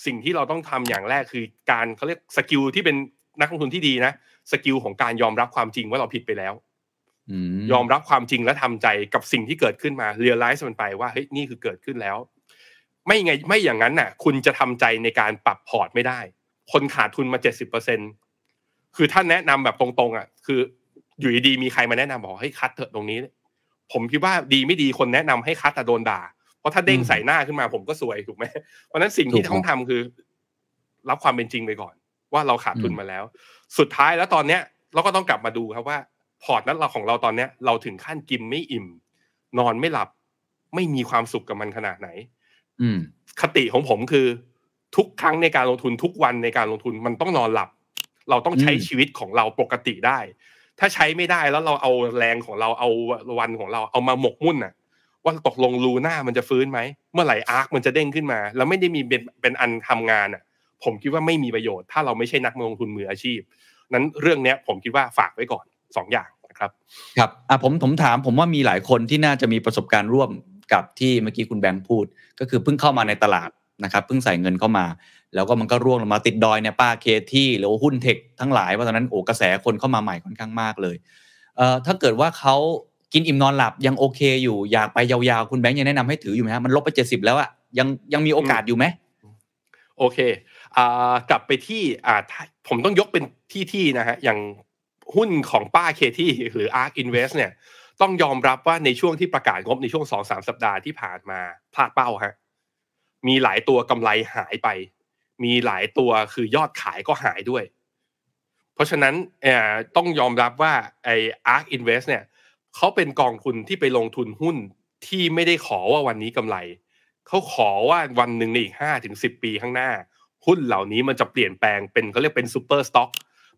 สิ่งที่เราต้องทำอย่างแรกคือการเขาเรียก skill ที่เป็นนักลงทุนที่ดีนะ skill ของการยอมรับความจริงว่าเราผิดไปแล้วอืม ยอมรับความจริงและทำใจกับสิ่งที่เกิดขึ้นมา realize มันไปว่าเฮ้ยนี่คือเกิดขึ้นแล้ว ไม่ไงไม่อย่างนั้นน่ะ คุณจะทำใจในการปรับพอร์ตไม่ได้ คนขาดทุนมาเจ็ดสิบเปอร์เซ็นต์คือถ้าแนะนำแบบตรงๆอะ คืออยู่ดีๆมีใครมาแนะนำบอกเฮ้ย cut เถอะตรงนี้ ผมคิดว่าดีไม่ดีคนแนะนำให้ cut แต่โดนด่า เพราะถ้าเด้งใส่หน้าขึ้นมาผมก็ซวยถูกไหมเพราะฉะนั้นสิ่งที่ต้องทำคือ รับความเป็นจริงไปก่อน ว่าเราขาดทุนมาแล้ว สุดท้ายแล้วตอนเนี้ยเราก็ต้องกลับมาดูครับว่า พอร์ตนั้นเราของเราตอนเนี้ยเราถึงขั้นกินไม่อิ่ม นอนไม่หลับ ไม่มีความสุขกับมันขนาดไหน อืมคติของผมคือ ทุกครั้งในการลงทุนทุกวันในการลงทุนมันต้องนอนหลับ เราต้องใช้อืมชีวิตของเราปกติได้ ถ้าใช้ไม่ได้แล้วเราเอาแรงของเราเอาวันของเราเอามาหมกมุ่นน่ะ ว่าตกลงลูน่ามันจะฟื้นไหมเมื่อไหร่อาร์คมันจะเด้งขึ้นมา แล้วไม่ได้มีเป็นเป็นอันทำงานอะ ผมคิดว่าไม่มีประโยชน์ ถ้าเราไม่ใช่นักลงทุนมืออาชีพ นั้นเรื่องเนี้ย ผมคิดว่าฝากไว้ก่อน สองอย่างนะครับครับอะผมผมถามผมว่ามีหลายคนที่น่าจะมีประสบการณ์ร่วมกับที่เมื่อกี้คุณแบงค์พูด ก็คือเพิ่งเข้ามาในตลาดนะครับเพิ่งใส่เงินเข้ามา แล้วก็มันก็ร่วงลงมาติดดอยเนี่ยป้าเคที่หรือว่าหุ้นเทคทั้งหลายเพราะตอนนั้นโอ้กระแสคนเข้ามาใหม่ค่อนข้างมากเลยเอ่อถ้าเกิดว่าเขากินอิ่มนอนหลับยังโอเคอยู่อยากไปยาวๆคุณแบงค์ยังแนะนำให้ถืออยู่ไหมฮะมันลบไปเจ็ดสิบแล้วอะยังยังมีโอกาสอยู่ไหมโอเคอ่ากลับไปที่อ่าถ้าผมต้องยกเป็นที่ที่นะฮะอย่าง หุ้นของป้าเคที่หรือ ARK Invest เนี่ย ต้องยอมรับว่าในช่วงที่ประกาศงบในช่วงสองสามสัปดาห์ที่ผ่านมาพลาดเป้าฮะมีหลายตัวกำไรหายไป มีหลายตัวคือยอดขายก็หายด้วย เพราะฉะนั้นเอ่อต้องยอมรับว่าไอ้ ARK Invest เนี่ยเขาเป็นกองทุนที่ไปลงทุนหุ้นที่ไม่ได้ขอว่าวันนี้กำไร เขาขอว่าวันหนึ่งในอีกห้าถึงสิบปีข้างหน้า หุ้นเหล่านี้มันจะเปลี่ยนแปลงเป็นเขาเรียกเป็นซูเปอร์สต็อก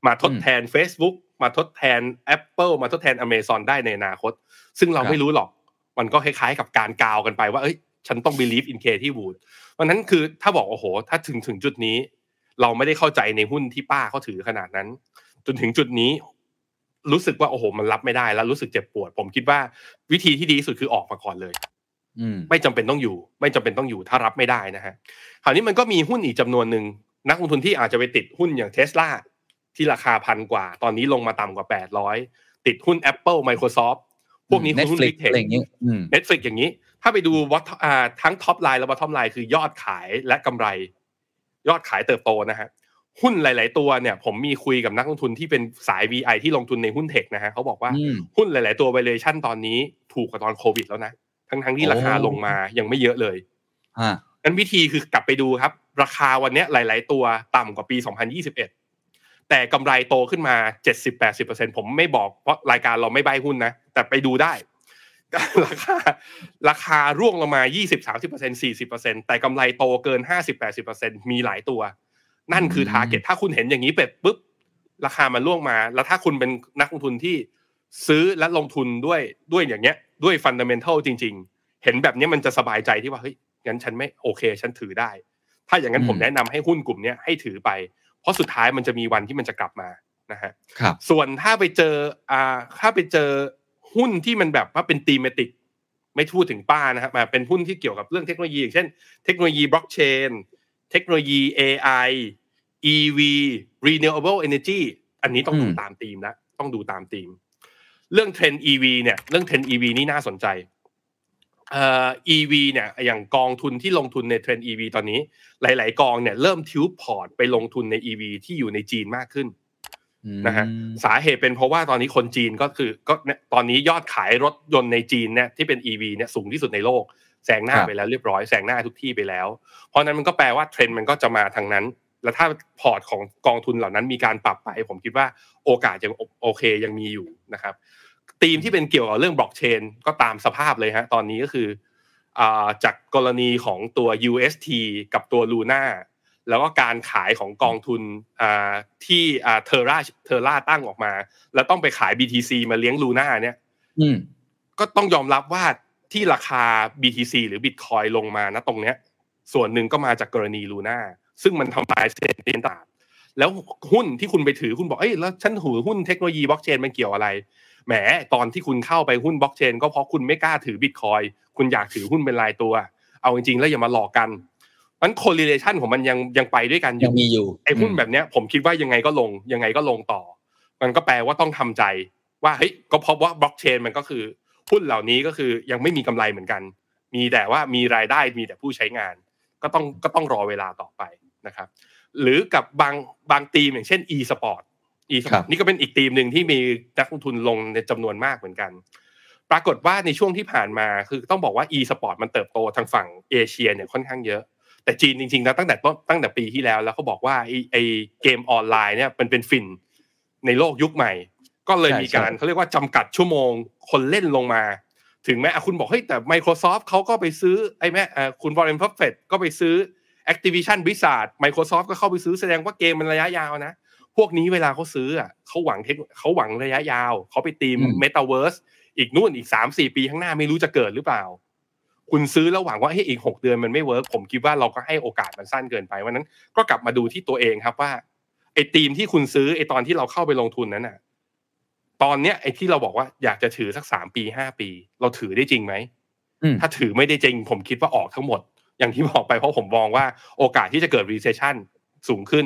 มาทดแทน Facebook มาทดแทน Apple มาทดแทน Amazon ได้ในอนาคต ซึ่งเราครับไม่รู้หรอก มันก็คล้ายๆกับการกาวกันไปว่าเอ้ยฉันต้อง believe in K ที่ Wood เพราะฉะนั้นคือถ้าบอกโอ้โห ถ้าถึงถึงจุดนี้ เราไม่ได้เข้าใจในหุ้นที่ป้าเขาถือขนาดนั้น จนถึงจุดนี้ รู้สึกว่าโอ้โห มันรับไม่ได้แล้วรู้สึกเจ็บปวด ผมคิดว่าวิธีที่ดีที่สุดคือออกมาก่อนเลยอืมไม่จำเป็นต้องอยู่ ไม่จำเป็นต้องอยู่ถ้ารับไม่ได้นะฮะคราวนี้มันก็มีหุ้นอีกจำนวนหนึ่งนักลงทุนที่อาจจะไปติดหุ้นอย่างเทสลา ที่ราคาพันกว่า ตอนนี้ลงมาต่ำกว่า 800 ติดหุ้น Apple Microsoft พวกนี้คือหุ้น Netflix Big Tech อะไรอย่างงี้อืม Netflix อย่างนี้ ถ้าไปดูว่าอ่าทั้ง top line และ bottom line คือยอดขายและกำไร ยอดขายเติบโตนะฮะหุ้นหลาย ๆ ตัวเนี่ยผมมีคุยกับนักลงทุนที่เป็นสาย VI ที่ลงทุนในหุ้นเทคนะฮะเขาบอกว่าอืมหุ้นหลาย ๆ ตัว valuation ตอนนี้ถูกกว่าตอนโควิดแล้วนะ ทั้ง ๆ ที่โอ้ราคาลงมายังไม่เยอะเลยอ่านั้นวิธีคือกลับไปดูครับ ราคาวันเนี้ยหลาย ๆ ตัวต่ำกว่าปี 2021 แต่กำไรโตขึ้นมา 70-80%ผมไม่บอกเพราะรายการเราไม่ใบหุ้นนะ แต่ไปดูได้ ราคาราคาร่วงลงมา 20-30% 40%แต่กำไรโตเกิน 50-80%มีหลายตัว นั่นคืออืมทาร์เก็ตถ้าคุณเห็นอย่างนี้เป็ดปุ๊บ ราคามันร่วงมา แล้วถ้าคุณเป็นนักลงทุนที่ซื้อและลงทุนด้วยด้วยอย่างเงี้ย ด้วยฟันเดเมนทัลจริง ๆ เห็นแบบเนี้ยมันจะสบายใจที่ว่าเฮ้ยงั้นฉันไม่โอเค ฉันถือได้ ถ้าอย่างนั้นอืมผมแนะนำให้หุ้นกลุ่มเนี้ยให้ถือไป เพราะสุดท้ายมันจะมีวันที่มันจะกลับมานะฮะครับส่วนถ้าไปเจออ่าถ้าไปเจอหุ้นที่มันแบบว่าเป็น thematic ไม่พูดถึงป้านะครับมาเป็นหุ้นที่เกี่ยวกับเรื่องเทคโนโลยีอย่างเช่น เทคโนโลยีบล็อกเชนเทคโนโลยี AI EV renewable energy อันนี้ต้องดูอืมตามธีมนะต้องดูตามธีม เรื่องเทรนด์ EV เนี่ยเรื่องเทรนด์ EV นี่น่าสนใจ เอ่อ EV เนี่ยอย่างกองทุนที่ลงทุนในเทรนด์ EV ตอนนี้ หลาย ๆ กองเนี่ยเริ่มทิวพอร์ตไปลงทุนใน EV ที่อยู่ในจีนมากขึ้นนะฮะอืมสาเหตุเป็นเพราะว่าตอนนี้คนจีนก็คือก็เนี่ยตอนนี้ยอดขายรถยนต์ในจีนเนี่ยที่เป็น EV เนี่ยสูงที่สุดในโลกแซงหน้าไปแล้วเรียบร้อยแซงหน้าทุกที่ไปแล้ว เพราะนั้นมันก็แปลว่าเทรนด์มันก็จะมาทางนั้น แล้วถ้าพอร์ตของกองทุนเหล่านั้นมีการปรับไป ผมคิดว่าโอกาสยังโอเคยังมีอยู่นะครับ ธีมที่เป็นเกี่ยวกับเรื่องบล็อกเชนก็ตามสภาพเลยฮะตอนนี้ก็คือจากกรณีของตัว UST กับตัว Luna แล้วก็การขายของกองทุนที่ Terra Terra ตั้งออกมา แล้วต้องไปขาย BTC มาเลี้ยง Luna เนี่ยก็ต้องยอมรับว่าที่ราคา BTC หรือ Bitcoin ลงมานะตรงเนี้ย ส่วนหนึ่งก็มาจากกรณี Luna ซึ่งมันทำลาย sentiment แล้วหุ้นที่คุณไปถือคุณบอกเอ้ยแล้วฉันถือหุ้นเทคโนโลยีบล็อกเชนมันเกี่ยวอะไร แหมตอนที่คุณเข้าไปหุ้นบล็อกเชนก็เพราะคุณไม่กล้าถือบิตคอยน์คุณอยากถือหุ้นเป็นรายตัว เอาจริงๆ แล้วอย่ามาหลอกกันมัน correlation ของมันยังยังไปด้วยกันยังมีอยู่ไอ้หุ้นแบบเนี้ยผมคิดว่ายังไงก็ลงยังไงก็ลงต่อ มันก็แปลว่าต้องทำใจว่าเฮ้ยก็เพราะว่าบล็อกเชนมันก็คือหุ้นเหล่านี้ก็คือยังไม่มีกำไรเหมือนกัน มีแต่ว่ามีรายได้มีแต่ผู้ใช้งาน ก็ต้องก็ต้องรอเวลาต่อไปนะครับ หรือกับบางบางทีมอย่างเช่น e-sport e-sport นี่ก็เป็นอีกทีมหนึ่งที่มีนักลงทุนลงในจำนวนมากเหมือนกัน ปรากฏว่าในช่วงที่ผ่านมาคือต้องบอกว่า e-sport มันเติบโตทางฝั่งเอเชียเนี่ยค่อนข้างเยอะ แต่จีนจริงๆแล้วตั้งแต่ต้นตั้งแต่ปีที่แล้ว แล้วเขาบอกว่าไอไอเกมออนไลน์เนี่ยมันเป็นฝิ่นในโลกยุคใหม่ ก็เลยมีการเขาเรียกว่าจำกัดชั่วโมงคนเล่นลงมา ถึงแม้คุณบอกเฮ้ยแต่ Microsoft เขาก็ไปซื้อไอ้แม้คุณวอร์เรน บัฟเฟตต์ก็ไปซื้อ Activision Blizzard Microsoft ก็เข้าไปซื้อแสดงว่าเกมมันระยะยาวนะ พวกนี้เวลาเขาซื้ออะเขาหวัง tech เขาหวังระยะยาว เขาไปธีมเมตาเวิร์สอีกนู่นอีกสามสี่ปีข้างหน้าไม่รู้จะเกิดหรือเปล่า คุณซื้อแล้วหวังว่าเฮ้ยอีกหกเดือนมันไม่ work ผมคิดว่าเราก็ให้โอกาสมันสั้นเกินไปวันนั้น ก็กลับมาดูที่ตัวเองครับว่าไอ้ธีมที่คุณซื้อไอ้ตอนที่เราเข้าไปลงทุนนั้นน่ะ ตอนเนี้ยไอ้ที่เราบอกว่าอยากจะถือสักสามปีห้าปี เราถือได้จริงไหมถ้าถือไม่ได้จริง ผมคิดว่าออกทั้งหมด อย่างที่บอกไปเพราะผมมองว่าโอกาสที่จะเกิด recession สูงขึ้น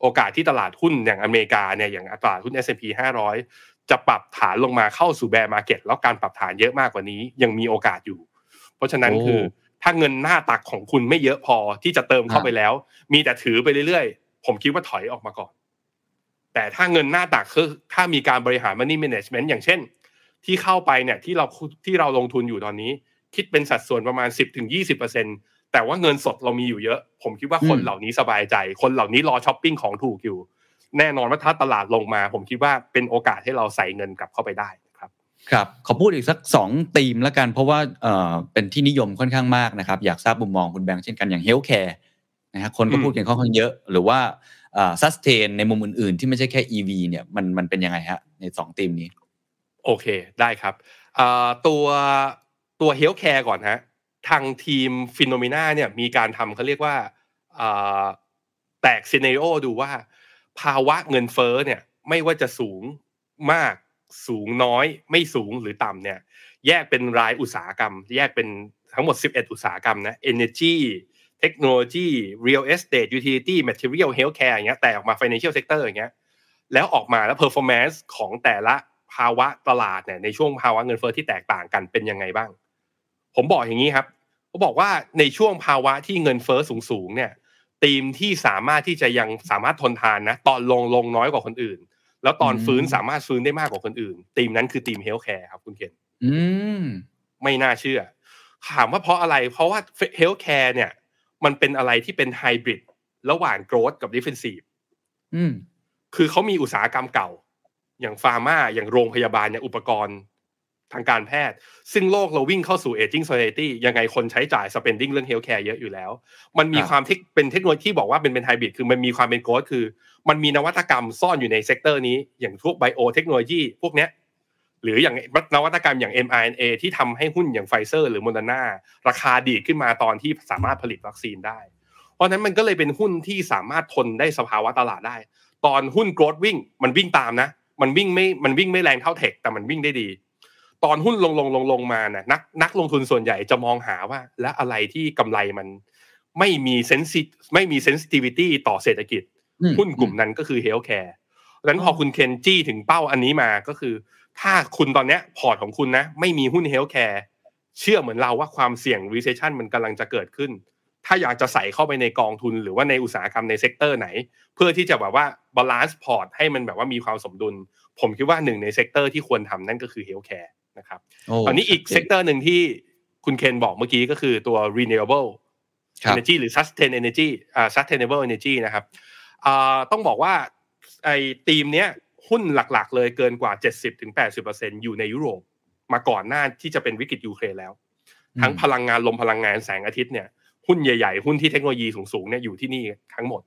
โอกาสที่ตลาดหุ้นอย่างอเมริกาเนี่ยอย่างตลาดหุ้น S&P 500 จะปรับฐานลงมาเข้าสู่แบร์มาเก็ตแล้วการปรับฐานเยอะมากกว่านี้ยังมีโอกาสอยู่ เพราะฉะนั้นคือถ้าเงินหน้าตักของคุณไม่เยอะพอที่จะเติมเข้าไปแล้ว มีแต่ถือไปเรื่อยๆ ผมคิดว่าถอยออกมาก่อน แต่ถ้าเงินหน้าตักคือถ้ามีการบริหาร money management อย่างเช่น ที่เข้าไปเนี่ยที่เราที่เราลงทุนอยู่ตอนนี้ คิดเป็นสัดส่วนประมาณ 10-20% แต่ว่าเงินสดเรามีอยู่เยอะ ผมคิดว่าคนเหล่านี้สบายใจ คนเหล่านี้รอช้อปปิ้งของถูกอยู่ แน่นอนว่าถ้าตลาดลงมา ผมคิดว่าเป็นโอกาสให้เราใส่เงินกลับเข้าไปได้ครับ ครับ ขอพูดอีกสักสองธีมแล้วกัน เพราะว่าเอ่อเป็นที่นิยมค่อนข้างมากนะครับ อยากทราบมุมมองคุณแบงค์เช่นกันอย่าง healthcare นะฮะคนก็พูดกันค่อนข้างเยอะ หรือว่าอ่า sustain ในมุมอื่นๆ ที่ไม่ใช่แค่ EV เนี่ยมันมันเป็นยังไงฮะในสองธีมนี้ โอเคได้ครับตัวตัว healthcare ก่อนฮะ ทางทีม Finnomena เนี่ยมีการทำเขาเรียกว่าแตก scenario ดูว่า ภาวะเงินเฟ้อเนี่ยไม่ว่าจะสูงมากสูงน้อย ไม่สูงหรือต่ำเนี่ยแยกเป็นรายอุตสาหกรรม แยกเป็นทั้งหมด 11 อุตสาหกรรมนะ energy เทคโนโลยี real estate utility material healthcare อย่างเงี้ยแตกออกมา financial sector อย่างเงี้ยแล้วออกมาแล้ว performance ของแต่ละภาวะตลาดเนี่ยในช่วงภาวะเงินเฟ้อที่แตกต่างกันเป็นยังไงบ้าง ผมบอกอย่างนี้ครับเขาบอกว่าในช่วงภาวะที่เงินเฟ้อสูงๆเนี่ยธีมที่สามารถที่จะยังสามารถทนทานนะตอนลงลงน้อยกว่าคนอื่น แล้วตอนฟื้นสามารถฟื้นได้มากกว่าคนอื่นธีมนั้นคือธีม healthcare ครับคุณเคนอืมไม่น่าเชื่อ ถามว่าเพราะอะไร เพราะว่า healthcare เนี่ย มันเป็นอะไรที่เป็นไฮบริดระหว่าง growth กับ defensive อืมคือเขามีอุตสาหกรรมเก่า อย่าง pharma อย่างโรงพยาบาลอย่างอุปกรณ์ ทางการแพทย์ ซึ่งโลกเราวิ่งเข้าสู่ aging society ยังไงคนใช้จ่าย spending เรื่อง healthcare เยอะอยู่แล้ว มันมีความที่เป็นเทคโนโลยีที่บอกว่าเป็นเป็นไฮบริดคือมันมีความเป็น growth คือ มันมีนวัตกรรมซ่อนอยู่ใน sector นี้อย่างพวกไบโอเทคโนโลยีพวกเนี้ยหรืออย่างนวัตกรรมอย่าง mRNA ที่ทำให้หุ้นอย่างไฟเซอร์หรือโมเดอร์นาราคาดีขึ้นมาตอนที่สามารถผลิตวัคซีนได้ เพราะนั้นมันก็เลยเป็นหุ้นที่สามารถทนได้สภาวะตลาดได้ ตอนหุ้น growth วิ่งมันวิ่งตามนะ มันวิ่งไม่มันวิ่งไม่แรงเท่า tech แต่มันวิ่งได้ดี ตอนหุ้นลงลงลงลงมานะนักนักลงทุนส่วนใหญ่จะมองหาว่า แล้วอะไรที่กำไรมันไม่มี sensi ไม่มี sensitivity ต่อเศรษฐกิจ หุ้นกลุ่มนั้นก็คือ healthcare ดังนั้นพอคุณเคนจี้ถึงเป้าอันนี้มาก็คือ ถ้าคุณตอนเนี้ยพอร์ตของคุณนะ ไม่มีหุ้น healthcare เชื่อเหมือนเราว่าความเสี่ยง recession มันกำลังจะเกิดขึ้น ถ้าอยากจะใส่เข้าไปในกองทุน หรือว่าในอุตสาหกรรมใน sector ไหน เพื่อที่จะแบบว่า balance พอร์ตให้มันแบบว่ามีความสมดุล ผมคิดว่าหนึ่งใน sector ที่ควรทำนั่นก็คือ healthcare นะครับตอนนี้อีก sector หนึ่งที่คุณเคนบอกเมื่อกี้ก็คือตัว renewable ครับ energy หรือ sustain energy อ่า sustainable energy นะครับอ่าต้องบอกว่าไอ้ธีมเนี้ยหุ้นหลักๆ เลยเกินกว่า 70-80%อยู่ในยุโรปมาก่อนหน้าที่จะเป็นวิกฤตยูเครนแล้ว ทั้งพลังงานลมพลังงานแสงอาทิตย์เนี่ยหุ้นใหญ่ๆ หุ้นที่เทคโนโลยีสูงๆเนี่ยอยู่ที่นี่ทั้งหมด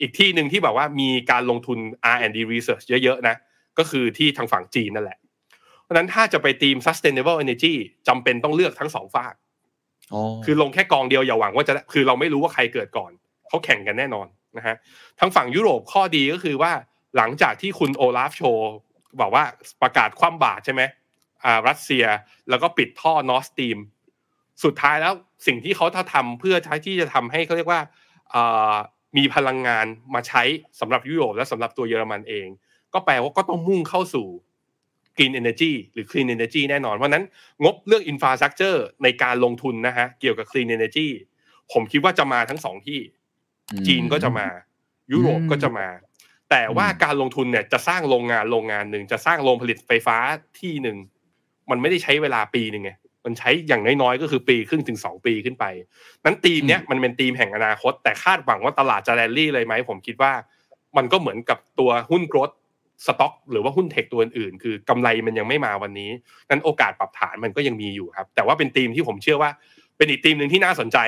อีกที่หนึ่งที่แบบว่ามีการลงทุน R&D research เยอะๆนะก็คือที่ทางฝั่งจีนนั่นแหละ เพราะฉะนั้นถ้าจะไปทีม sustainable energy จำเป็นต้องเลือกทั้งสองฝากอ๋อคือลงแค่กองเดียวอย่าหวังว่าจะได้คือเราไม่รู้ว่าใครเกิดก่อนเขาแข่งกันแน่นอนนะฮะทางฝั่งยุโรปข้อดีก็คือว่าหลังจากที่คุณโอลาฟโชบอกว่าประกาศคว่ำบาตรใช่ไหมอ่ารัสเซียแล้วก็ปิดท่อนอสตีมสุดท้ายแล้วสิ่งที่เขาทำเพื่อใช้ที่จะทำให้เขาเรียกว่าอ่ามีพลังงานมาใช้สำหรับยุโรปและสำหรับตัวเยอรมันเอง ก็แปลว่าก็ต้องมุ่งเข้าสู่ Green Energy หรือ Clean Energy แน่นอน เพราะฉะนั้นงบเรื่อง Infrastructure ในการลงทุนนะฮะเกี่ยวกับ Clean Energy ผมคิดว่าจะมาทั้งสองที่ จีนก็จะมา ยุโรปก็จะมา แต่ว่าการลงทุนเนี่ยจะสร้างโรงงานโรงงานหนึ่งจะสร้างโรงผลิตไฟฟ้าที่หนึ่งมันไม่ได้ใช้เวลาปีหนึ่งไงมันใช้อย่างน้อยๆ ก็คือปีครึ่งถึงสองปีขึ้นไป นั้นทีมเนี้ยมันเป็นทีมแห่งอนาคต แต่คาดหวังว่าตลาดจะแรลลี่เลยไหมผมคิดว่า มันก็เหมือนกับตัวหุ้นโกรด สต็อกหรือว่าหุ้นเทคตัวอื่นๆ คือกำไรมันยังไม่มาวันนี้นั้นโอกาสปรับฐานมันก็ยังมีอยู่ครับ แต่ว่าเป็นทีมที่ผมเชื่อว่า เป็นอีกทีมหนึ่งที่น่าสนใจ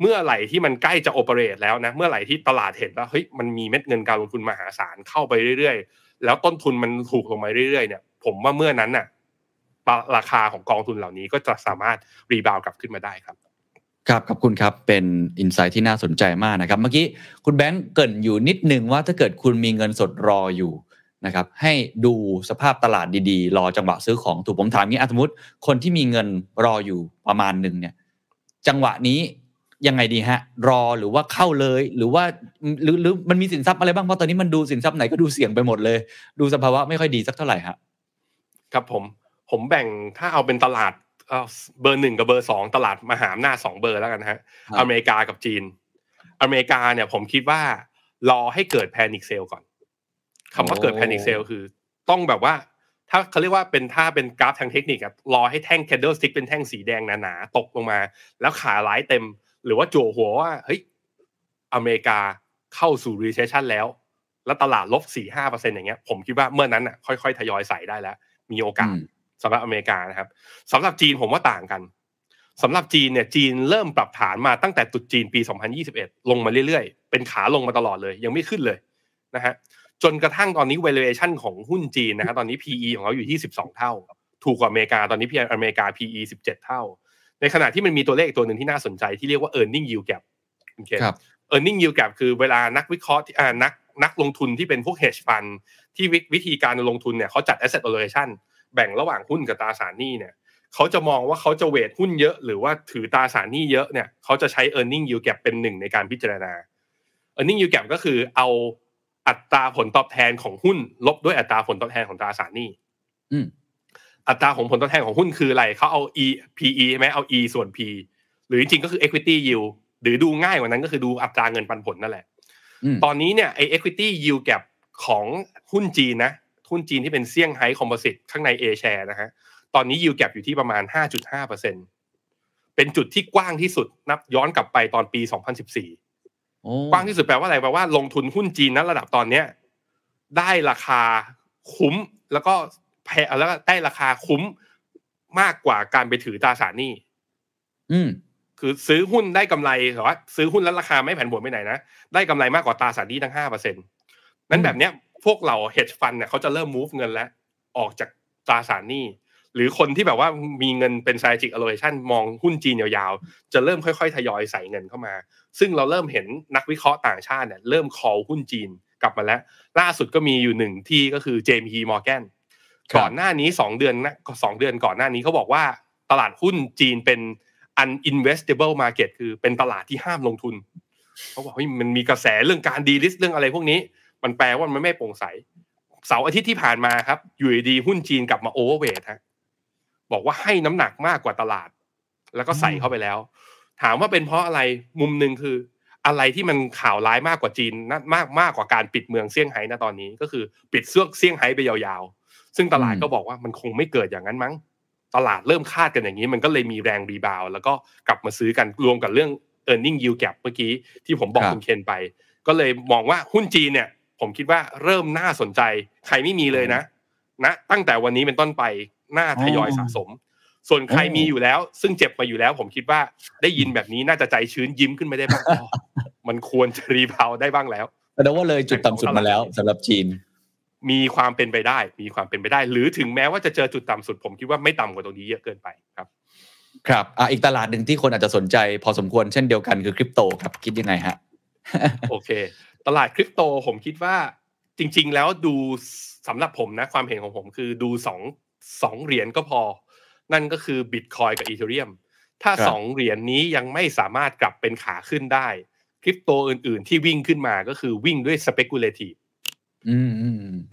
เมื่อไหร่ที่มันใกล้จะโอเปเรตแล้วนะ เมื่อไหร่ที่ตลาดเห็นว่าเฮ้ยมันมีเม็ดเงินการลงทุนมหาศาลเข้าไปเรื่อยๆ แล้วต้นทุนมันถูกลงมาเรื่อยๆเนี่ย ผมว่าเมื่อนั้นน่ะราคาของกองทุนเหล่านี้ก็จะสามารถรีบาวกลับขึ้นมาได้ครับครับขอบคุณครับ เป็นอินไซต์ที่น่าสนใจมากนะครับ เมื่อกี้คุณแบงก์เกินอยู่นิดนึงว่าถ้าเกิดคุณมีเงินสดรออยู่ นะครับให้ดูสภาพตลาดดีๆ รอจังหวะซื้อของถูกผมถามงี้อะสมมติคนที่มีเงินรออยู่ประมาณหนึ่งเนี่ยจังหวะนี้ยังไงดีฮะ รอหรือว่าเข้าเลย หรือว่าหรือหรือมันมีสินทรัพย์อะไรบ้างเพราะตอนนี้มันดูสินทรัพย์ไหนก็ดูเสี่ยงไปหมดเลย ดูสภาวะไม่ค่อยดีสักเท่าไหร่ฮะครับผมผมแบ่งถ้าเอาเป็นตลาดเอ่อเบอร์หนึ่งกับเบอร์สองตลาดมหาอำนาจสองเบอร์แล้วกันนะฮะครับอเมริกากับจีน อเมริกาเนี่ยผมคิดว่ารอให้เกิด panic sell ก่อน คำว่าเกิด panic sell คือต้องแบบว่า ถ้าเขาเรียกว่าเป็นถ้าเป็นกราฟทางเทคนิคอะรอให้แท่ง candlestick เป็นแท่งสีแดงหนาๆตกลงมา แล้วขาร้ายเต็ม หรือว่าจั่วหัวว่าเฮ้ยอเมริกาเข้าสู่ recession แล้ว แล้วตลาดลบสี่ห้าเปอร์เซ็นอย่างเงี้ยผมคิดว่าเมื่อนั้นอะค่อยๆ ทยอยใส่ได้แล้ว มีโอกาสอืมสำหรับอเมริกานะครับสำหรับจีนผมว่าต่างกันสำหรับจีนเนี่ยจีนเริ่มปรับฐานมาตั้งแต่ตรุดจีนปี 2021 ลงมาเรื่อยๆ เป็นขาลงมาตลอดเลย ยังไม่ขึ้นเลยนะฮะ จนกระทั่งตอนนี้ valuation ของหุ้นจีนนะฮะตอนนี้ PE ของเขาอยู่ที่12 เท่า ถูกกว่าอเมริกาตอนนี้พี่อเมริกา PE 17 เท่า ในขณะที่มันมีตัวเลขอีกตัวหนึ่งที่น่าสนใจที่เรียกว่า earning yield gap คุณเคนครับ earning yield gap คือเวลานักวิเคราะห์ที่อ่านักนักลงทุนที่เป็นพวก hedge fund ที่วิวิธีการลงทุนเนี่ยเขาจัด asset allocation แบ่งระหว่างหุ้นกับตราสารหนี้เนี่ยเขาจะมองว่าเขาจะเวทหุ้นเยอะ หรือว่าถือตราสารหนี้เยอะเนี่ยเขาจะใช้ earning yield gap เป็นหนึ่งในการพิจารณา earning yield gap ก็คือเอา อัตราผลตอบแทนของหุ้น ลบด้วยอัตราผลตอบแทนของตราสารหนี้อืมอัตราของผลตอบแทนของหุ้นคืออะไรเขาเอา e PE ใช่ไหมเอา e ส่วน p หรือจริงๆก็คือ equity yield หรือดูง่ายกว่านั้นก็คือดูอัตราเงินปันผลนั่นแหละอืมตอนนี้เนี่ยไอ equity yield gap ของหุ้นจีนนะหุ้นจีนที่เป็นเซี่ยงไฮ้คอมโพสิตข้างใน A share นะฮะตอนนี้ yield gap อยู่ที่ประมาณ 5.5%เป็นจุดที่กว้างที่สุดนับย้อนกลับไปตอนปี 2014โอ้ กว้างที่สุดแปลว่าอะไรแปลว่าลงทุนหุ้นจีนณระดับตอนเนี้ยได้ราคาคุ้มแล้วก็แพงแล้วก็ได้ราคาคุ้มมากกว่าการไปถือตราสารหนี้ อืม คือซื้อหุ้นได้กำไรแต่ว่าซื้อหุ้นแล้วราคาไม่แผ่นผวนไปไหนนะ ได้กำไรมากกว่าตราสารหนี้ทั้งห้าเปอร์เซ็นต์นั้นแบบเนี้ย พวกเรา hedge fund เนี่ยเขาจะเริ่ม move เงินแล้ว ออกจากตราสารหนี้ หรือคนที่แบบว่ามีเงินเป็น strategic allocation มองหุ้นจีนยาวๆ จะเริ่มค่อยๆ ทยอยใส่เงินเข้ามา ซึ่งเราเริ่มเห็นนักวิเคราะห์ต่างชาติเนี่ยเริ่ม call หุ้นจีนกลับมาแล้ว ล่าสุดก็มีอยู่หนึ่งที่ก็คือ JP Morgan ครับก่อนหน้านี้สองเดือนนะสองเดือนก่อนหน้านี้เขาบอกว่าตลาดหุ้นจีนเป็น uninvestable market คือเป็นตลาดที่ห้ามลงทุนเขาบอกเฮ้ยมันมีกระแสเรื่องการ delist เรื่องอะไรพวกนี้ มันแปลว่ามันไม่โปร่งใสเสาร์อาทิตย์ที่ผ่านมาครับอยู่ดีๆหุ้นจีนกลับมา overweight ฮะ บอกว่าให้น้ำหนักมากกว่าตลาด แล้วก็ใส่เข้าไปแล้ว ถามว่าเป็นเพราะอะไรมุมหนึ่งคือ อะไรที่มันข่าวร้ายมากกว่าจีนนะมากมากกว่าการปิดเมืองเซี่ยงไฮ้นะตอนนี้ ก็คือปิดเซี่ยงเซี่ยงไฮ้ไปยาวๆ ซึ่งตลาดอืมก็บอกว่ามันคงไม่เกิดอย่างนั้นมั้งตตลาดเริ่มคาดกันอย่างนี้ มันก็เลยมีแรงรีบาวแล้วก็กลับมาซื้อกันรวมกับเรื่อง e a r n i n g yield gap เมื่อกี้ที่ผมบอกคุณเคนไป ก็เลยมองว่าหุ้นจีนเนี่ย ผมคิดว่าเริ่มน่าสนใจ ใครไม่มีเลยนะนะตั้งแต่วันนี้เป็นต้นไป น่าทยอยสะสม ส่วนใครมีอยู่แล้ว ซึ่งเจ็บมาอยู่แล้ว ผมคิดว่าได้ยินแบบนี้น่าจะใจชื้นยิ้มขึ้นไม่ได้บ้างมันควรจะรีบาวได้บ้างแล้วแสดงว่าเลยจุดต่ำสุดมาแล้วสำหรับจีน มีความเป็นไปได้ มีความเป็นไปได้ หรือถึงแม้ว่าจะเจอจุดต่ำสุด ผมคิดว่าไม่ต่ำกว่าตรงนี้เยอะเกินไปครับครับอ่าอีกตลาดหนึ่งที่คนอาจจะสนใจ พอสมควรเช่นเดียวกันคือคริปโตครับคิดยังไงฮะโอเค ตลาดคริปโตผมคิดว่าจริง ๆ แล้วดูสำหรับผมนะ ความเห็นของผมคือดูสอง สองเหรียญก็พอ นั่นก็คือบิตคอยน์กับอีเธอเรียม ถ้าสองเหรียญนี้ยังไม่สามารถกลับเป็นขาขึ้นได้คริปโตอื่น ๆ ที่วิ่งขึ้นมาก็คือวิ่งด้วย speculative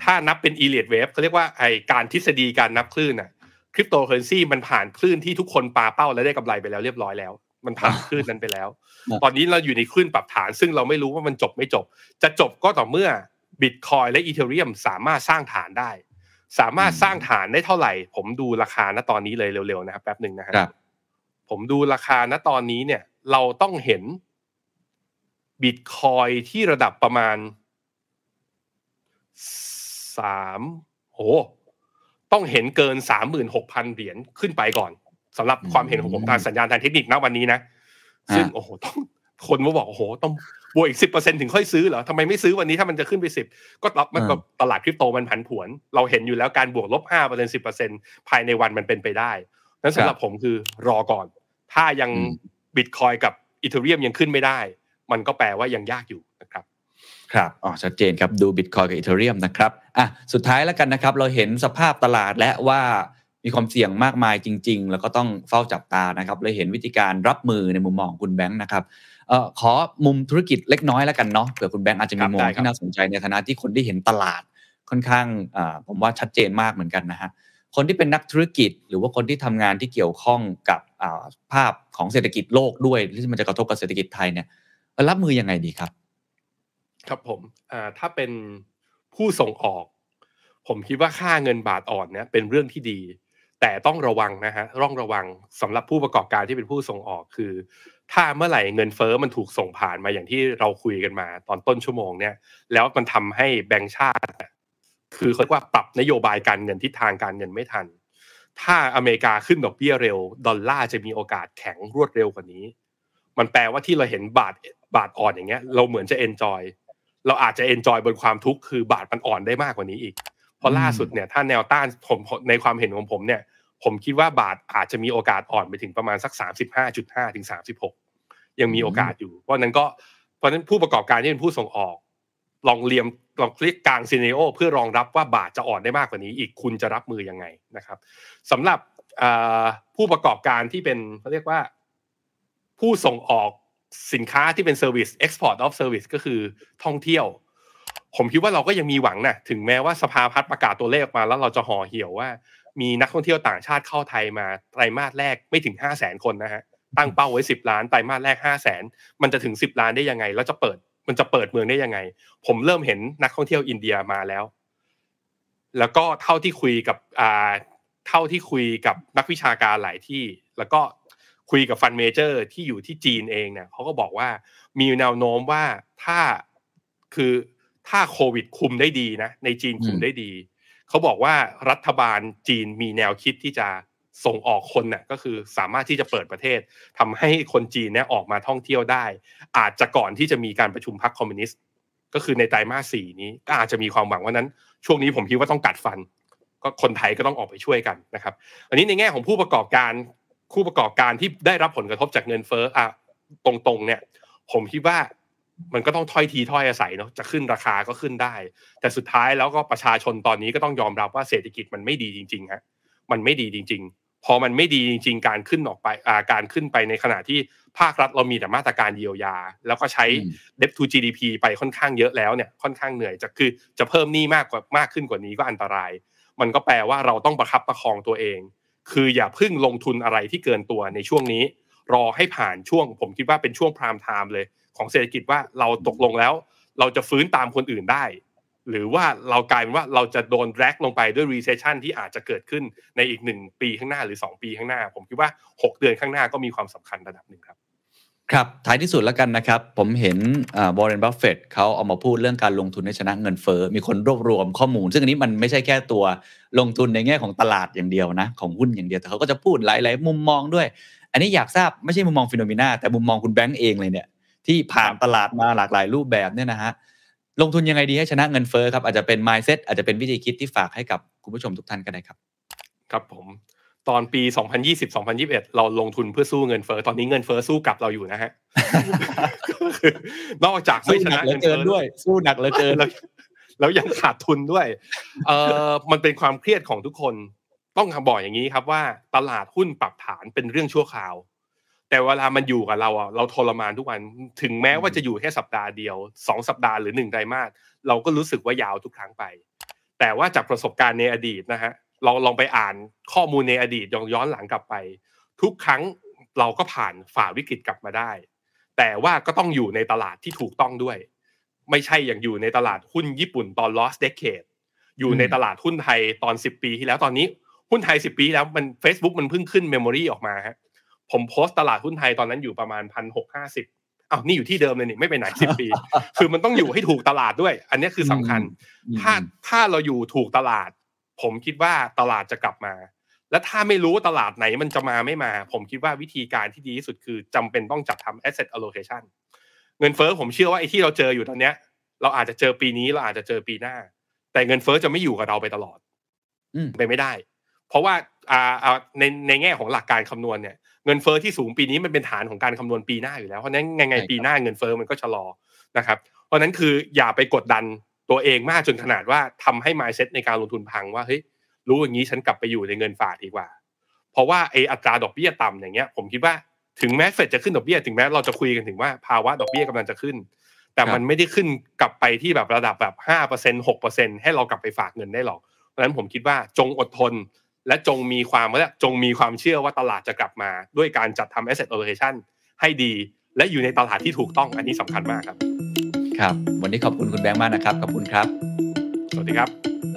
ถ้านับเป็น Elliott Wave เขาเรียกว่าไอ้การทฤษฎีการนับคลื่นอะคริปโตเคอร์เรนซีมันผ่านคลื่นที่ทุกคนปาเป้าและได้กำไรไปแล้วเรียบร้อยแล้ว มันผ่านคลื่นนั้นไปแล้ว ตอนนี้เราอยู่ในคลื่นปรับฐาน ซึ่งเราไม่รู้ว่ามันจบไม่จบ จะจบก็ต่อเมื่อบิตคอยและอีเทเรียมสามารถสร้างฐานได้ สามารถสร้างฐานได้เท่าไหร่ ผมดูราคาณตอนนี้เลยเร็วๆนะครับแป๊บหนึ่งนะครับ ผมดูราคาณตอนนี้เนี่ย เราต้องเห็นบิตคอยที่ระดับประมาณสามโหต้องเห็นเกินสามหมื่นหกพันเหรียญขึ้นไปก่อนสำหรับความเห็นของผมทางสัญญาณทางเทคนิคณวันนี้นะ ซึ่งโอ้โหต้องคนมาบอกโอ้โหต้อง บวกอีกสิบเปอร์เซ็นถึงค่อยซื้อเหรอทำไมไม่ซื้อวันนี้ถ้ามันจะขึ้นไปสิบก็มันก็ตลาดคริปโตมันผันผวน เราเห็นอยู่แล้วการบวกลบห้าเปอร์เซ็นสิบเปอร์เซ็นภายในวันมันเป็นไปได้นั้นสำหรับผมคือรอก่อน ถ้ายังบิตคอยกับอีเทเรียมยังขึ้นไม่ได้ มันก็แปลว่ายังยากอยู่นะครับครับอ๋อชัดเจนครับดูบิตคอยกับอีเทเรียมนะครับอะสุดท้ายแล้วกันนะครับ เราเห็นสภาพตลาดและว่ามีความเสี่ยงมากมายจริง ๆ แล้วก็ต้องเฝ้าจับตานะครับเลยเห็นวิธีการรับมือในมุมมองคุณแบงค์นะครับเอ่อ ขอมุมธุรกิจเล็กน้อยแล้วกันเนาะเผื่อคุณแบงค์อาจจะมีมุมที่น่าสนใจในฐานะที่คนได้เห็นตลาดค่อนข้างอ่าผมว่าชัดเจนมากเหมือนกันนะฮะคนที่เป็นนักธุรกิจ หรือว่าคนที่ทำงานที่เกี่ยวข้องกับภาพของเศรษฐกิจโลกด้วยที่มันจะกระทบกับเศรษฐกิจไทยเนี่ยรับมือยังไงดีครับ ครับผมถ้าเป็นผู้ส่งออก ผมคิดว่าค่าเงินบาทอ่อนเนี่ยเป็นเรื่องที่ดี แต่ต้องระวังนะฮะร่องระวังสำหรับผู้ประกอบการที่เป็นผู้ส่งออกคือ ถ้าเมื่อไหร่เงินเฟอ้อมันถูกส่งผ่านมาอย่างที่เราคุยกันมา ตอนต้นชั่วโมงเนี่ยแล้วมันทำให้แบงก์ชาติ คือเขาเรียกว่าปรับนโยบายการเงินทิศทางการเงินไม่ทัน ถ้าอเมริกาขึ้นดอกเบี้ยเร็ว ดอลลาร์จะมีโอกาสแข็งรวดเร็วกว่านี้ มันแปลว่าที่เราเห็นบาทบาทอ่อนอย่างเงี้ย เราเหมือนจะ enjoy เราอาจจะ enjoy บนความทุกข์คือบาทมันอ่อนได้มากกว่านี้อีกเพราะล่าสุดเนี่ยถ้าแนวต้านผมในความเห็นของผมเนี่ย ผมคิดว่าบาทอาจจะมีโอกาสอ่อนไปถึงประมาณสักสามสิบห้าจุดห้าถึงสามสิบหกยังมีโอกาสอยู่ เพราะนั้นก็เพราะนั้นผู้ประกอบการที่เป็นผู้ส่งออก ลองเตรียมลองคิดกาง scenario เพื่อรองรับว่าบาทจะอ่อนได้มากกว่านี้อีกคุณจะรับมือยังไงนะครับสำหรับผู้ประกอบการที่เป็นเขาเรียกว่า ผู้ส่งออกสินค้าที่เป็น service export of service ก็คือท่องเที่ยว ผมคิดว่าเราก็ยังมีหวังนะถึงแม้ว่าสภาพัฒน์ประกาศตัวเลขมาแล้วเราจะห่อเหี่ยวว่า มีนักท่องเที่ยวต่างชาติเข้าไทยมาไตรมาสแรกไม่ถึงห้าแสนคนนะฮะตั้งเป้าไว้สิบล้านไตรมาสแรกห้าแสนมันจะถึงสิบล้านได้ยังไง แล้วจะเปิดมันจะเปิดเมืองได้ยังไง ผมเริ่มเห็นนักท่องเที่ยวอินเดียมาแล้ว แล้วก็เท่าที่คุยกับอ่าเท่าที่คุยกับนักวิชาการหลายที่ แล้วก็คุยกับฟันเมเจอร์ที่อยู่ที่จีนเองเนี่ยเขาก็บอกว่ามีแนวโน้มว่าถ้าคือถ้าโควิดคุมได้ดีนะในจีนคุมได้ดี เขาบอกว่ารัฐบาลจีนมีแนวคิดที่จะส่งออกคนน่ะก็คือสามารถที่จะเปิดประเทศทำให้คนจีนเนี่ยออกมาท่องเที่ยวได้ อาจจะก่อนที่จะมีการประชุมพรรคคอมมิวนิสต์ก็คือในไตรมาสสี่นี้ก็อาจจะมีความหวังว่านั้น ช่วงนี้ผมคิดว่าต้องกัดฟัน ก็คนไทยก็ต้องออกไปช่วยกันนะครับ อันนี้ในแง่ของผู้ประกอบการผู้ประกอบการที่ได้รับผลกระทบจากเงินเฟ้ออะตรงๆเนี่ย ผมคิดว่า มันก็ต้องถ้อยทีถ้อยอาศัยเนาะจะขึ้นราคาก็ขึ้นได้ แต่สุดท้ายแล้วก็ประชาชนตอนนี้ก็ต้องยอมรับว่าเศรษฐกิจมันไม่ดีจริงๆฮะมันไม่ดีจริง ๆ พอมันไม่ดีจริง ๆ การขึ้นออกไปอ่าการขึ้นไปในขณะที่ภาครัฐเรามีแต่มาตรการเยียวยา แล้วก็ใช้ debt to GDP ไปค่อนข้างเยอะแล้วเนี่ยค่อนข้างเหนื่อยจะคือจะเพิ่มหนี้มากกว่ามากขึ้นกว่านี้ก็อันตราย มันก็แปลว่าเราต้องประคับประคองตัวเอง คืออย่าพึ่งลงทุนอะไรที่เกินตัวในช่วงนี้ รอให้ผ่านช่วง ผมคิดว่าเป็นช่วงพรามไทม์เลย ของเศรษฐกิจว่าเราตกลงแล้ว เราจะฟื้นตามคนอื่นได้ หรือว่าเรากลายเป็นว่าเราจะโดนแรกลงไปด้วย recession ที่อาจจะเกิดขึ้นในอีกหนึ่งปีข้างหน้าหรือ 2 ปีข้างหน้า ผมคิดว่า 6 เดือนข้างหน้าก็มีความสำคัญระดับหนึ่งครับครับ ท้ายที่สุดแล้วกันนะครับ ผมเห็นวอร์เรนบัฟเฟตต์เขาเอามาพูดเรื่องการลงทุนให้ชนะเงินเฟ้อมีคนรวบรวมข้อมูล ซึ่งอันนี้มันไม่ใช่แค่ตัวลงทุนในแง่ของตลาดอย่างเดียวนะ ของหุ้นอย่างเดียว แต่เขาก็จะพูดหลาย ๆ มุมมองด้วย อันนี้อยากทราบไม่ใช่มุมมอง Finnomena แต่มุมมองคุณแบงก์เองเลยเนี่ย ที่ผ่านตลาดมาหลากหลายรูปแบบเนี่ยนะฮะลงทุนยังไงดีให้ชนะเงินเฟ้อครับ อาจจะเป็น mindset อาจจะเป็นวิธีคิดที่ฝากให้กับคุณผู้ชมทุกท่านก็ได้ครับ ครับผม ตอนปี 2020-2021 เราลงทุนเพื่อสู้เงินเฟ้อตอนนี้เงินเฟ้อสู้กลับเราอยู่นะฮะนอกจากไม่ชนะเหลือเกินด้วย สู้หนักเหลือเกินแล้วแล้วยังขาดทุนด้วย เอ่อมันเป็นความเครียดของทุกคน ต้องบอกอย่างนี้ครับว่า ตลาดหุ้นปรับฐานเป็นเรื่องชั่วคราว แต่เวลามันอยู่กับเราอะเราทรมานทุกวันถึงแม้ว่าจะอยู่แค่สัปดาห์เดียวสองสัปดาห์หรือหนึ่งไตรมาสเราก็รู้สึกว่ายาวทุกครั้งไป แต่ว่าจากประสบการณ์ในอดีตนะฮะเราลองไปอ่านข้อมูลในอดีตย้อนหลังกลับไป ทุกครั้งเราก็ผ่านฝ่าวิกฤตกลับมาได้ แต่ว่าก็ต้องอยู่ในตลาดที่ถูกต้องด้วย ไม่ใช่อย่างอยู่ในตลาดหุ้นญี่ปุ่นตอน lost decade อยู่ในตลาดหุ้นไทยตอน 10 ปีที่แล้วตอนนี้ หุ้นไทย 10 ปีแล้วมัน Facebook มันเพิ่งขึ้น memory ออกมาฮะ ผมโพสต์ตลาดหุ้นไทยตอนนั้นอยู่ประมาณพันหกห้าสิบอ้าวนี่อยู่ที่เดิมเลยนี่ไม่ไปไหนสิบปี คือมันต้องอยู่ให้ถูกตลาดด้วย อันนี้คือสำคัญ ถ้าถ้าเราอยู่ถูกตลาด ผมคิดว่าตลาดจะกลับมา และถ้าไม่รู้ว่าตลาดไหนมันจะมาไม่มา ผมคิดว่าวิธีการที่ดีที่สุดคือจำเป็นต้องจัดทำ asset allocation เงินเฟ้อผมเชื่อว่าไอ้ที่เราเจออยู่ตอนเนี้ย เราอาจจะเจอปีนี้เราอาจจะเจอปีหน้า แต่เงินเฟ้อจะไม่อยู่กับเราไปตลอดอืมไปไม่ได้ เพราะว่าอ่าอ่าในในแง่ของหลักการคำนวณเนี่ย เงินเฟ้อที่สูงปีนี้มันเป็นฐานของการคำนวณปีหน้าอยู่แล้วเพราะฉะนั้นไงไงปีหน้าเงินเฟ้อมันก็ชะลอนะครับ เพราะฉะนั้นคืออย่าไปกดดันตัวเองมากจนขนาดว่าทำให้ mindset ในการลงทุนพังว่าเฮ้ยรู้อย่างนี้ฉันกลับไปอยู่ในเงินฝากดีกว่า เพราะว่าไออัตราดอกเบี้ยต่ำอย่างเงี้ย ผมคิดว่าถึงแม้เฟดจะขึ้นดอกเบี้ยถึงแม้เราจะคุยกันถึงว่าภาวะดอกเบี้ยกำลังจะขึ้น แต่มันไม่ได้ขึ้นกลับไปที่แบบระดับแบบห้าเปอร์เซ็นหกเปอร์เซ็นให้เรากลับไปฝากเงินได้หรอกเพราะฉะนั้นผมคิดว่าจงอดทน และจงมีความและจงมีความเชื่อว่าตลาดจะกลับมา ด้วยการจัดทำ asset allocation ให้ดี และอยู่ในตลาดที่ถูกต้องอันนี้สำคัญมากครับ ครับ วันนี้ขอบคุณคุณแบงค์มากนะครับ ขอบคุณครับ สวัสดีครับ